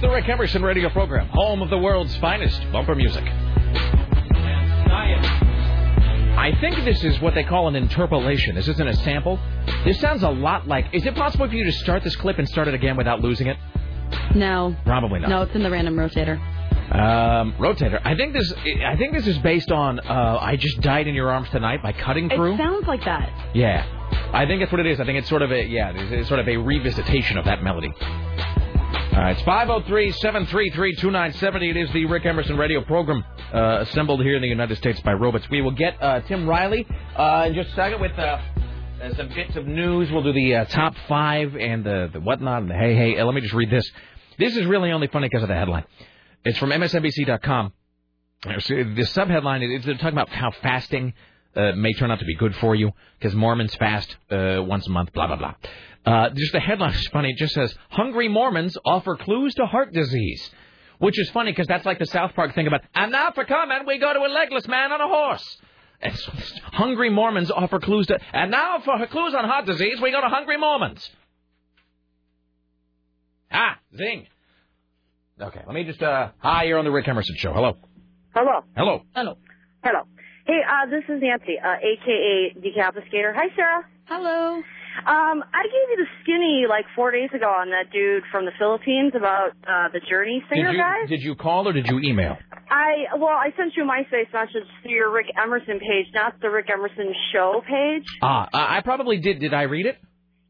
the Rick Emerson radio program, home of the world's finest bumper music. I think this is what they call an interpolation. This isn't a sample. This sounds a lot like. Is it possible for you to start this clip and start it again without losing it? No. Probably not. No, it's in the random rotator. Um, rotator. I think this. I think this is based on. Uh, I just died in your arms tonight by Cutting Crew. It sounds like that. Yeah, I think that's what it is. I think it's sort of a yeah, it's it's sort of a revisitation of that melody. All right, it's 503-733-2970. It is the Rick Emerson radio program uh, assembled here in the United States by robots. We will get uh, Tim Riley uh, in just a second with uh, some bits of news. We'll do the uh, top five and the, the whatnot and the hey, hey. Uh, let me just read this. This is really only funny because of the headline. It's from MSNBC.com. The subheadline is they're talking about how fasting may turn out to be good for you because Mormons fast once a month, blah, blah, blah. Uh, just the headline is funny. It just says, Hungry Mormons offer clues to heart disease. Which is funny because that's like the South Park thing about, and now for comment, we go to a legless man on a horse. And so, hungry Mormons offer clues to, and now for clues on heart disease, we go to Hungry Mormons. Ah, zing. Okay, let me just, uh, hi, you're on the Rick Emerson Show. Hello. Hello. Hello. Hello. Hello. Hey, uh, this is Nancy, uh, aka Decapitator. Hi, Sarah. Hello. Um, I gave you the skinny like four days ago on that dude from the Philippines about uh, the Journey singer Did you, guy. did you call or did you email? I well, I sent you a MySpace message through your Rick Emerson page, not the Rick Emerson Show page. Ah, I probably did. Did I read it?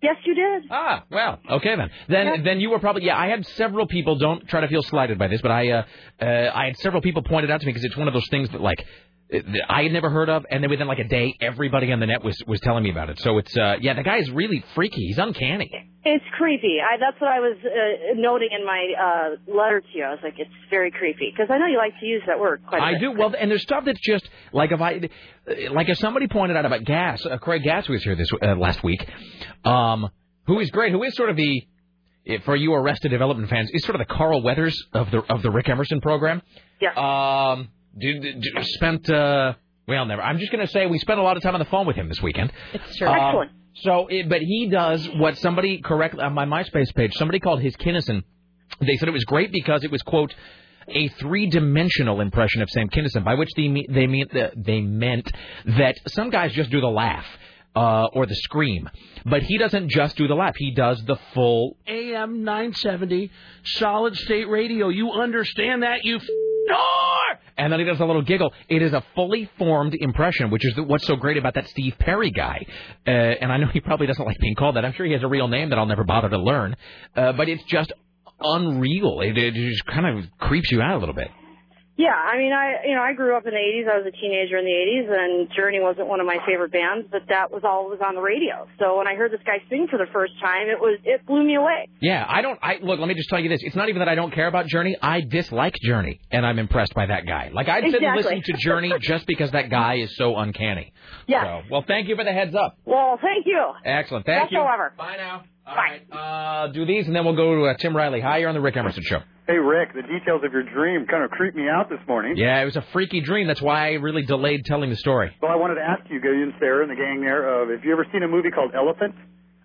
Yes, you did. Ah, well, okay then. Then then you were probably yeah. I had several people. Don't try to feel slighted by this, but I uh, uh I had several people pointed out to me because it's one of those things that like that I had never heard of, and then within like a day, everybody on the net was was telling me about it. So it's uh yeah, the guy is really freaky. He's uncanny. It's creepy. I, that's what I was uh, noting in my uh, letter to you. I was like, it's very creepy because I know you like to use that word quite a I bit. I do well, and there's stuff that's just like if I, like if somebody pointed out about Gass, uh, Craig Gass was here this uh, last week, um, who is great, who is sort of the, eh, for you Arrested Development fans, is sort of the Carl Weathers of the of the Rick Emerson program. Yeah. Um, did, did, spent uh, well, never. I'm just gonna say we spent a lot of time on the phone with him this weekend. It's true. Um, Excellent. So, it, but he does what somebody correct on my MySpace page. Somebody called his Kinison. They said it was great because it was quote a three-dimensional impression of Sam Kinison, by which they me- they mean they meant that some guys just do the laugh uh, or the scream, but he doesn't just do the lap; He does the full. AM 970, solid state radio. You understand that, you f- And then he does a little giggle. It is a fully formed impression, which is what's so great about that Steve Perry guy. Uh, and I know he probably doesn't like being called that. I'm sure he has a real name that I'll never bother to learn. Uh, but it's just unreal. It, it just kind of creeps you out a little bit. Yeah, I mean, I you know, I grew up in the '80s. I was a teenager in the '80s, and Journey wasn't one of my favorite bands, but that was all that was on the radio. So when I heard this guy sing for the first time, it was it blew me away. Yeah, I don't. I look. Let me just tell you this. It's not even that I don't care about Journey. I dislike Journey, and I'm impressed by that guy. Like I'd sit and listen to Journey [laughs] just because that guy is so uncanny. Yeah. So, well, thank you for the heads up. Well, thank you. Excellent. Thank you. Best Bye show ever. Bye now. Uh, do these, and then we'll go to uh, Tim Riley. Hi, you're on the Rick Emerson Show. Hey, Rick, the details of your dream kind of creeped me out this morning. Yeah, it was a freaky dream. That's why I really delayed telling the story. Well, I wanted to ask you, you and Sarah and the gang there, uh, have you ever seen a movie called Elephant?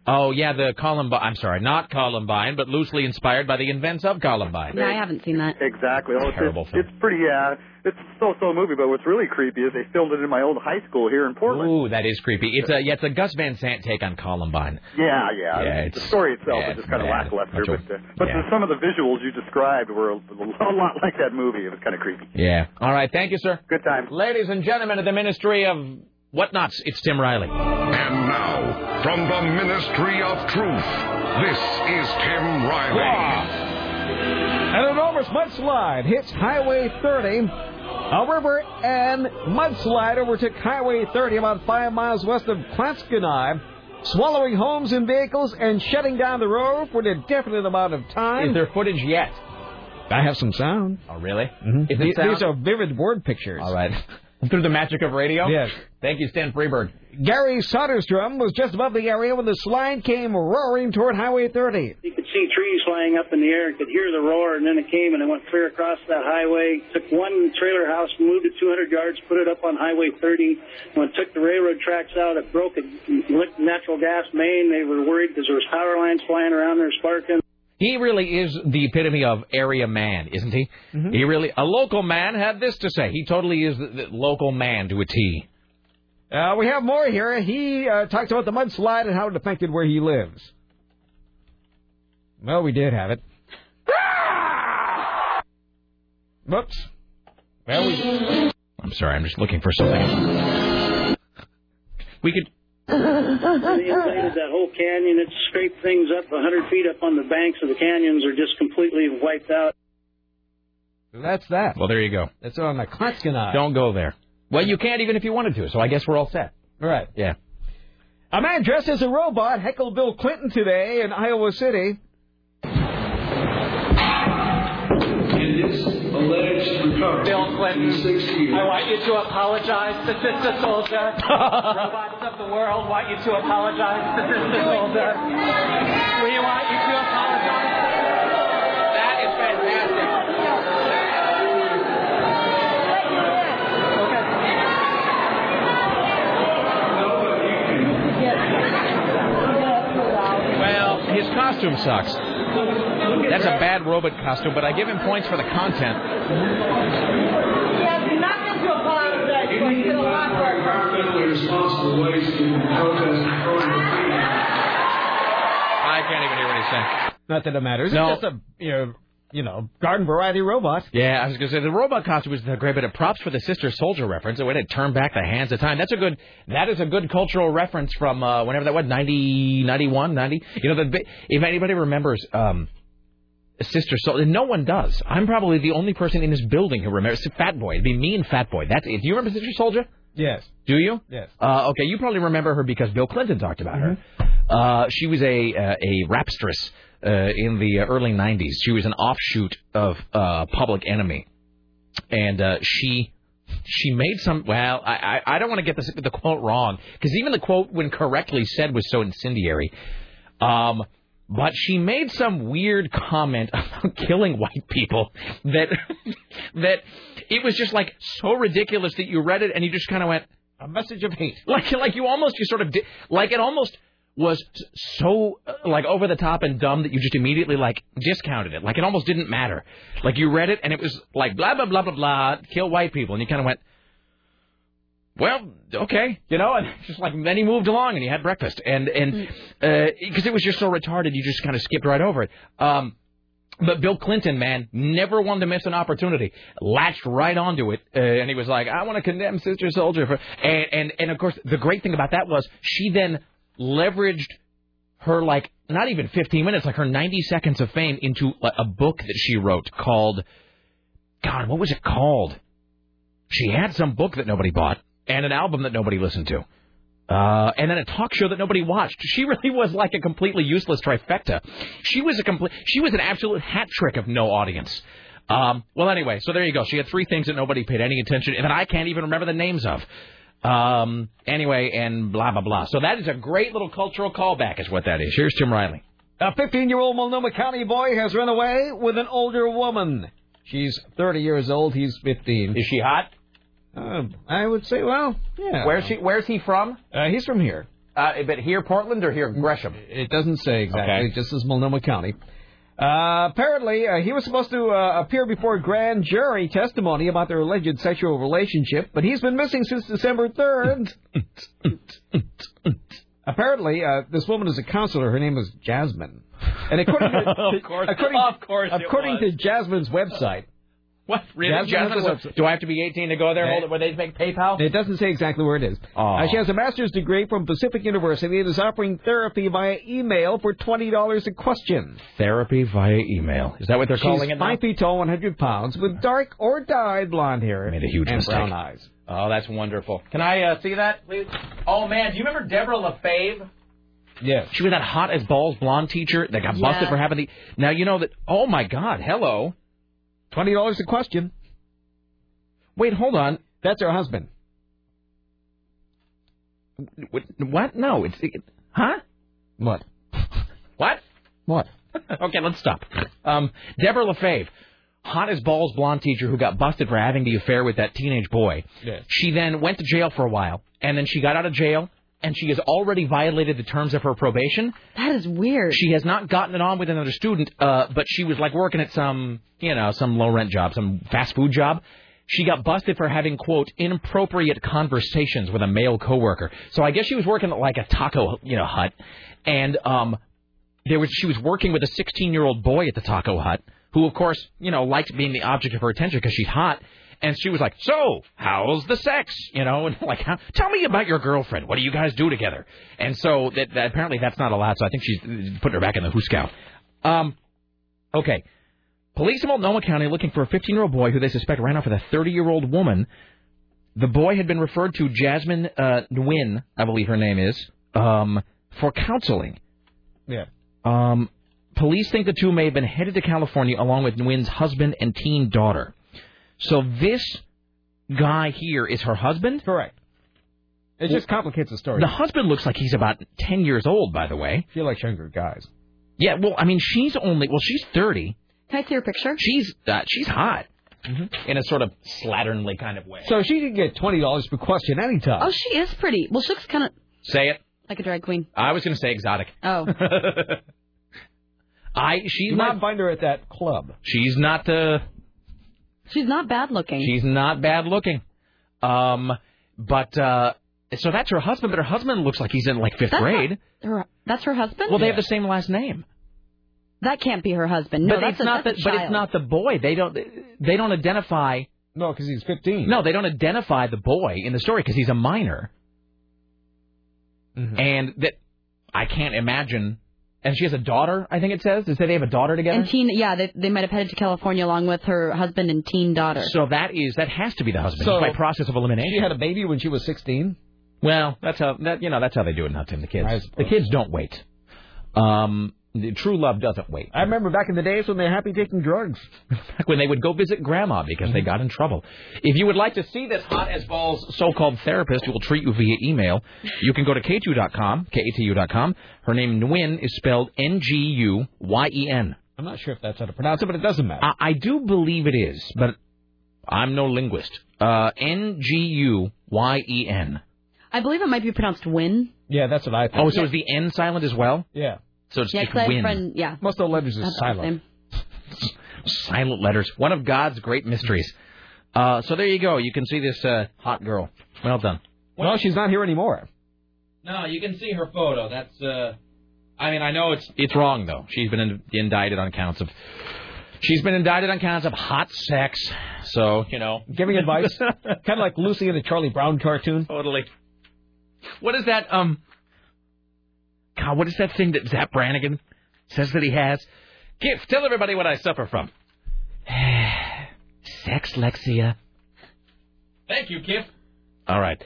Oh yeah, the Columbine. I'm sorry, not Columbine, but loosely inspired by the events of Columbine. No, I haven't seen that. Exactly. Oh, it's, Terrible it's, it's pretty, uh, it's a so-so movie, but what's really creepy is they filmed it in my old high school here in Portland. Ooh, that is creepy. It's a yeah, it's a Gus Van Sant take on Columbine. Yeah, yeah. Yeah, the story itself yeah, is just kind of it's bad. lackluster, of- but uh, but yeah. some of the visuals you described were a, a lot like that movie. It was kind of creepy. Yeah. All right. Thank you, sir. Good time. Ladies and gentlemen of the Ministry of Whatnots, it's Tim Riley. And now, from the Ministry of Truth, this is Tim Riley. And an enormous mudslide hits Highway 30. A river and mudslide overtook Highway 30 about five miles west of Clatskanie, swallowing homes and vehicles and shutting down the road for an indefinite amount of time. Is there footage yet? I have some sound. Oh, really? Mhm. Is These-? These are vivid word pictures. All right. Through the magic of radio? Yes. Thank you, Stan Freberg. Gary Soderstrom was just above the area when the slide came roaring toward Highway 30. You could see trees flying up in the air and could hear the roar, and then it came and it went clear across that highway. Took one trailer house, moved it 200 yards, put it up on Highway 30. When it took the railroad tracks out, it broke a licked natural gas main. They were worried because there was power lines flying around there sparking. He really is the epitome of area man, isn't he? Mm-hmm. He really, a local man had this to say. He totally is the, the local man to a T. Uh, we have more here. He uh, talked about the mudslide and how it affected where he lives. Well, we did have it. [laughs] Whoops. Well, we. I'm sorry, I'm just looking for something. We could. They invaded that whole canyon. It scraped things up 100 feet up on the banks of the canyons are just completely wiped out. That's that. Well, there you go. That's on the Clatskanie. Don't go there. Well, you can't even if you wanted to, so I guess we're all set. All right. Yeah. A man dressed as a robot heckled Bill Clinton today in Iowa City. Bill Clinton, I want you to apologize to Sister Souljah. [laughs] Robots of the world want you to apologize to Sister Souljah. We want you to apologize. That is fantastic. Well, his costume sucks. That's a bad robot costume, but I give him points for the content. Yes, nothing to apologize for. You did a lot for I can't even hear what he's saying. Not that it matters. No. It's just a you know, you know garden variety robot. Yeah, I was going to say the robot costume was a great bit of props for the Sister Souljah reference. The way to turn back the hands of time. That's a good. That is a good cultural reference from uh, whenever that was 90, 91, 90. You know, the, if anybody remembers. Um, Sister Souljah. No one does. I'm probably the only person in this building who remembers. Fat Boy. It'd be me and Fat Boy. That's it. Do you remember Sister Souljah? Yes. Do you? Yes. Uh, okay, you probably remember her because Bill Clinton talked about her. Uh, she was a uh, a rapstress uh, in the early '90s. She was an offshoot of uh, Public Enemy, and uh, she she made some. Well, I I, I don't want to get this, the quote wrong because even the quote, when correctly said, was so incendiary. Um, but she made some weird comment [laughs] about killing white people that [laughs] that it was just like so ridiculous that you read it and you just kind of went a message of hate. [laughs] Like like you almost you sort of di- like it almost was so uh, like over the top and dumb that you just immediately like discounted it. Like it almost didn't matter. Like you read it and it was like blah blah blah blah blah kill white people and you kind of went well, okay, you know, and [laughs] just like then he moved along and he had breakfast, and and because it was just so retarded, you just kind of skipped right over it. Um, but Bill Clinton, man, never wanted to miss an opportunity. Latched right onto it, uh, and he was like, "I want to condemn Sister Souljah." For, and and and of course, the great thing about that was she then leveraged her like not even 15 minutes, like her 90 seconds of fame into a book that she wrote called, God, what was it called? She had some book that nobody bought and an album that nobody listened to. Uh, and then a talk show that nobody watched. She really was like a completely useless trifecta. She was a complete, she was an absolute hat trick of no audience. Um, well, anyway, so there you go. She had three things that nobody paid any attention, to and that I can't even remember the names of. Um, anyway, and blah blah blah. So that is a great little cultural callback, is what that is. Here's Tim Riley. A 15-year-old Multnomah County boy has run away with an older woman. She's 30 years old. He's 15. Is she hot? Uh, I would say, well, yeah. Where's she? Where's he from? Uh, he's from here. Uh, but here, Portland, or here, Gresham? It doesn't say exactly. Okay. Just as Multnomah County. Uh, apparently, uh, he was supposed to uh, appear before grand jury testimony about their alleged sexual relationship, but he's been missing since December 3rd. [laughs] apparently, uh, this woman is a counselor. Her name is Jasmine. And according to, [laughs] Of course- according, of course according to Jasmine's website, What? Really? Jasmine Jasmine, a do I have to be 18 to go there? Hold it, where they make PayPal? It doesn't say exactly where it is. Uh, she has a master's degree from Pacific University and is offering therapy via email for twenty dollars a question. Therapy via email. Is that what they're She's calling it now? five feet tall, one hundred pounds, with dark or dyed blonde hair I Made a huge and mistake. brown eyes. Oh, that's wonderful. Can I uh, see that, please? Oh man, do you remember Deborah LaFave? Yes. She was that hot as balls blonde teacher that got busted for having the. Now you know that. Oh my God! Hello. Twenty dollars a question. Wait, hold on. That's her husband. What? what? No, it's. It, huh? What? [laughs] What? What? [laughs] okay, let's stop. Um, Deborah LaFave, hot as balls blonde teacher who got busted for having the affair with that teenage boy. Yes. She then went to jail for a while, and then she got out of jail, and she has already violated the terms of her probation. That is weird. She has not gotten it on with another student, uh, but she was like working at some, you know, some low rent job, some fast food job. She got busted for having quote inappropriate conversations with a male coworker. So I guess she was working at like a taco, you know, hut, and um, there was she was working with a 16 year old boy at the taco hut, who of course, you know, liked being the object of her attention because she's hot. And she was like, "So, how's the sex?" You know, [laughs] and like, How, "Tell me about your girlfriend. What do you guys do together?" And so that, that apparently that's not allowed. So I think she's putting her back in the Huskow. Um, okay. Police in Multnomah County looking for a 15-year-old boy who they suspect ran off with a 30-year-old woman. The boy had been referred to Jasmine uh, Nguyen, I believe her name is, um, for counseling. Yeah. Um, police think the two may have been headed to California along with Nguyen's husband and teen daughter. So this guy here is her husband? Correct. It just complicates the story. The husband looks like he's about 10 years old, by the way. She like younger guys. Yeah, well, I mean, she's only, well, she's 30. Can I see her picture? She's, uh, she's hot. In a sort of slatternly kind of way. So she could get twenty dollars per question anytime. Oh, she is pretty. Well, she looks kind of Say it. like a drag queen. I was going to say exotic. Oh. [laughs] I, she's you not, might find her at that club. she's not, uh, She's not bad looking. She's not bad looking. Um, but uh, so that's her husband. But her husband looks like he's in like fifth That's grade. Her, that's her husband? Well, they have the same last name. That can't be her husband. No, but that's it's a, not the, that's a but it's not the boy. They don't they don't identify. No, because he's 15. No, they don't identify the boy in the story because he's a minor. Mm-hmm. And that I can't imagine. And she has a daughter. I think it says. Does it say they have a daughter together? And teen, yeah, they, they might have headed to California along with her husband and teen daughter. so that is that has to be the husband So- by process of elimination. She had a baby when she was 16. Well, that's how that you know that's how they do it in Hudson. The kids, the kids don't wait. Um, the true love doesn't wait. I remember back in the days when they were happy taking drugs. [laughs] Back when they would go visit grandma because they got in trouble. If you would like to see this hot as balls so-called therapist who will treat you via email, you can go to katu.com, k-a-t-u.com. Her name Nguyen is spelled N-G-U-Y-E-N. I'm not sure if that's how to pronounce it, but it doesn't matter. I, I do believe it is, but I'm no linguist. Uh, N-G-U-Y-E-N. I believe it might be pronounced Win. Yeah, that's what I thought. Oh, so is the N silent as well? Yeah. So it's Yeah, just 'cause I have a win. friend, yeah. Most of the letters are silent. Silent letters. One of God's great mysteries. Uh, so there you go. You can see this uh, hot girl. Well done. Well, she's not here anymore. No, you can see her photo. That's. uh I mean, I know it's it's wrong though. She's been in, indicted on counts of. She's been indicted on counts of hot sex. So you know, Giving advice, [laughs] kind of like Lucy in the Charlie Brown cartoon. totally. What is that? Um. God, what is that thing that Zapp Brannigan says that he has? Gift. Tell everybody what I suffer from. [sighs] Sex, Lexia. Thank you, Kip. All right.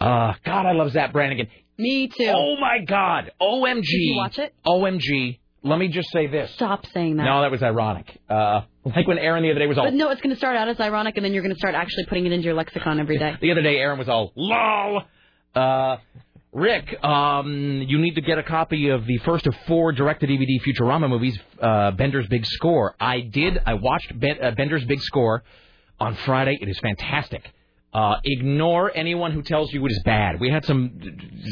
Uh, God, I love Zapp Brannigan. Me too. Oh my God! OMG! Did you watch it? OMG! Let me just say this. Stop saying that. No, that was ironic. Uh, like when Aaron the other day was all. But no, it's going to start out as ironic, and then you're going to start actually putting it into your lexicon every day. [laughs] The other day, Aaron was all lol. Uh, Rick, um, you need to get a copy of the first of four direct-to-DVD Futurama movies, uh, Bender's Big Score. I did. I watched ben, uh, Bender's Big Score on Friday. It is fantastic. Uh, ignore anyone who tells you it is bad. We had some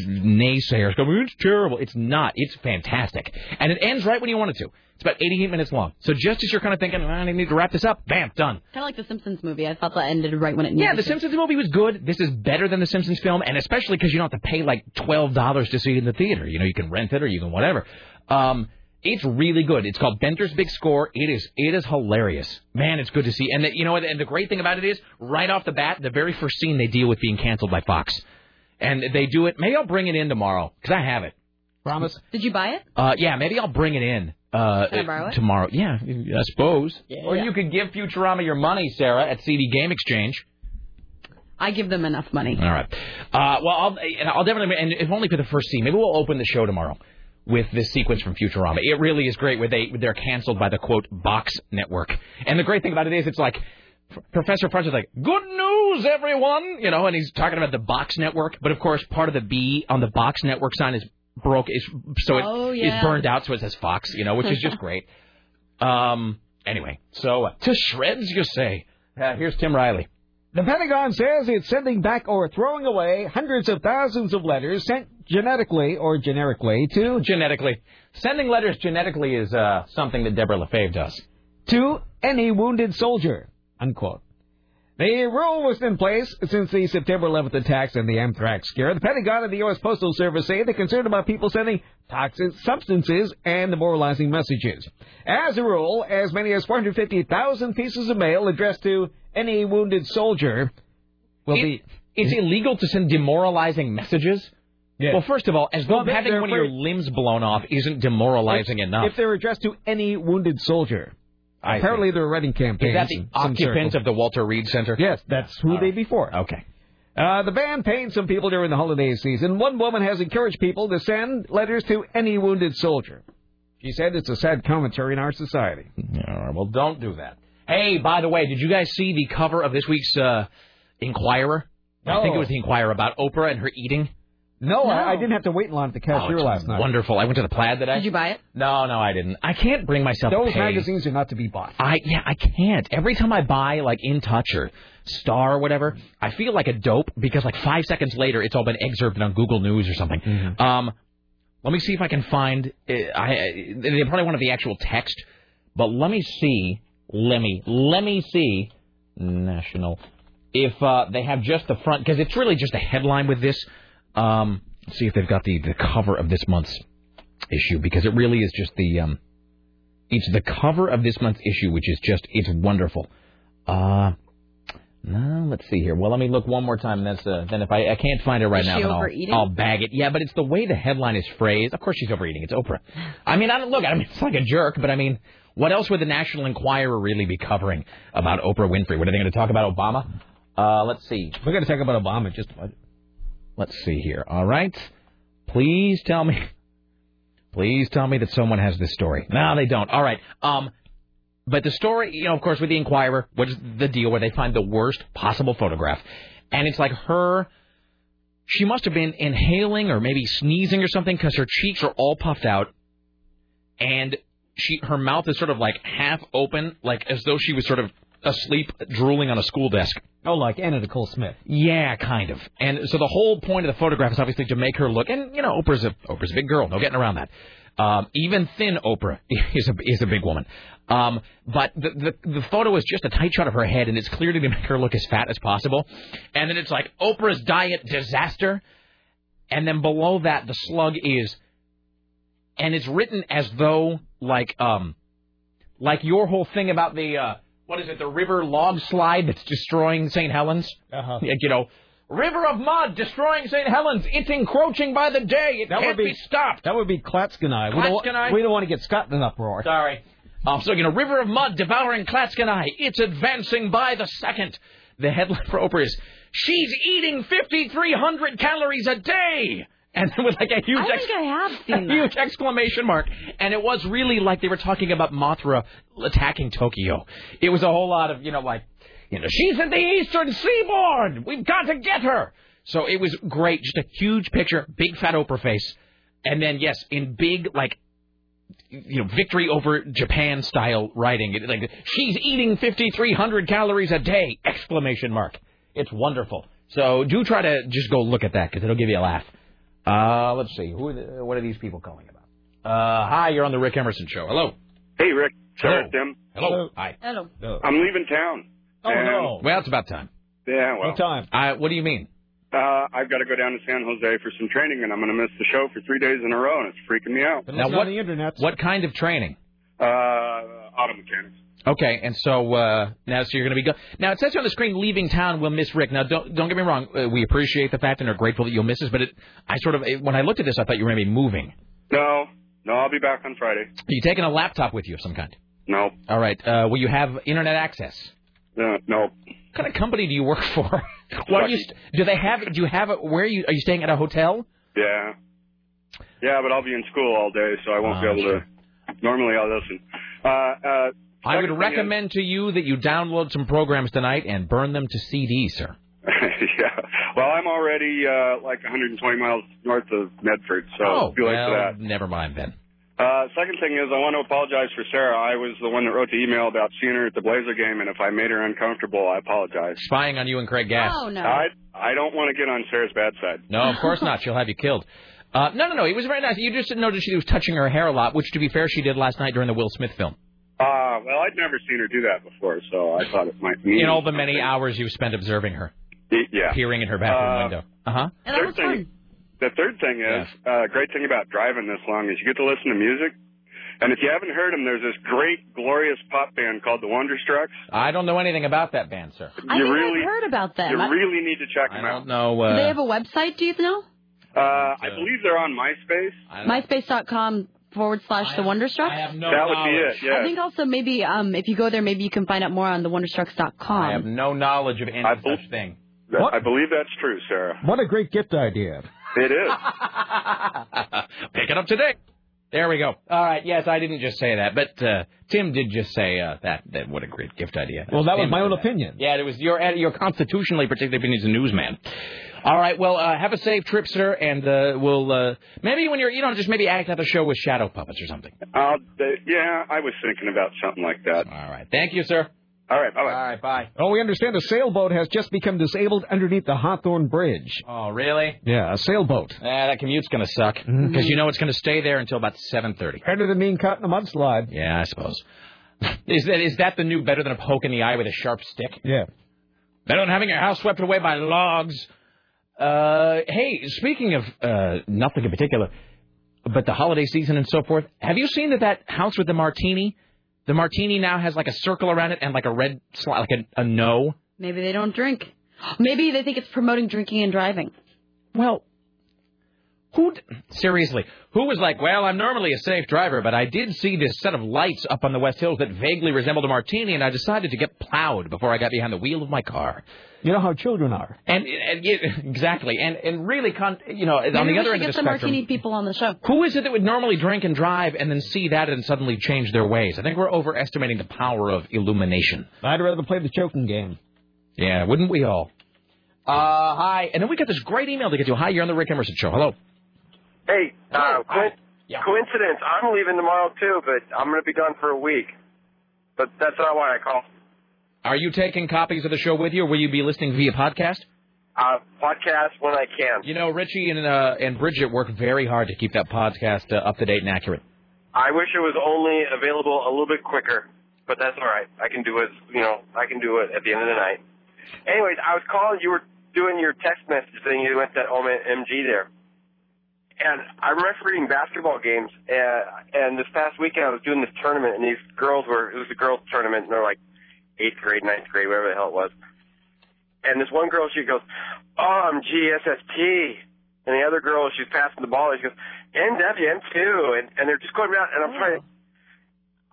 naysayers go, it's terrible. It's not. It's fantastic. And it ends right when you want it to. It's about 88 minutes long. So just as you're kind of thinking, "Ah, I need to wrap this up, bam, done. Kind of like the Simpsons movie. I thought that ended right when it needed Yeah, the to. Simpsons movie was good. This is better than the Simpsons film, and especially because you don't have to pay like twelve dollars to see it in the theater. You know, you can rent it or you can whatever. Um, it's really good. It's called Bender's Big Score. It is it is hilarious, man. It's good to see. And the, you know what? And the great thing about it is, right off the bat, the very first scene they deal with being canceled by Fox, and they do it. Maybe I'll bring it in tomorrow because I have it. Promise. Did you buy it? Uh, yeah, maybe I'll bring it in. Uh, Can I borrow it? tomorrow? Yeah, I suppose. Yeah. Or you could give Futurama your money, Sarah, at CD Game Exchange. I give them enough money. All right. Uh, well, I'll, I'll definitely, and if only for the first scene, maybe we'll open the show tomorrow with this sequence from Futurama. It really is great where they they're canceled by the quote box network. And the great thing about it is, it's like Professor Fudge is like, "Good news, everyone," you know, and he's talking about the box network. But of course, part of the B on the box network sign is broke, is so it is Oh, yeah. burned out, so it says Fox, you know, which is just [laughs] great. Um. Anyway, so uh, to shreds, you say. Uh, here's Tim Riley. The Pentagon says it's sending back or throwing away hundreds of thousands of letters sent genetically or generically to genetically. Sending letters genetically is uh, something that Deborah LaFave does. to any wounded soldier. Unquote. The rule was in place since the September 11th attacks and the anthrax scare. The Pentagon and the U.S. Postal Service say they're concerned about people sending toxic substances and demoralizing messages. As a rule, as many as 450,000 pieces of mail addressed to any wounded soldier will be. It's illegal to send demoralizing messages. Well, first of all, as though Well, having one of your limbs blown off isn't demoralizing enough. If they're addressed to any wounded soldier. I see. Apparently, they're writing campaigns. Is that the in some occupant of the Walter Reed Center? Yes, that's who they be for. Okay. Uh, the ban paid some people during the holiday season. One woman has encouraged people to send letters to any wounded soldier. She said it's a sad commentary in our society. [laughs] All right, well, don't do that. Hey, by the way, did you guys see the cover of this week's uh, Enquirer? I think it was the Enquirer about Oprah and her eating. No, I, I didn't have to wait in line at the cashier Oh, last night. Wonderful. I went to the Plaid today. Did you buy it? No, no, I didn't. I can't bring myself Those to pay. magazines are not to be bought. I yeah, I can't. Every time I buy like In Touch or Star or whatever, I feel like a dope because like five seconds later, it's all been excerpted on Google News or something. Mm-hmm. Um, let me see if I can find. Uh, I I- they probably wanted the actual text, but let me see. Let me let me see. National. If uh, they have just the front, because it's really just a headline with this. Um, let's see if they've got the the cover of this month's issue because it really is just the um, it's the cover of this month's issue, which is just it's wonderful. Uh no, let's see here. Well, let me look one more time. That's uh, then if I I can't find it right Is now, then I'll. I'll bag it. Yeah, but it's the way the headline is phrased. Of course, she's overeating. It's Oprah. I mean, I don't look. I mean, [laughs] it's like a jerk, but I mean, what else would the National Enquirer really be covering about Oprah Winfrey? What are they going to talk about Obama? Uh, let's see. We're going to talk about Obama just about. Let's see here. All right. Please tell me. [laughs] Please tell me that someone has this story. No, they don't. All right. Um, but the story, you know, of course, with the Enquirer, what is the deal where they find the worst possible photograph, and it's like her. She must have been inhaling or maybe sneezing or something because her cheeks are all puffed out, and she her mouth is sort of like half open, like as though she was sort of asleep, drooling on a school desk. Oh, like Anna Nicole Smith. Yeah, kind of. And so the whole point of the photograph is obviously to make her look, and you know, Oprah's a Oprah's a big girl, no getting around that. Um, even thin Oprah [laughs] is a is a big woman. Um, but the, the the photo is just a tight shot of her head, and it's clearly to make her look as fat as possible. And then it's like Oprah's diet disaster, and then below that the slug is, and it's written as though like um, like your whole thing about the uh, what is it, the river log slide that's destroying St. Helens. Uh-huh. You know, river of mud destroying St. Helens. It's encroaching by the day. It That can't would be, stopped. That would be Clatskanie. We don't, we don't want to get Scott in an uproar. Sorry. Um, so, you know, river of mud devouring Clatskanie. It's advancing by the second. The headline for Oprah is, she's eating 5,300 calories a day. And [laughs] with like a huge, I think I have a seen that. huge exclamation mark. And it was really like they were talking about Mothra attacking Tokyo. It was a whole lot of, you know, like, you know, she's in the eastern seaboard. We've got to get her. So it was great. Just a huge picture, big fat Oprah face, and then yes, in big like you know victory over Japan style writing. It, like she's eating 5,300 calories a day! Exclamation mark. It's wonderful. So do try to just go look at that because it'll give you a laugh. Uh, let's see. Who? Are the, what are these people calling about? Uh, hi, you're on the Rick Emerson show. Hello. Hey, Rick. Sarah, Hello. Tim. Hello. Hi. Hello. I'm leaving town. Oh no. Well, it's about time. Yeah, well. What time? Uh, what do you mean? Uh, I've got to go down to San Jose for some training, and I'm going to miss the show for three days in a row, and it's freaking me out. Now what? What kind of training? Uh, auto mechanics. Okay, and so uh, now so you're going to be go- now. It says on the screen, leaving town We'll miss Rick. Now, don't don't get me wrong. Uh, we appreciate the fact and are grateful that you'll miss us. But it, I sort of when I looked at this, I thought you were going to be moving. No, no, I'll be back on Friday. Are you taking a laptop with you of some kind? No. All right. Uh, will you have internet access? Uh, no. What kind of company do you work [laughs] for? Why do you? St- do they have? Do you have? A, where are you? Are you staying at a hotel? Yeah. Yeah, but I'll be in school all day, so I won't Oh, be able to. Normally, I'll listen. Uh, uh, I would second thing recommend to you that you download some programs tonight and burn them to CD, sir. [laughs] yeah. Well, I'm already uh, like 120 miles north of Medford, so oh, too late well, for that. never mind then. Uh, second thing is, I want to apologize for Sarah. I was the one that wrote the email about seeing her at the Blazer game, and if I made her uncomfortable, I apologize. Spying on you and Craig Gass. Oh no. I I don't want to get on Sarah's bad side. No, of course not. [laughs] She'll have you killed. Uh, no, no, no. It was very nice. You just noticed she was touching her hair a lot, which, to be fair, she did last night during the Will Smith film. Uh, well, I'd never seen her do that before, so I thought it might mean In all the many hours you spent observing her, yeah. peering in her bathroom Uh, window. Uh huh. Third thing, the third thing is, uh, great thing about driving this long is you get to listen to music. And if you haven't heard them, there's this great, glorious pop band called the Wonderstrucks. I don't know anything about that band, sir. I you think really, I've heard about them. you I- really need to check them out. No, Do they have a website? Do you know? Uh, I believe they're on MySpace. MySpace.com forward slash the Wonderstrucks. I have no That would be knowledge. it, yeah. I think also maybe um if you go there, maybe you can find out more on the Wonderstrucks.com. I have no knowledge of any such thing. I believe that's true, Sarah. What a great gift idea. It is. [laughs] Pick it up today. There we go. All right. Yes, I didn't just say that, but uh, Tim did just say uh, that. That what a great gift idea. Well, that was Tim my own that. opinion. Yeah, it was your your constitutionally protected opinion as a newsman. All right. Well, uh, have a safe trip, sir, and uh, we'll uh, maybe when you're you know just maybe act out the show with shadow puppets or something. Uh, yeah, I was thinking about something like that. All right. Thank you, sir. All right. Bye bye. All right. Bye. Oh, we understand a sailboat has just become disabled underneath the Hawthorne Bridge. Oh, really? Yeah, a sailboat. Ah, that commute's gonna suck because Mhm. you know it's gonna stay there until about seven thirty. Better than being caught in a mudslide. Yeah, I suppose. [laughs] Is that is that the new better than a poke in the eye with a sharp stick? Yeah. Better than having your house swept away by logs. Uh, hey, speaking of uh, nothing in particular, but the holiday season and so forth, have you seen that that house with the martini? The martini now has like a circle around it and like a red slot, like a, a no. Maybe they don't drink. Maybe they think it's promoting drinking and driving. Well, who seriously? Who was like, well, I'm normally a safe driver, but I did see this set of lights up on the West Hills that vaguely resembled a martini, and I decided to get plowed before I got behind the wheel of my car. You know how children are. And, and yeah, [laughs] exactly, and and really, con- you know, on Maybe the other we end should of get the some spectrum, martini people on the show. who is it that would normally drink and drive and then see that and suddenly change their ways? I think we're overestimating the power of illumination. I'd rather play the choking game. Yeah, wouldn't we all? Uh, hi, and then we got this great email to get to. Hi, you're on the Rick Emerson show. Hello. Hey, uh, coin- coincidence. I'm leaving tomorrow too, but I'm going to be gone for a week. But that's not why I call. Are you taking copies of the show with you, or will you be listening via podcast? Uh, podcast when I can. You know, Richie and uh, and Bridget work very hard to keep that podcast uh, up to date and accurate. I wish it was only available a little bit quicker, but that's all right. I can do it. You know, I can do it at the end of the night. Anyways, I was calling. You were doing your text message thing. You went that OMG there. And I remember reading basketball games, uh, and this past weekend I was doing this tournament, and these girls were, it was a girls' tournament, and they're like eighth grade, ninth grade, whatever the hell it was. And this one girl, she goes, OMG, SST. And the other girl, she's passing the ball, and she goes, NW, M2. And, and they're just going around, and I'm trying to,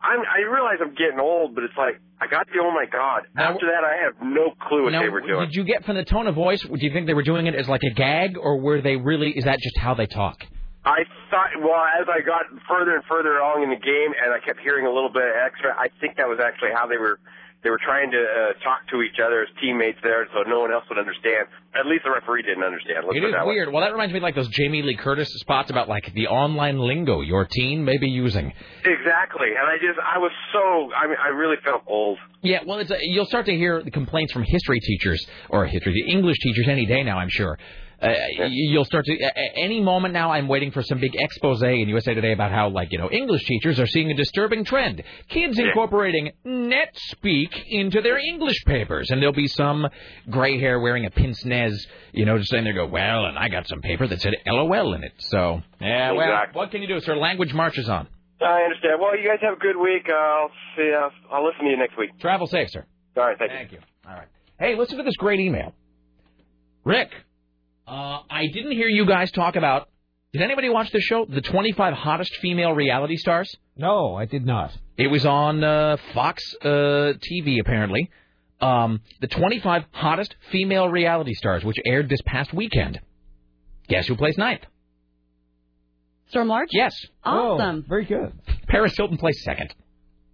I'm, I realize I'm getting old, but it's like, I got the oh my god. After that, I have no clue what now, they were doing. did you get from the tone of voice? Do you think they were doing it as like a gag, or were they really? Is that just how they talk? I thought, well, as I got further and further along in the game, and I kept hearing a little bit extra, I think that was actually how they were they were trying to uh, talk to each other as teammates there, so no one else would understand. At least the referee didn't understand. Let's It way. weird. Well, that reminds me of like those Jamie Lee Curtis spots about like the online lingo your teen may be using. Exactly, and I just I was so I mean I really felt old. Yeah, well, it's a, you'll start to hear the complaints from history teachers or history the English teachers any day now. I'm sure. Uh, you'll start to a- a- any moment now. I'm waiting for some big expose in USA Today about how, like, you know, English teachers are seeing a disturbing trend: kids incorporating NetSpeak into their English papers, and there'll be some gray hair wearing a pince nez, you know, just saying there, go, well, and I got some paper that said LOL in it. So, yeah, well, Exactly. what can you do, sir? Language marches on. I understand. Well, you guys have a good week. Uh, I'll see. I'll, I'll listen to you next week. Travel safe, sir. All right, thank, Thank you. All right. Hey, listen to this great email. Rick, uh, I didn't hear you guys talk about. Did anybody watch this show? The 25 hottest female reality stars? No, I did not. It was on uh, Fox uh, TV, apparently. Um, the 25 hottest female reality stars, which aired this past weekend. Guess who placed ninth? Storm Large? Yes. Awesome. very good. Paris Hilton placed second.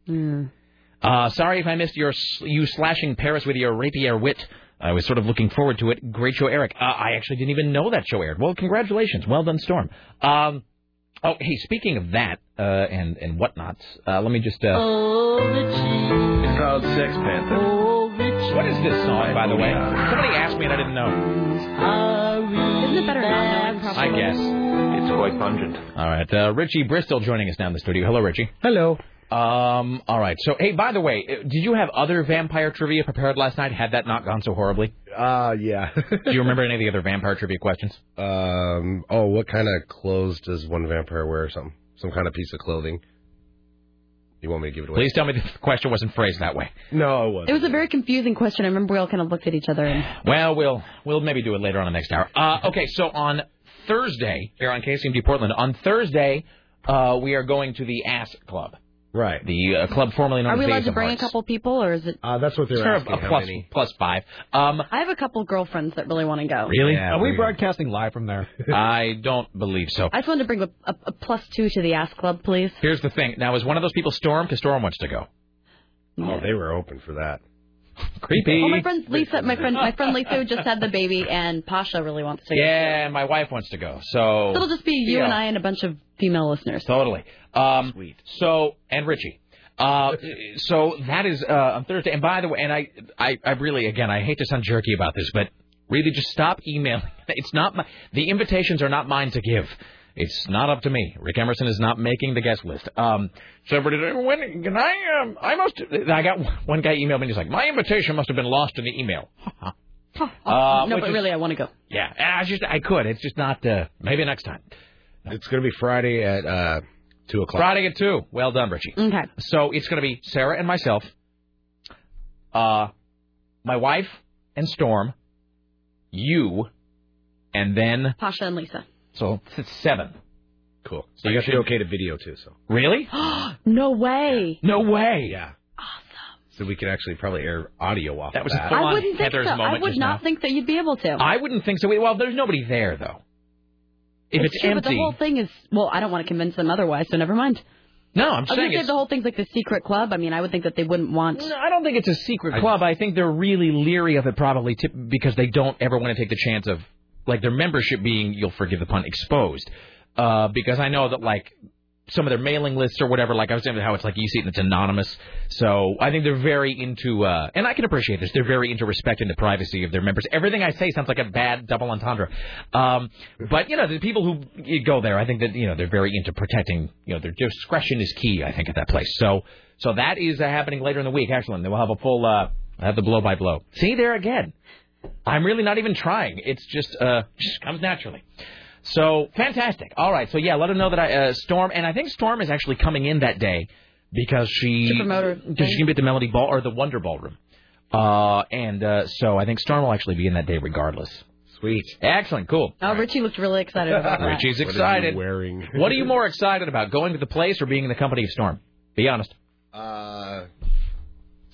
Hmm. Uh, sorry if I missed your you slashing Paris with your rapier wit. I was sort of looking forward to it. Great show, Eric. Uh, I actually didn't even know that show aired. Well, congratulations. Well done, Storm. Um, oh, hey, speaking of that uh, and and whatnots, uh, let me just. Uh, Oh, Richie. It's called Sex Panther. What is this song, by the way? Somebody asked me and I didn't know. Isn't it better not knowing? I guess. It's quite pungent. All right. Uh, Richie Bristol joining us now in the studio. Hello, Richie. Hello. Um. All right. So, hey, by the way, uh, did you have other vampire trivia prepared last night? Had that not gone so horribly? Uh, yeah. Do you remember any of the other vampire trivia questions? Um. Oh, what kind of clothes does one vampire wear? Or something. Some kind of piece of clothing. You want me to give it away? Please tell me the question wasn't phrased that way. No, it wasn't. It was a very confusing question. I remember we all kind of looked at each other and Well, we'll we'll maybe do it later on the next hour. Uh, [laughs] okay, so on Thursday here on KCMG Portland, on Thursday uh, we are going to the Ass Club. Right. The uh, club formerly known are we as allowed Days to of bring a couple people, or is it? Uh, that's what they're Sure, asking. a how many? plus five. Um, I have a couple girlfriends that really want to go. Really? Are we broadcasting live from there? [laughs] I don't believe so. I just wanted to bring a, a, a plus two to the Ass Club, please. Here's the thing. Now, is one of those people Storm? Because Storm wants to go. Oh, they were open for that. Creepy. Well, my friend Lisa, my friend, my friend Lisa who just had the baby, and Pasha really wants to. go. Yeah, and my wife wants to go. So So it'll just be you Yeah. and I and a bunch of female listeners. Totally. Um, Sweet. So and Richie. Uh, so that is uh, on Thursday. And by the way, and I, I, I really, again, I hate to sound jerky about this, but really, just stop emailing. [laughs] It's not my, the invitations are not mine to give. It's not up to me. Rick Emerson is not making the guest list. Um, so everybody, when can I? Um, I must. I got one guy emailed me. and He's like, my invitation must have been lost in the email. [laughs] Uh, no, but is- really, I want to go. Yeah, I just I could. It's just not. Uh, maybe next time. It's going to be Friday at uh, two o'clock. Friday at two. Well done, Richie. Okay. So it's going to be Sarah and myself, uh, my wife and Storm, you, and then Pasha and Lisa. So it's seven. Cool. So I you got the okay to video too. So Really? [gasps] no way. No way. yeah. Awesome. So we can actually probably air audio off. That was a that. I wouldn't think Heather's so. I would not now. think that you'd be able to. I wouldn't think so. Well, there's nobody there though. If it's, true, but the whole thing is well, I don't want to convince them otherwise, so never mind. no, I'm I was saying gonna say it's, the whole thing's like the secret club. I mean, I would think that they wouldn't want. No, I don't think it's a secret club. I think they're really leery of it, probably tip, because they don't ever want to take the chance of like their membership being, you'll forgive the pun, exposed. Uh, because I know that like some of their mailing lists or whatever, like I was saying how it's like you see it and it's anonymous. So I think they're very into, uh, and I can appreciate this. They're very into respecting the privacy of their members. Everything I say sounds like a bad double entendre. Um, but you know, the people who go there, I think that you know they're very into protecting. You know, their discretion is key. I think at that place. So, so that is uh, happening later in the week. Excellent. Then we'll have a full, uh, have the blow by blow. See there again. I'm really not even trying. It's just, uh, just comes naturally. So fantastic. All right. So yeah, let her know that I uh, Storm, and I think Storm is actually coming in that day because she To promote her because she can be at the Melody Ball or the Wonder Ballroom. Uh, and uh, so I think Storm will actually be in that day regardless. Sweet. Excellent. Cool. Oh, Richie looked really excited about that. Richie's What are you excited. wearing? what are you more excited about, going to the place or being in the company of Storm? Be honest. Uh,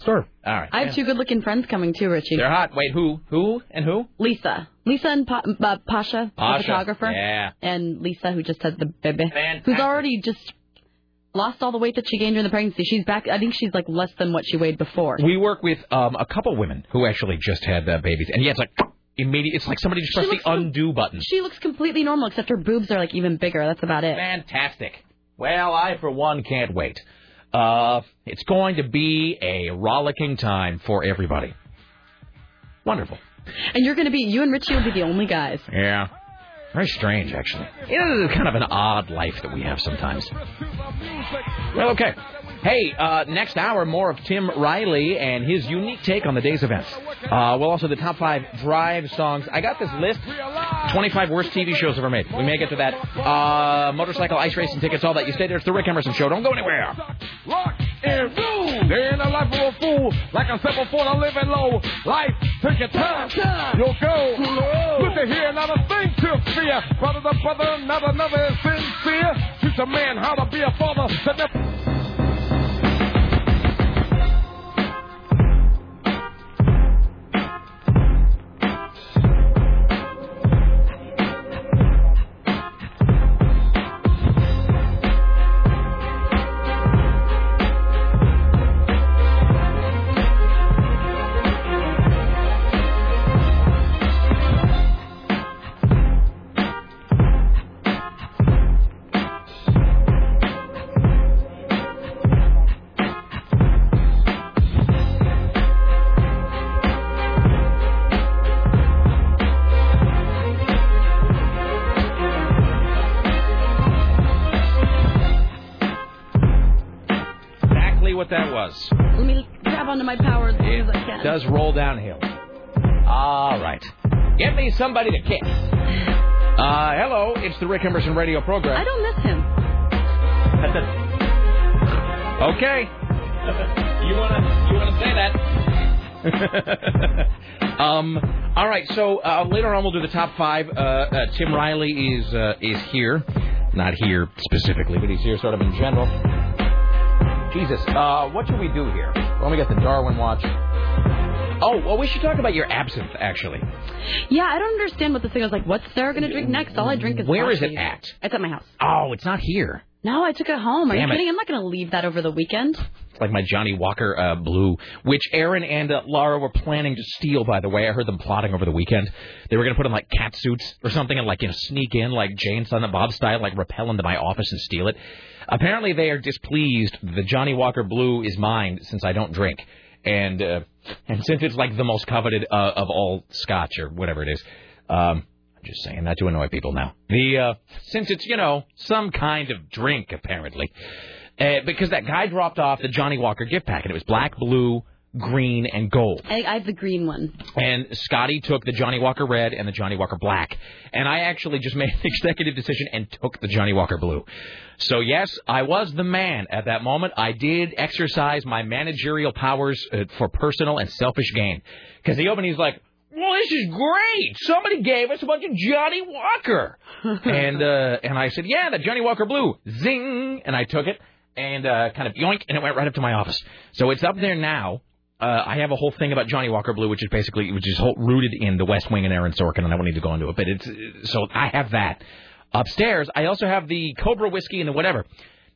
Storm. All right. I have two good-looking friends coming too, Richie. They're hot. Wait, who? Who and who? Lisa, Lisa and pa- uh, Pasha, the Pasha. photographer, Yeah. and Lisa who just had the baby, Fantastic. who's already just Lost all the weight that she gained during the pregnancy. She's back. I think she's like less than what she weighed before. We work with um, a couple women who actually just had uh, babies, and yeah, it's like immediate. It's like somebody just pressed the undo button. She looks completely normal, except her boobs are like even bigger. That's about it. Fantastic. Well, I for one can't wait. Uh, it's going to be a rollicking time for everybody. Wonderful. And you're going to be, you and Richie will be the only guys. Yeah. Very strange, actually. Know, it's kind of an odd life that we have sometimes. Well, okay. Hey, uh, next hour, more of Tim Riley and his unique take on the day's events. Uh, well, also the top five drive songs. I got this list 25 worst TV shows ever made. We may get to that. Uh, motorcycle, ice racing tickets, all that. You stay there. It's the Rick Emerson Show. Don't go anywhere. Rock and roll. There ain't a life of a fool. Like I said before, I'm living low. Life, take your time. You'll go. Look at here, not a thing to fear. Brother to brother, not another is sincere. Teach a man how to be a father. Was. Let me grab onto my power as long as I can. Does roll downhill. All right. Get me somebody to kick. Uh, hello, it's the Rick Emerson radio program. I don't miss him. Okay. you wanna you wanna say that? [laughs] um. All right. So uh, later on we'll do the top five. Uh, uh, Tim Riley is uh, is here, not here specifically, but he's here sort of in general. Jesus. Uh, what should we do here? Well, we got the Darwin watch. Oh, well, we should talk about your absinthe, actually. Yeah, I don't understand what this thing is like. What's Sarah going to drink next? All I drink is Where is it at? It's at my house. Oh, it's not here. No, I took it home. Are Damn you it. kidding? I'm not going to leave that over the weekend. It's like my Johnnie Walker uh, Blue, which Aaron and uh, Laura were planning to steal. By the way, I heard them plotting over the weekend. They were going to put on like cat suits or something and like you know sneak in like Jay and Silent Bob style, like rappel into my office and steal it. Apparently, they are displeased. The Johnnie Walker Blue is mine since I don't drink, and uh, and since it's like the most coveted uh, of all Scotch or whatever it is. Um, I'm just saying that to annoy people now. The uh, since it's you know some kind of drink apparently, uh, because that guy dropped off the Johnnie Walker gift packet. It was black, blue, green, and gold. I, I have the green one. And Scotty took the Johnnie Walker red and the Johnnie Walker black. And I actually just made an [laughs] executive decision and took the Johnnie Walker blue. So yes, I was the man at that moment. I did exercise my managerial powers uh, for personal and selfish gain. Because he opened, he's like, well, this is great. Somebody gave us a bunch of Johnnie Walker. [laughs] and uh, and I said, yeah, the Johnnie Walker Blue. Zing. And I took it and uh, kind of yoink, and it went right up to my office. So it's up there now. Uh, I have a whole thing about Johnnie Walker Blue, which is basically which is whole, rooted in the West Wing and Aaron Sorkin, and I don't need to go into it. But it's so I have that upstairs. I also have the Cobra whiskey and the whatever.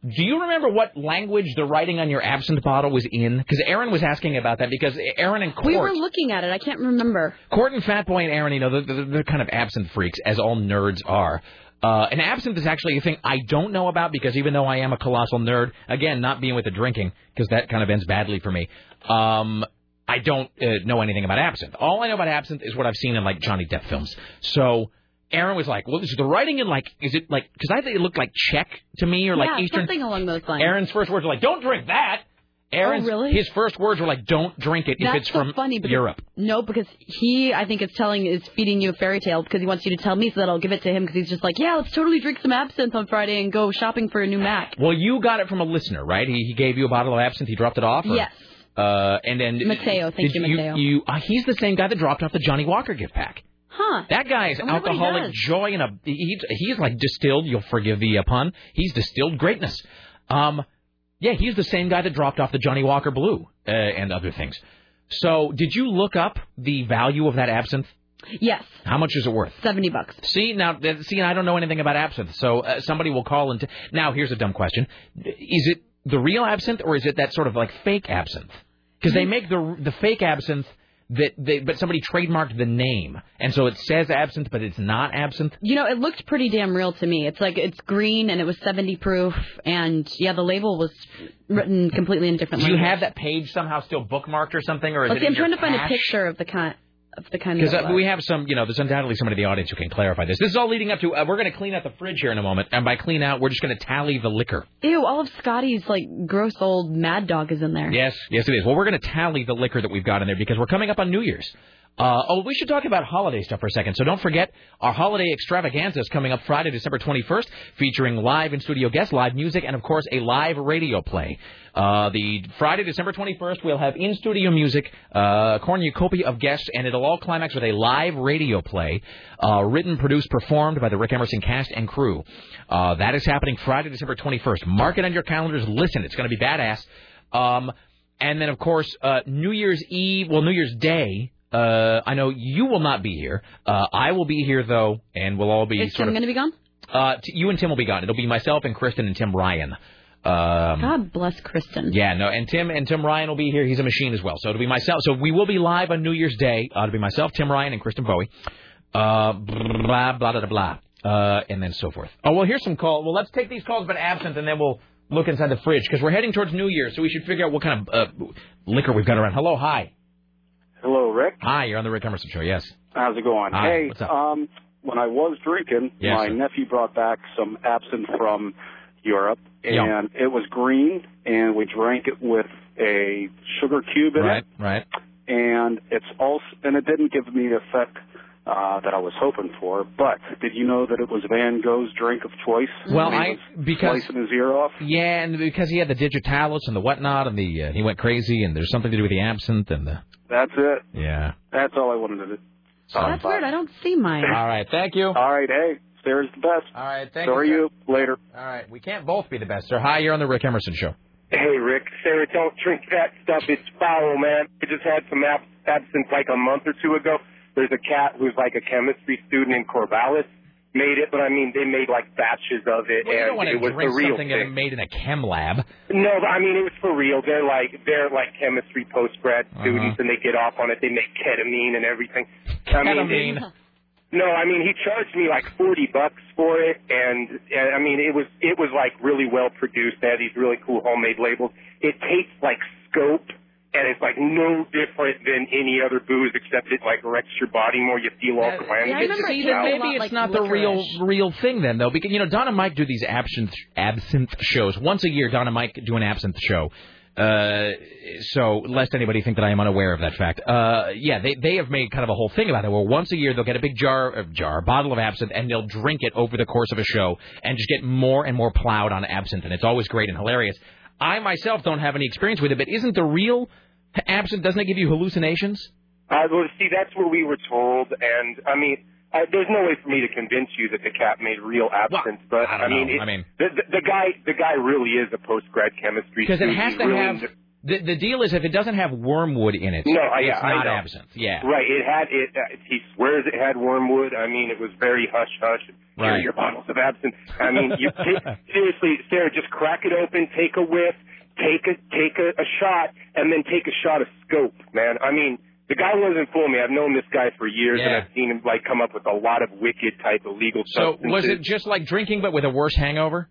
Do you remember what language the writing on your absinthe bottle was in? Because Aaron was asking about that because Aaron and Court, We were looking at it. I can't remember. Court and Fatboy and Aaron, you know, they're, they're, they're kind of absinthe freaks, as all nerds are. Uh, and absinthe is actually a thing I don't know about because even though I am a colossal nerd, again, not being with the drinking because that kind of ends badly for me. Um, I don't uh, know anything about absinthe. All I know about absinthe is what I've seen in like Johnny Depp films. So Aaron was like, "Well, is the writing in like, is it like? Because I think it looked like Czech to me or like yeah, Eastern." something along those lines. Aaron's first words were like, "Don't drink that." Aaron's Oh, really? his first words were like, "Don't drink it if That's it's so from funny because, Europe." No, because he, I think, is telling, is feeding you a fairy tale because he wants you to tell me so that I'll give it to him because he's just like, yeah, let's totally drink some absinthe on Friday and go shopping for a new Mac. Well, you got it from a listener, right? He, he gave you a bottle of absinthe. He dropped it off. Or? Yes. Uh, and then Mateo, thank you, Mateo. You, uh, he's the same guy that dropped off the Johnnie Walker gift pack. Huh. That guy is I wonder what he alcoholic does. joy and a he, he's like distilled. You'll forgive the uh, pun. He's distilled greatness. Um, yeah, he's the same guy that dropped off the Johnnie Walker Blue uh, and other things. So, did you look up the value of that absinthe? Yes, How much is it worth? seventy bucks. See now, th- see, I don't know anything about absinthe, so uh, somebody will call and. T- now, here's a dumb question: Is it the real absinthe, or is it that sort of like fake absinthe? Because they make the the fake absinthe that they, but somebody trademarked the name, and so it says absinthe, but it's not absinthe. You know, it looked pretty damn real to me. It's like it's green and it was 70 proof, and yeah, the label was written completely in a different Do you have that page somehow still bookmarked or something, or is Okay, it I'm trying to find a picture of the kind of the kind Because uh, we have some, you know, there's undoubtedly somebody in the audience who can clarify this. This is all leading up to. Uh, we're going to clean out the fridge here in a moment, and by clean out, we're just going to tally the liquor. Ew, all of Scotty's like gross old Mad Dog is in there. Yes, yes, it is. Well, we're going to tally the liquor that we've got in there because we're coming up on New Year's. Uh, oh, we should talk about holiday stuff for a second. So don't forget, our holiday extravaganza is coming up Friday, December 21st, featuring live in studio guests, live music, and of course a live radio play. Uh, the Friday, December 21st, we'll have in studio music, uh, cornucopia of guests, and it'll all climax with a live radio play, uh, written, produced, performed by the Rick Emerson cast and crew. Uh, that is happening Friday, December 21st. Mark it on your calendars. Listen, it's going to be badass. Um, and then, of course, uh, New Year's Eve, well, New Year's Day. Uh, I know you will not be here. Uh, I will be here though, and we'll all be Is Tim going to be gone? Uh, t- you and Tim will be gone. It'll be myself and Kristen and Tim Ryan. Um, God bless Kristen. yeah, no, and Tim and Tim Ryan will be here. He's a machine as well. So it'll be myself. So we will be live on New Year's Day. Uh, it'll be myself, Tim Ryan, and Kristen Bowie. Uh, blah blah blah blah, uh, and then so forth. Oh well, here's some call. Well, let's take these calls but absent, and then we'll look inside the fridge because we're heading towards New Year. So we should figure out what kind of uh, liquor we've got around. Hello, hi. Hello, Rick. Hi, you're on the Rick Emerson show. Yes. How's it going? Hi, hey, what's up? um, when I was drinking, Yes, my sir. nephew brought back some absinthe from Europe, and Yeah. it was green, and we drank it with a sugar cube in Right, it, right. and it's also, and it didn't give me the effect uh, that I was hoping for. But did you know that it was Van Gogh's drink of choice? Well, When he I was because slicing his ear off. yeah, and because he had the digitalis and the whatnot, and the uh, he went crazy, and there's something to do with the absinthe and the That's it. yeah. That's all I wanted to do. So That's weird. I don't see mine. All right, thank you. All right, hey, Sarah's the best. All right, thank so you, are you. Later. All right, we can't both be the best, sir. Hi, you're on the Rick Emerson show. Hey, Rick, Sarah, don't drink that stuff. It's foul, man. I just had some ab- absinthe like a month or two ago. There's a cat who's like a chemistry student in Corvallis. Made it, but I mean, they made like batches of it, Well, you and don't want to it was drink the real something thing. that made in a chem lab. No, but I mean, it was for real. They're like they're like chemistry post grad Uh-huh. students, and they get off on it. They make ketamine and everything. I mean, Ketamine. it- no, I mean he charged me like forty bucks for it, and, and I mean it was it was like really well produced. They had these really cool homemade labels. It tastes like scope, and it's like no different than any other booze except it like wrecks your body more. You feel all glammy. See, then maybe it's not the real real thing then, though, because you know Don and Mike do these absinthe absinthe shows once a year. Don and Mike do an absinthe show. Uh, so lest anybody think that I am unaware of that fact. Uh, yeah, they they have made kind of a whole thing about it. Where once a year they'll get a big jar, a jar, bottle of absinthe, and they'll drink it over the course of a show, and just get more and more plowed on absinthe, and it's always great and hilarious. I myself don't have any experience with it, but isn't the real absinthe? Doesn't it give you hallucinations? Uh, well, see, that's what we were told, and I mean, I, there's no way for me to convince you that the cat made real absinthe. but I don't mean, know. it, I mean- the, the, the guy, the guy really is a post grad chemistry Because it has to really have the the deal is if it doesn't have wormwood in it, No, I- yeah, not absinthe. Yeah. Right. It had it. Uh, he swears it had wormwood. I mean, it was very hush hush. Here are Right. your bottles of absinthe. I mean, you [laughs] seriously, Sarah, just crack it open, take a whiff, take a take a, a shot, and then take a shot of scope, man. I mean. The guy wasn't fooling me. I've known this guy for years, and I've seen him like come up with a lot of wicked type illegal So substances. So was it just like drinking but with a worse hangover?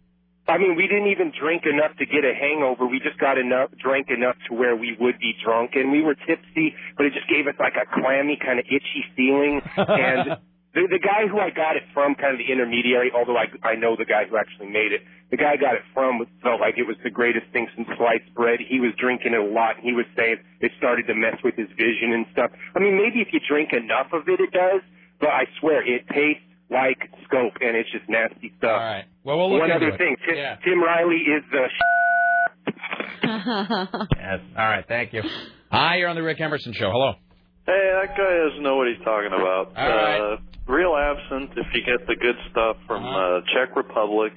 I mean, we didn't even drink enough to get a hangover. We just got enough, drank enough to where we would be drunk, and we were tipsy, but it just gave us like a clammy, kind of itchy feeling. [laughs] And the the guy who I got it from, kind of the intermediary, although I I know the guy who actually made it, the guy I got it from felt like it was the greatest thing since sliced bread. He was drinking it a lot, and he was saying it started to mess with his vision and stuff. I mean, maybe if you drink enough of it, it does, but I swear it tastes like scope, and it's just nasty stuff. All right. Well, we'll look One into other it. thing, Tim, Yeah. Tim Riley is the. [laughs] Yes. All right. Thank you. Hi, you're on the Rick Emerson show. Hello. Hey, that guy doesn't know what he's talking about. All right. Uh, real absinthe, if you get the good stuff from uh, Czech Republic,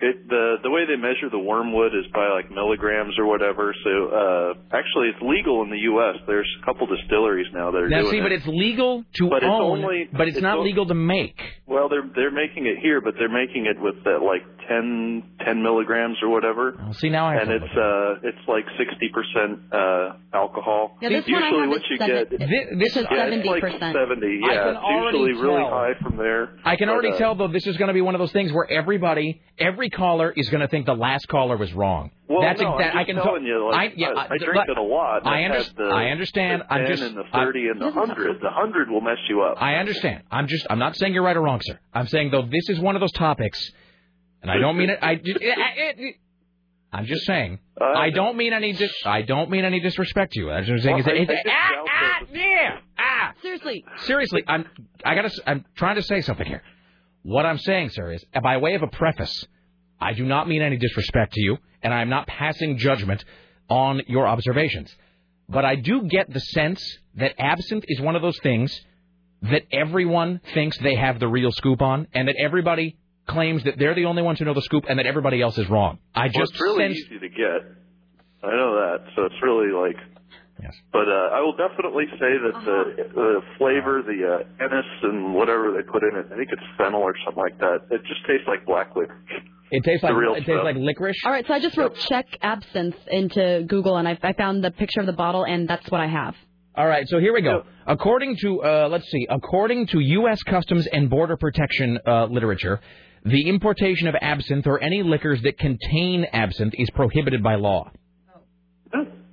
it the the way they measure the wormwood is by like milligrams or whatever. So uh actually, it's legal in the U.S. There's a couple distilleries now that are Now, doing see, it. but it's legal to But it's own, only- but it's, it's not o- legal to make. Well, they're they're making it here, but they're making it with that like 10, 10 milligrams or whatever. see now I have and it's uh it's like sixty percent uh alcohol. Yeah, this one I usually have what is you seven- get it- This is yeah, it's like 70%. seventy. I Yeah, it's already usually really high from there. I can But, already uh, tell though this is going to be one of those things where everybody, every caller is going to think the last caller was wrong. Well, That's no, exact- I'm I can telling tell- you, like, I, yeah, I, I drink but- it a lot. I, I've under- the, I understand. The I'm just and the I'm- thirty and the hundred. The hundred will mess you up. I understand. I'm just. I'm not saying you're right or wrong, sir. I'm saying though this is one of those topics, and I don't mean it. I. [laughs] I- I'm just saying. I don't mean any. Dis, I don't mean any disrespect to you. I'm just saying. Well, is that- I- I is that- just ah, ah, yeah, ah. Seriously. Seriously, I'm. I gotta. s- I'm trying to say something here. What I'm saying, sir, is by way of a preface, I do not mean any disrespect to you, and I'm not passing judgment on your observations. But I do get the sense that absinthe is one of those things that everyone thinks they have the real scoop on, and that everybody claims that they're the only ones who know the scoop, and that everybody else is wrong. I Well, just it's really sense. easy to get. I know that, so it's really like. Yes. But uh, I will definitely say that the the flavor, the uh, anise and whatever they put in it, I think it's fennel or something like that. It just tastes like black liquor. It tastes The like real it tastes stuff. like licorice. All right, so I just wrote Czech absinthe into Google, and I, I found the picture of the bottle, and that's what I have. All right, so here we go. According to uh, let's see, according to U.S. Customs and Border Protection uh, literature, the importation of absinthe or any liquors that contain absinthe is prohibited by law.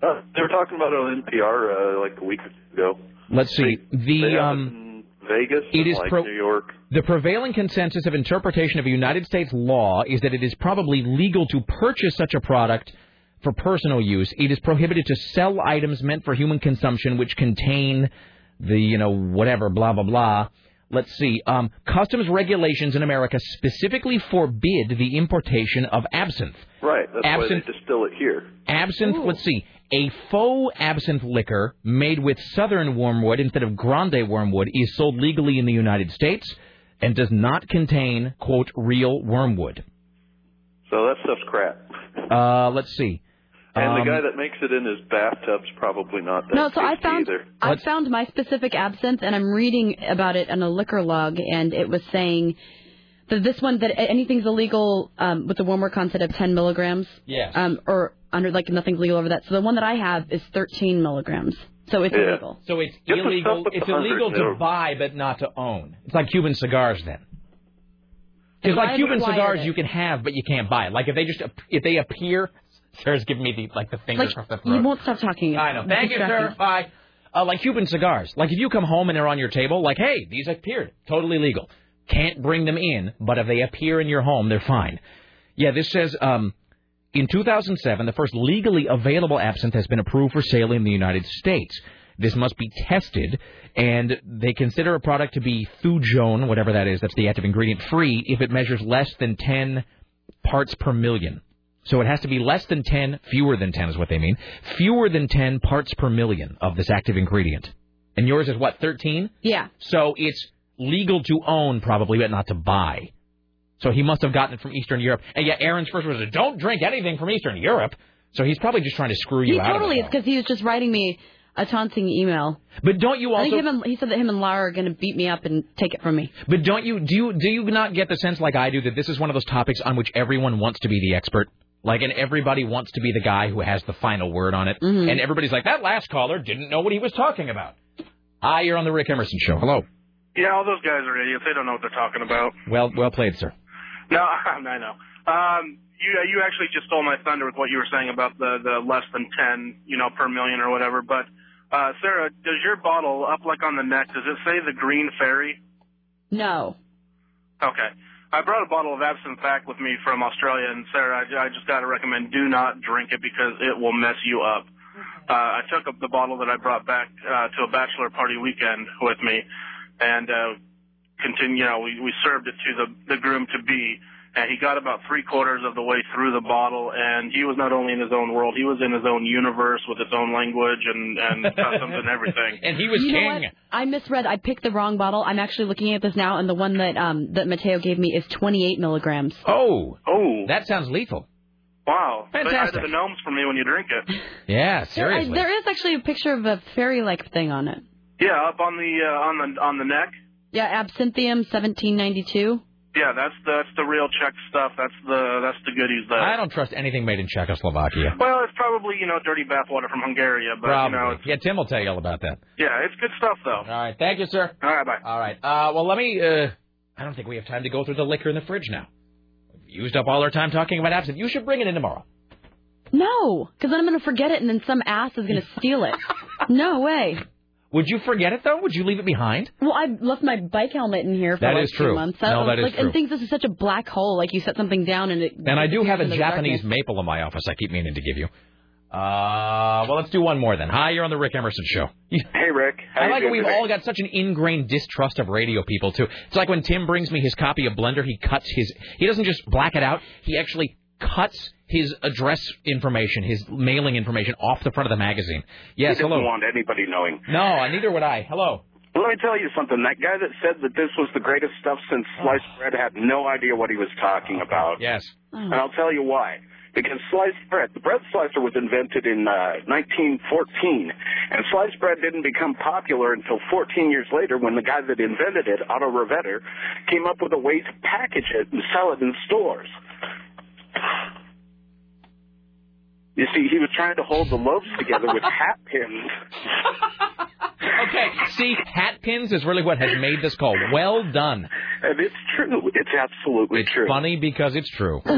Uh, they were talking about it on NPR uh, like a week or two ago. Let's see. The um, Vegas, it is like pro- New York. the prevailing consensus of interpretation of United States law is that it is probably legal to purchase such a product for personal use. It is prohibited to sell items meant for human consumption which contain the, you know, whatever, blah, blah, blah. Let's see. Um, customs regulations in America specifically forbid the importation of absinthe. Right, that's Absinthe- why they distill it here. Absinthe, let's see. A faux absinthe liquor made with southern wormwood instead of grande wormwood is sold legally in the United States and does not contain, quote, real wormwood. So that stuff's crap. Uh, let's see. And Um, the guy that makes it in his bathtub's probably not that No, so I found either. I found my specific absinthe, and I'm reading about it on a liquor log, and it was saying that this one that anything's illegal um, with the wormwood content of 10 milligrams. Yes. Um, or under like nothing's legal over that. So the one that I have is 13 milligrams. So it's illegal. So it's Just illegal. It's illegal to no. buy, but not to own. It's like Cuban cigars, then. Because like Cuban cigars, it- you can have, but you can't buy. Like if they just if they appear, Sarah's giving me the like the finger Like across the you won't stop talking. I know. Thank you, sir. Bye. Uh, like Cuban cigars. Like if you come home and they're on your table, like, hey, these appeared. Totally legal. Can't bring them in, but if they appear in your home, they're fine. Yeah, this says um, in 2007, the first legally available absinthe has been approved for sale in the United States. This must be tested, and they consider a product to be thujone, whatever that is, that's the active ingredient, free if it measures less than 10 parts per million. So it has to be less than 10, fewer than 10 is what they mean, fewer than 10 parts per million of this active ingredient. And yours is what, 13? Yeah. So it's legal to own, probably, but not to buy. So he must have gotten it from Eastern Europe. And yeah, Aaron's first was, don't drink anything from Eastern Europe. So he's probably just trying to screw you He out totally of is because he was just writing me a taunting email. But don't you I also? think him and, he said that him and Lara are going to beat me up and take it from me. But don't you do you do you not get the sense like I do that this is one of those topics on which everyone wants to be the expert? Like and everybody wants to be the guy who has the final word on it. Mm-hmm. And everybody's like, that last caller didn't know what he was talking about. Hi, you're on the Rick Emerson show. Hello. Yeah, all those guys are idiots. They don't know what they're talking about. Well well played, sir. No, [laughs] I know. Um, you you actually just stole my thunder with what you were saying about the the less than ten, you know, per million or whatever. But uh, Sarah, does your bottle up like on the neck? Does it say the Green Fairy? No. Okay. I brought a bottle of absinthe back with me from Australia, and Sarah, I, I just got to recommend do not drink it because it will mess you up. Uh, I took up the bottle that I brought back uh, to a bachelor party weekend with me, and uh, continue. You know, we we served it to the the groom to be, and he got about three quarters of the way through the bottle, and he was not only in his own world, he was in his own universe with its own language and and customs and everything. [laughs] And he was you Know what? I misread. I picked the wrong bottle. I'm actually looking at this now, and the one that um that Mateo gave me is 28 milligrams. Oh. Oh. That sounds lethal. Wow. Fantastic. to the gnomes for me when you drink it. [laughs] Yeah, There, I, seriously. there is actually a picture of a fairy-like thing on it. Yeah, up on the uh, on the on the neck. Yeah, Absinthium 1792. Yeah, that's that's the real Czech stuff. That's the that's the goodies there. I don't trust anything made in Czechoslovakia. Well, it's probably you know dirty bathwater from Hungary, but Probably. you know, it's, yeah, Tim will tell you all about that. yeah, it's good stuff though. All right, thank you, sir. All right, bye. All right. Uh, well, let me. Uh, I don't think we have time to go through the liquor in the fridge now. We've used up all our time talking about absinthe. You should bring it in tomorrow. No, because then I'm going to forget it, and then some ass is going to steal it. [laughs] no way. Would you forget it though? Would you leave it behind? Well, I left my bike helmet in here for That like is two true. months. No, I, that is like, true. And thinks this is such a black hole. Like you set something down and it. And I do have a disappears into the Japanese darkness. maple in my office. I keep meaning to give you. Uh, well, let's do one more then. Hi, you're on the Rick Emerson show. [laughs] Hey, Rick. How I like that we've today? all got such an ingrained distrust of radio people too. It's like when Tim brings me his copy of Blender, he cuts his. He doesn't just black it out. He actually cuts his address information, his mailing information off the front of the magazine. Yes, he doesn't hello. want anybody knowing. No, neither would I. Hello. Let me tell you something. That guy that said that this was the greatest stuff since sliced bread had no idea what he was talking about. Yes. And I'll tell you why. Because sliced bread, the bread slicer was invented in uh, 1914, and sliced bread didn't become popular until 14 years later when the guy that invented it, Otto Rohwedder, came up with a way to package it and sell it in stores. You see, he was trying to hold the loaves together with [laughs] hat pins. Okay, see, hat pins is really what has made this call. Well done. And it's true. It's absolutely it's true. funny because it's true. [laughs] Thank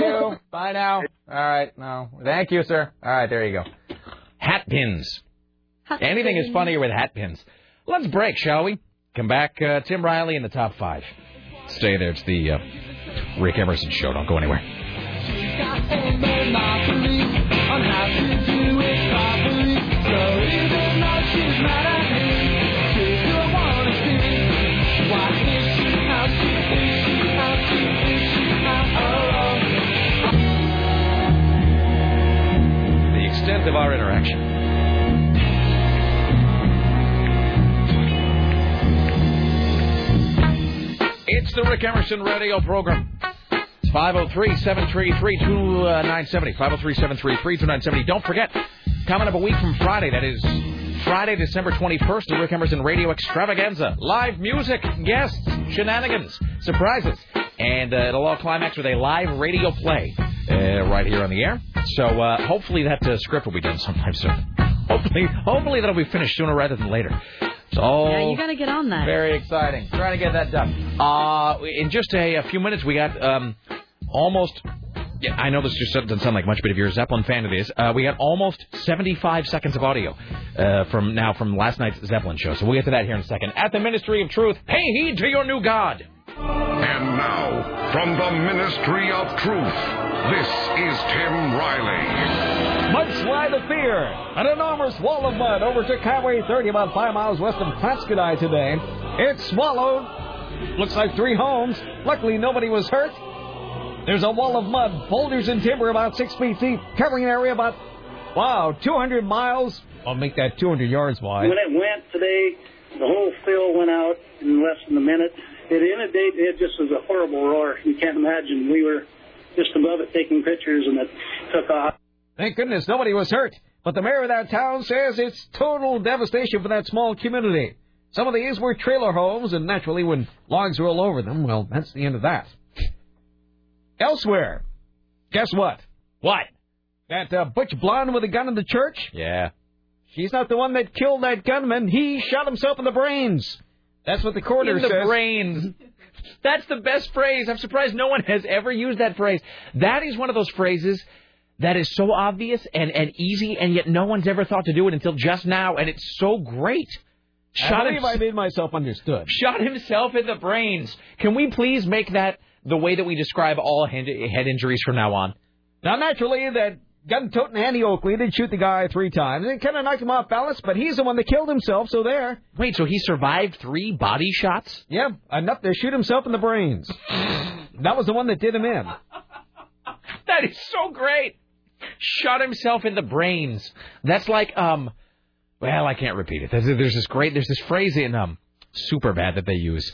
you. Bye now. All right, no. Thank you, sir. All right, there you go. Hat pins. Anything is funnier with hat pins. Let's break, shall we? Come back, uh, Tim Riley in the top five. Stay there. It's the uh, Rick Emerson Show. Don't go anywhere. Extent of our interaction. It's the Rick Emerson radio program. It's 503 733 2970. 503 733 2970. Don't forget, coming up a week from Friday, that is Friday, December 21st, the Rick Emerson Radio Extravaganza. Live music, guests, shenanigans, surprises. And uh, it'll all climax with a live radio play uh, right here on the air. So uh, hopefully that uh, script will be done sometime soon. Hopefully, hopefully that'll be finished sooner rather than later. It's all Yeah, you got to get on that. very exciting. Trying to get that done. Uh, in just a, a few minutes, we got um, almost. Yeah, I know this just doesn't sound like much, but if you're a Zeppelin fan, it is. Uh, we got almost 75 seconds of audio uh, from now from last night's Zeppelin show. So we'll get to that here in a second. At the Ministry of Truth, pay heed to your new God. And now, from the Ministry of Truth, this is Tim Riley. Mudslide of fear. An enormous wall of mud overtook Highway 30 about five miles west of Clatskanie today. It swallowed, looks like three homes. Luckily, nobody was hurt. There's a wall of mud, boulders and timber about six feet deep, covering an area about, wow, 200 miles. I'll make that 200 yards wide. When it went today, the whole fill went out in less than a minute. It inundated. It just was a horrible roar. You can't imagine. We were just above it taking pictures, and it took off. Thank goodness nobody was hurt. But the mayor of that town says it's total devastation for that small community. Some of these were trailer homes, and naturally, when logs roll over them, well, that's the end of that. Elsewhere, guess what? What? That uh, butch blonde with a gun in the church? Yeah. She's not the one that killed that gunman. He shot himself in the brains. That's what the coroner said. In the says. brains. That's the best phrase. I'm surprised no one has ever used that phrase. That is one of those phrases that is so obvious and, and easy, and yet no one's ever thought to do it until just now, and it's so great. I believe I made myself understood. shot himself in the brains. Can we please make that the way that we describe all head, head injuries from now on? Now, naturally, that gun-toting Annie Oakley did shoot the guy three times and kind of knocked him off balance, but he's the one that killed himself, so there. Wait, so he survived three body shots? Yeah, enough to shoot himself in the brains. [sighs] that was the one that did him in. That is so great. Shot himself in the brains. That's like um. Well, I can't repeat it. There's, there's this great. There's this phrase in um, Superbad that they use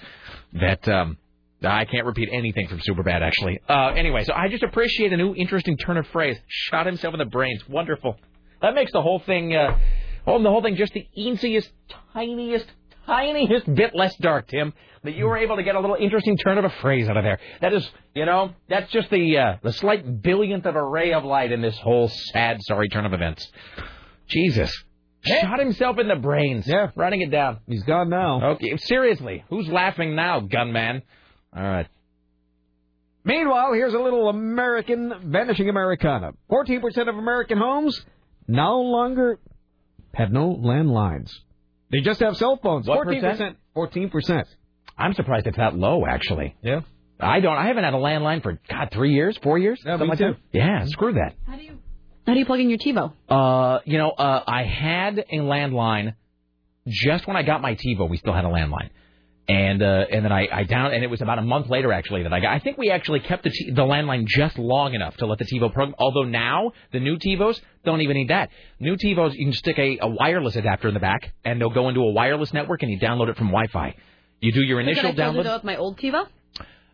that um. I can't repeat anything from Superbad, actually. Uh, anyway, so I just appreciate a new interesting turn of phrase. Shot himself in the brains. Wonderful. That makes the whole thing, uh, oh, the whole thing just the easiest, tiniest, tiniest bit less dark, Tim. That you were able to get a little interesting turn of a phrase out of there. That is, you know, that's just the uh, the slight billionth of a ray of light in this whole sad, sorry turn of events. Jesus. Shot himself in the brains. Yeah. Writing it down. He's gone now. Okay, seriously. Who's laughing now, gunman? All right. Meanwhile, here's a little American vanishing Americana. 14% of American homes no longer have no landlines. They just have cell phones. 14%. 14%. I'm surprised it's that low, actually. Yeah. I don't. I haven't had a landline for God three years, four years, Yeah, something me like too. that. Yeah, screw that. How do you How do you plug in your TiVo? Uh, you know, uh, I had a landline just when I got my TiVo. We still had a landline, and uh, and then I, I down and it was about a month later actually that I got. I think we actually kept the t- the landline just long enough to let the TiVo program. Although now the new TiVos don't even need that. New TiVos you can stick a, a wireless adapter in the back, and they'll go into a wireless network, and you download it from Wi-Fi. You do your initial I download. that with my old TiVo?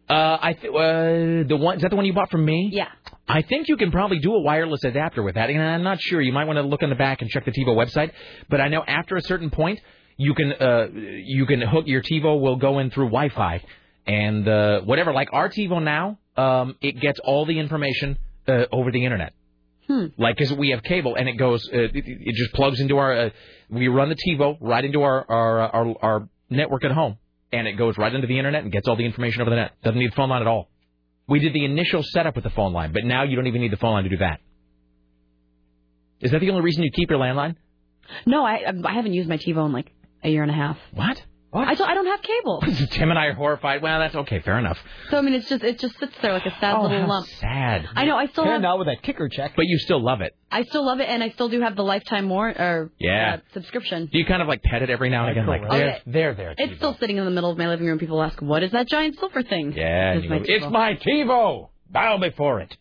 Uh, I th- uh, the one is that the one you bought from me? Yeah. I think you can probably do a wireless adapter with that. And I'm not sure. You might want to look in the back and check the TiVo website. But I know after a certain point, you can uh, you can hook your TiVo will go in through Wi-Fi and uh, whatever. Like our TiVo now, um, it gets all the information uh, over the internet. Hmm. Like, because we have cable and it goes, uh, it, it just plugs into our. Uh, we run the TiVo right into our our, our our network at home, and it goes right into the internet and gets all the information over the net. Doesn't need a phone line at all. We did the initial setup with the phone line, but now you don't even need the phone line to do that. Is that the only reason you keep your landline? No, I I haven't used my TiVo in like a year and a half. What? I don't, I don't have cable. [laughs] Tim and I are horrified. Well, that's okay. Fair enough. So I mean, it's just it just sits there like a sad Oh, little how lump. sad. I know. I still have. now with that kicker check. But you still love it. I still love it, and I still do have the lifetime more or Yeah. uh, subscription. Do you kind of like pet it every now and again? Like, Oh, there, yeah. there, there. It's still sitting in the middle of my living room. People ask, "What is that giant silver thing?" Yeah, It's my go, TiVo. it's my TiVo. Bow before it.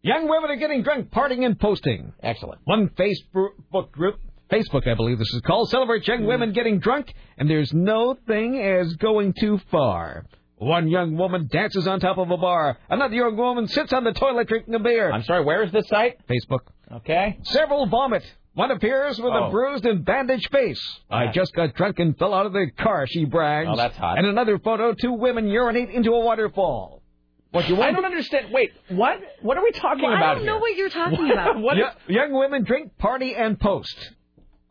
Young women are getting drunk, partying, and posting. Excellent. One Facebook group, Facebook, I believe this is called, celebrates young women getting drunk, and there's no thing as going too far. One young woman dances on top of a bar. Another young woman sits on the toilet drinking a beer. I'm sorry, where is this site? Facebook. Okay. Several vomit. One appears with Oh. a bruised and bandaged face. Uh-huh. I just got drunk and fell out of the car, she brags. Oh, that's hot. And another photo, two women urinate into a waterfall. What you want? I don't understand. Wait, what? What are we talking Well, I don't here? know what you're talking [laughs] about. what Yo- is- young women drink, party, and post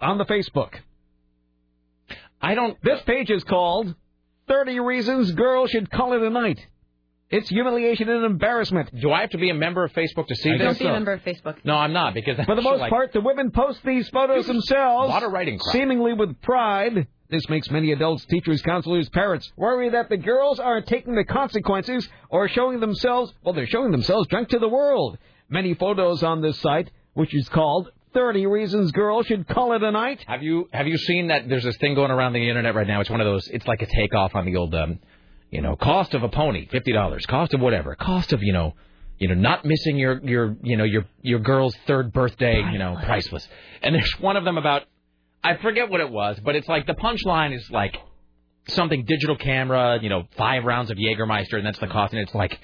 on the Facebook. I don't. This page is called 30 Reasons Girls Should Call It a Night. It's humiliation and embarrassment. Do I have to be a member of Facebook to see I this? Don't be a member of Facebook. No, I'm not because For the most like, part, the women post these photos themselves, a lot of writing crap. seemingly with pride. This makes many adults, teachers, counselors, parents worry that the girls aren't taking the consequences or showing themselves, well, they're showing themselves drunk to the world. Many photos on this site, which is called 30 Reasons Girls Should Call It a Night. Have you have you seen that? There's this thing going around the internet right now. It's one of those. It's like a takeoff on the old, um, you know, cost of a pony, fifty dollars. Cost of whatever. Cost of you know, you know, not missing your your you know your your girl's third birthday. You know, priceless. And there's one of them about. I forget what it was, but it's like the punchline is like something digital camera, you know, five rounds of Jägermeister, and that's the cost. And it's like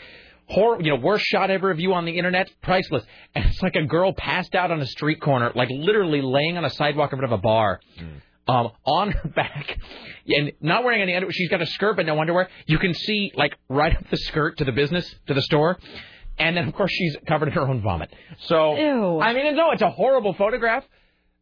horror, you know, worst shot ever of you on the internet, priceless. And it's like a girl passed out on a street corner, like literally laying on a sidewalk in front of a bar. Um, on her [laughs] back, and not wearing any underwear. She's got a skirt but no underwear. You can see like right up the skirt to the business to the store, and then of course she's covered in her own vomit. So Ew. I mean, no, it's a horrible photograph.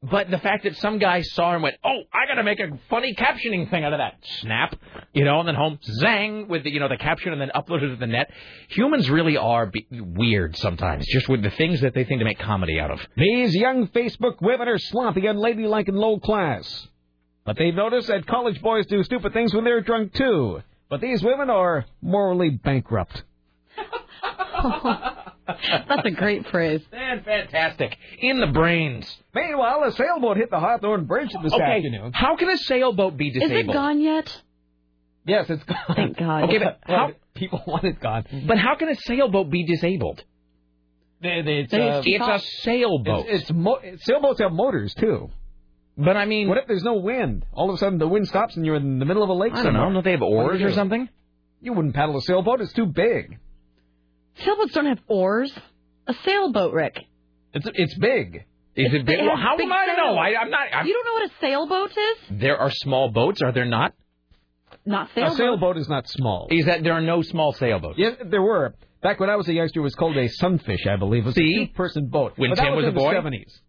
But the fact that some guy saw her and went, "Oh, I got to make a funny captioning thing out of that." Snap, you know, and then home zang with the you know the caption and then upload it to the net. Humans really are be- weird sometimes, just with the things that they think to make comedy out of. These young Facebook women are sloppy, unladylike, and low class. But they've noticed that college boys do stupid things when they're drunk too. But these women are morally bankrupt. [laughs] [laughs] That's a great phrase. Man, fantastic. In the brains. Meanwhile, a sailboat hit the Hawthorne Bridge this okay, afternoon. how can a sailboat be disabled? Is it gone yet? Yes, it's gone. Thank God. [laughs] Okay, but [laughs] how? People want it gone. But how can a sailboat be disabled? They, they, it's, uh, It's a sailboat. It's, it's mo- sailboats have motors too. but I mean, What if there's no wind? All of a sudden the wind stops and you're in the middle of a lake I don't somewhere. know. Don't they have What do oars or something? You wouldn't paddle a sailboat. It's too big. Sailboats don't have oars. A sailboat, Rick. It's it's big. Is it big? It Well, how big am I to know? I, I'm not. I'm, You don't know what a sailboat is? there are small boats, are there not? Not A sailboat. sailboat is not small. Is that there are no small sailboats? Yes, there were. Back when I was a youngster, it was called a sunfish, I believe. It was See? a two-person boat. When but that Tim was was a in boy? the 70s.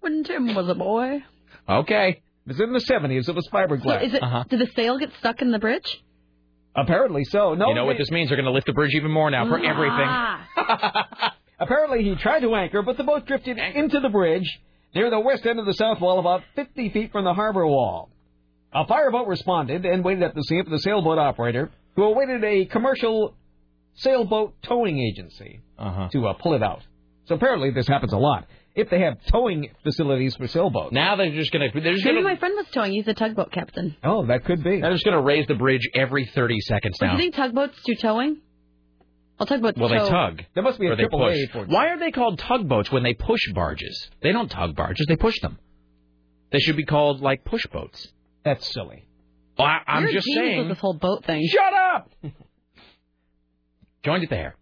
When Tim was a boy. Okay. It was in the 70s. It was So fiberglass. is it? Uh-huh. Did the sail get stuck in the bridge? Apparently so. No, you know what this means? They're going to lift the bridge even more now for everything. Ah. [laughs] Apparently he tried to anchor, but the boat drifted into the bridge near the west end of the south wall, about 50 feet from the harbor wall. A fireboat responded and waited at the scene for the sailboat operator, who awaited a commercial sailboat towing agency Uh-huh. to uh, pull it out. So apparently this happens a lot. If they have towing facilities for sailboats. Now they're just going to they're Maybe going my friend was towing. He's a tugboat captain. Oh, that could be. they're just going to raise the bridge every 30 seconds Well, now. do you think tugboats do towing? Well, tugboats Well, they tug. There must be a or they triple push. A for Why are they called tugboats when they push barges? They don't tug barges; they push them. They should be called like push boats. That's silly. Well, I, I'm You're just saying. with this whole boat thing. Shut up! [laughs] Joined it the hair.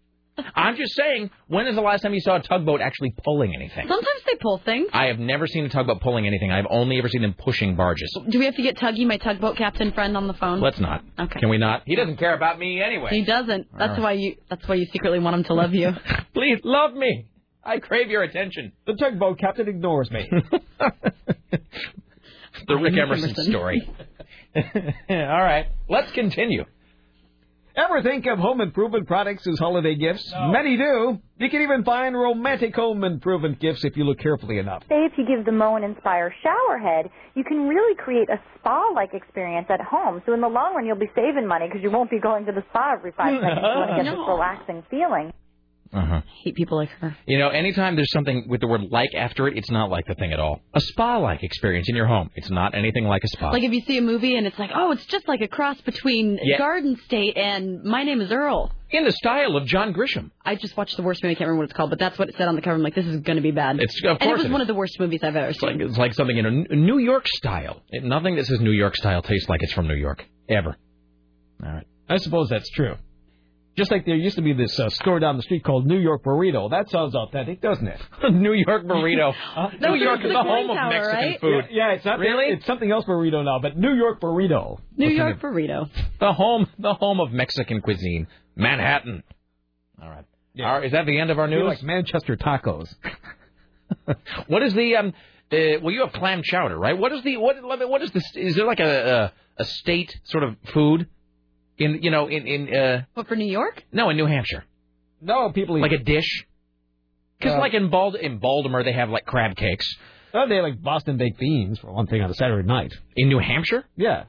I'm just saying. When is the last time you saw a tugboat actually pulling anything? Sometimes they pull things. I have never seen a tugboat pulling anything. I've only ever seen them pushing barges. Do we have to get Tuggy, my tugboat captain friend, on the phone? Let's not. Okay. Can we not? He doesn't care about me anyway. He doesn't. That's right. why you. That's why you secretly want him to love you. [laughs] Please love me. I crave your attention. The tugboat captain ignores me. [laughs] The Rick Emerson Emerson. story. [laughs] All right. Let's continue. Ever think of home improvement products as holiday gifts? Many do. You can even find romantic home improvement gifts if you look carefully enough. Say if you give the Moen Inspire shower head, you can really create a spa-like experience at home. So in the long run, you'll be saving money because you won't be going to the spa every five seconds. You want to get this relaxing feeling. Uh-huh. Hate people like her. You know, anytime there's something with the word like after it, it's not like the thing at all. A spa-like experience in your home. It's not anything like a spa. Like if you see a movie and it's like, oh, it's just like a cross between Yeah. Garden State and My Name is Earl. in the style of John Grisham. I just watched the worst movie. I can't remember what it's called, but that's what it said on the cover. I'm like, this is going to be bad. It's of course. and it was it one of the worst movies I've ever It's like seen. it's like something in a New York style. It, nothing that says New York style tastes like it's from New York ever. All right. I suppose that's true. Just like there used to be this uh, store down the street called New York Burrito. That sounds authentic, doesn't it? [laughs] New York burrito. [laughs] New York is the home of Mexican right? food. Yeah, yeah, it's not Really? It's something else burrito now, but New York burrito. New What's York it? burrito. The home, the home of Mexican cuisine, Manhattan. All right. All right, is that the end of our news? like Manchester tacos. [laughs] what is the um? Uh, well, you have clam chowder, right? What is the what? What is this? Is there like a a, a state sort of food in you know in in uh What for New York? no in New Hampshire No, people eat. like a dish? Because Uh, like in Bald in Baltimore they have like crab cakes. Oh, they like Boston baked beans for one thing on a Saturday night. In New Hampshire, Yeah.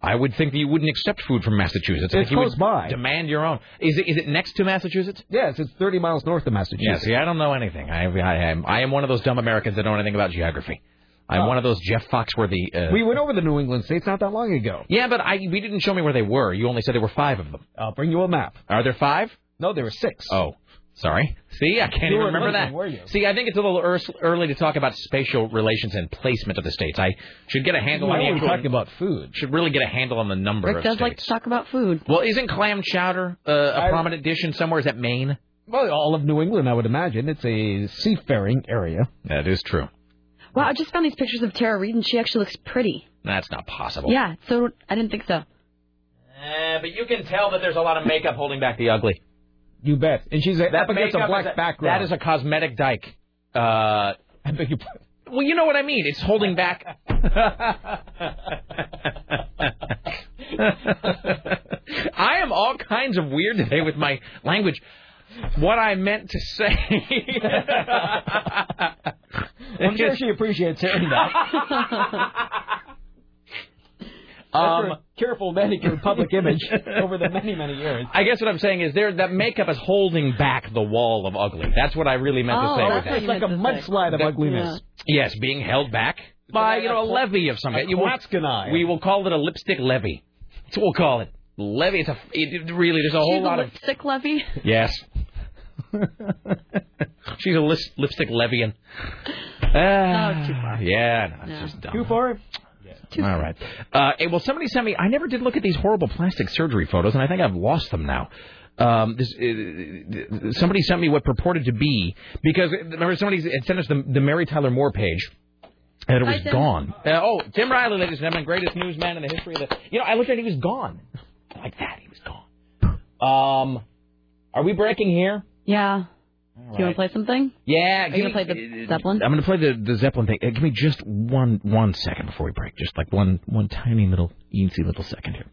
I would think that you wouldn't accept food from Massachusetts. I It's think you close would by. Demand your own. Is it is it next to Massachusetts? Yes, it's 30 miles north of Massachusetts. Yeah. See, I don't know anything. I I am I am one of those dumb Americans that don't know anything about geography. I'm one of those Jeff Foxworthy. Uh, We went over the New England states not that long ago. Yeah, but I we didn't show me where they were. You only said there were five of them. I'll bring you a map. Are there five? No, there were six. Oh, sorry. See, I can't You even remember that. listening, were you? See, I think it's a little early to talk about spatial relations and placement of the states. I should get a handle on No, the we're actual- talking about food. Should really get a handle on the number Rick of does states. like to talk about food. Well, isn't clam chowder uh, a I- prominent dish in somewhere? Is that Maine? Well, all of New England, I would imagine. It's a seafaring area. That is true. Wow, I just found these pictures of Tara Reid, and she actually looks pretty. That's not possible. Yeah, so I didn't think so. Uh, but you can tell that there's a lot of makeup holding back the ugly. You bet. And she's That up against a black a- background. That is a cosmetic dyke. Uh, I beg your pardon. well, you know what I mean. It's holding back. I am all kinds of weird today with my language. What I meant to say. [laughs] [laughs] I'm sure she appreciates hearing that. [laughs] Um, careful manicured public image over the many, many years. I guess what I'm saying is there that makeup is holding back the wall of ugly. That's what I really meant to Oh, say that's with that. It's like a mudslide of That- ugliness. Yes, being held back by you know a levee of some a kind. You will- We will call it a lipstick levee. That's what we'll call it. Levee. It's a it, it really. There's a whole She's lot a of lipstick levee. yes. [laughs] She's a lis- lipstick levian. Ah, too far. Yeah, no, it's Yeah. just dumb. Too far? All right. Uh, hey, well, somebody sent me. I never did look at these horrible plastic surgery photos, and I think I've lost them now. Um, this, uh, somebody sent me what purported to be because remember somebody had sent us the, the Mary Tyler Moore page. And it was Tim. gone. Uh, oh, Tim Riley, ladies and gentlemen, greatest newsman in the history of the. You know, I looked at it, he was gone. Like that, he was gone. Um, are we breaking here? Yeah. Do you want to play something? Yeah. Are you gonna play the Zeppelin? I'm going to play the, the Zeppelin thing. Uh, give me just one one second before we break. Just like one one tiny little easy little second here.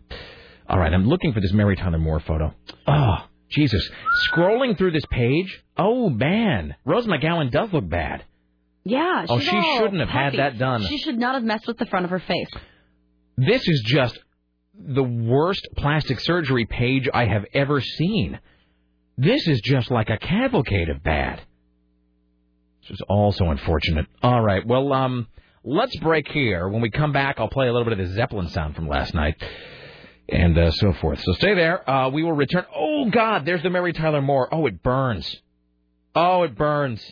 All right, I'm looking for this Mary Tyler Moore photo. Oh, Jesus. Scrolling through this page. Oh, man. Rose McGowan does look bad. Yeah. She Oh, she shouldn't have had that done. She should not have messed with the front of her face. This is just the worst plastic surgery page I have ever seen. This is just like a cavalcade of bad. This is also unfortunate. All right, well, um, let's break here. When we come back, I'll play a little bit of the Zeppelin sound from last night and uh, so forth. So stay there. Uh, we will return. Oh, God, there's the Mary Tyler Moore. Oh, it burns. Oh, it burns.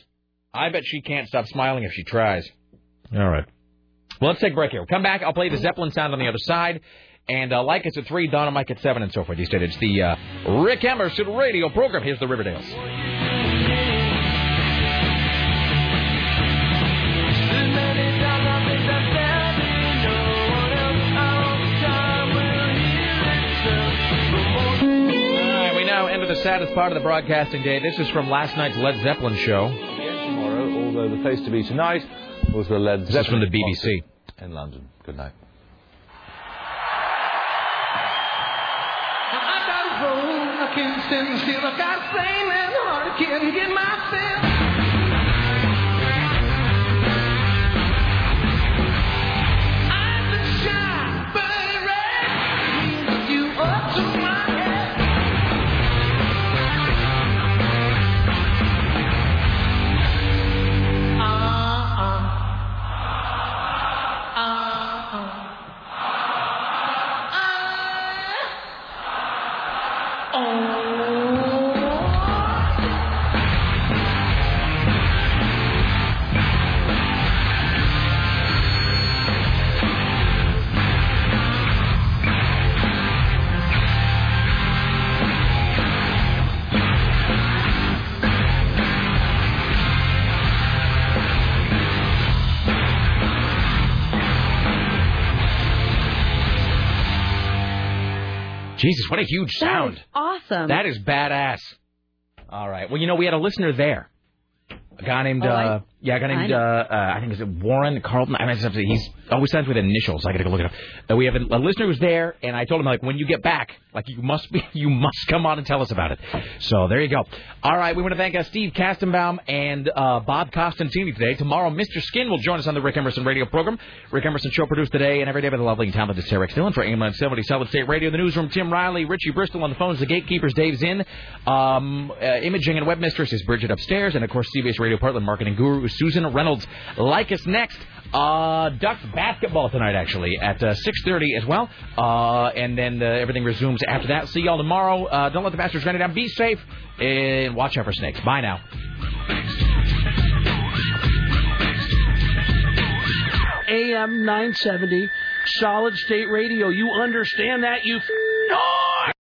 I bet she can't stop smiling if she tries. All right. Well, let's take a break here. We'll come back. I'll play the Zeppelin sound on the other side. And uh, like us at 3, Donna Mike at 7, and so forth. You said it's the uh, Rick Emerson radio program. Here's the Riverdales. All right, we now enter the saddest part of the broadcasting day. This is from last night's Led Zeppelin show. tomorrow, although the place to be tonight was the Led Zeppelin. This is from the BBC. in London. Good night. Stand still. I got flame and heart, can't get my myself. Jesus, what a huge sound. Awesome. That is badass. All right. Well, you know, we had a listener there. A guy named, Oh, uh, I- yeah, a guy named, know. uh, uh, I think is it Warren Carlton. I mean, he's always starts with initials. I got to go look it up. Uh, we have a, a listener who's there, and I told him like, when you get back, like you must be, [laughs] you must come on and tell us about it. So there you go. All right, we want to thank uh, Steve Kastenbaum and uh, Bob Costantini today. Tomorrow, Mr. Skin will join us on the Rick Emerson radio program. Rick Emerson show produced today and every day by the lovely and talented Sarah. Dillon for AM 970 Solid State Radio. The newsroom, Tim Riley, Richie Bristol on the phones. The gatekeepers, Dave Zinn. Um, uh, imaging and web mistress is Bridget upstairs, and of course, CBS Radio Portland marketing guru Susan Reynolds. Like us next. Uh, Ducks basketball tonight, actually, at uh, 6.30 as well. Uh, and then uh, everything resumes after that. See y'all tomorrow. Uh, don't let the bastards run it down. Be safe and watch out for snakes. Bye now. AM 970, Solid State Radio. You understand that, you f-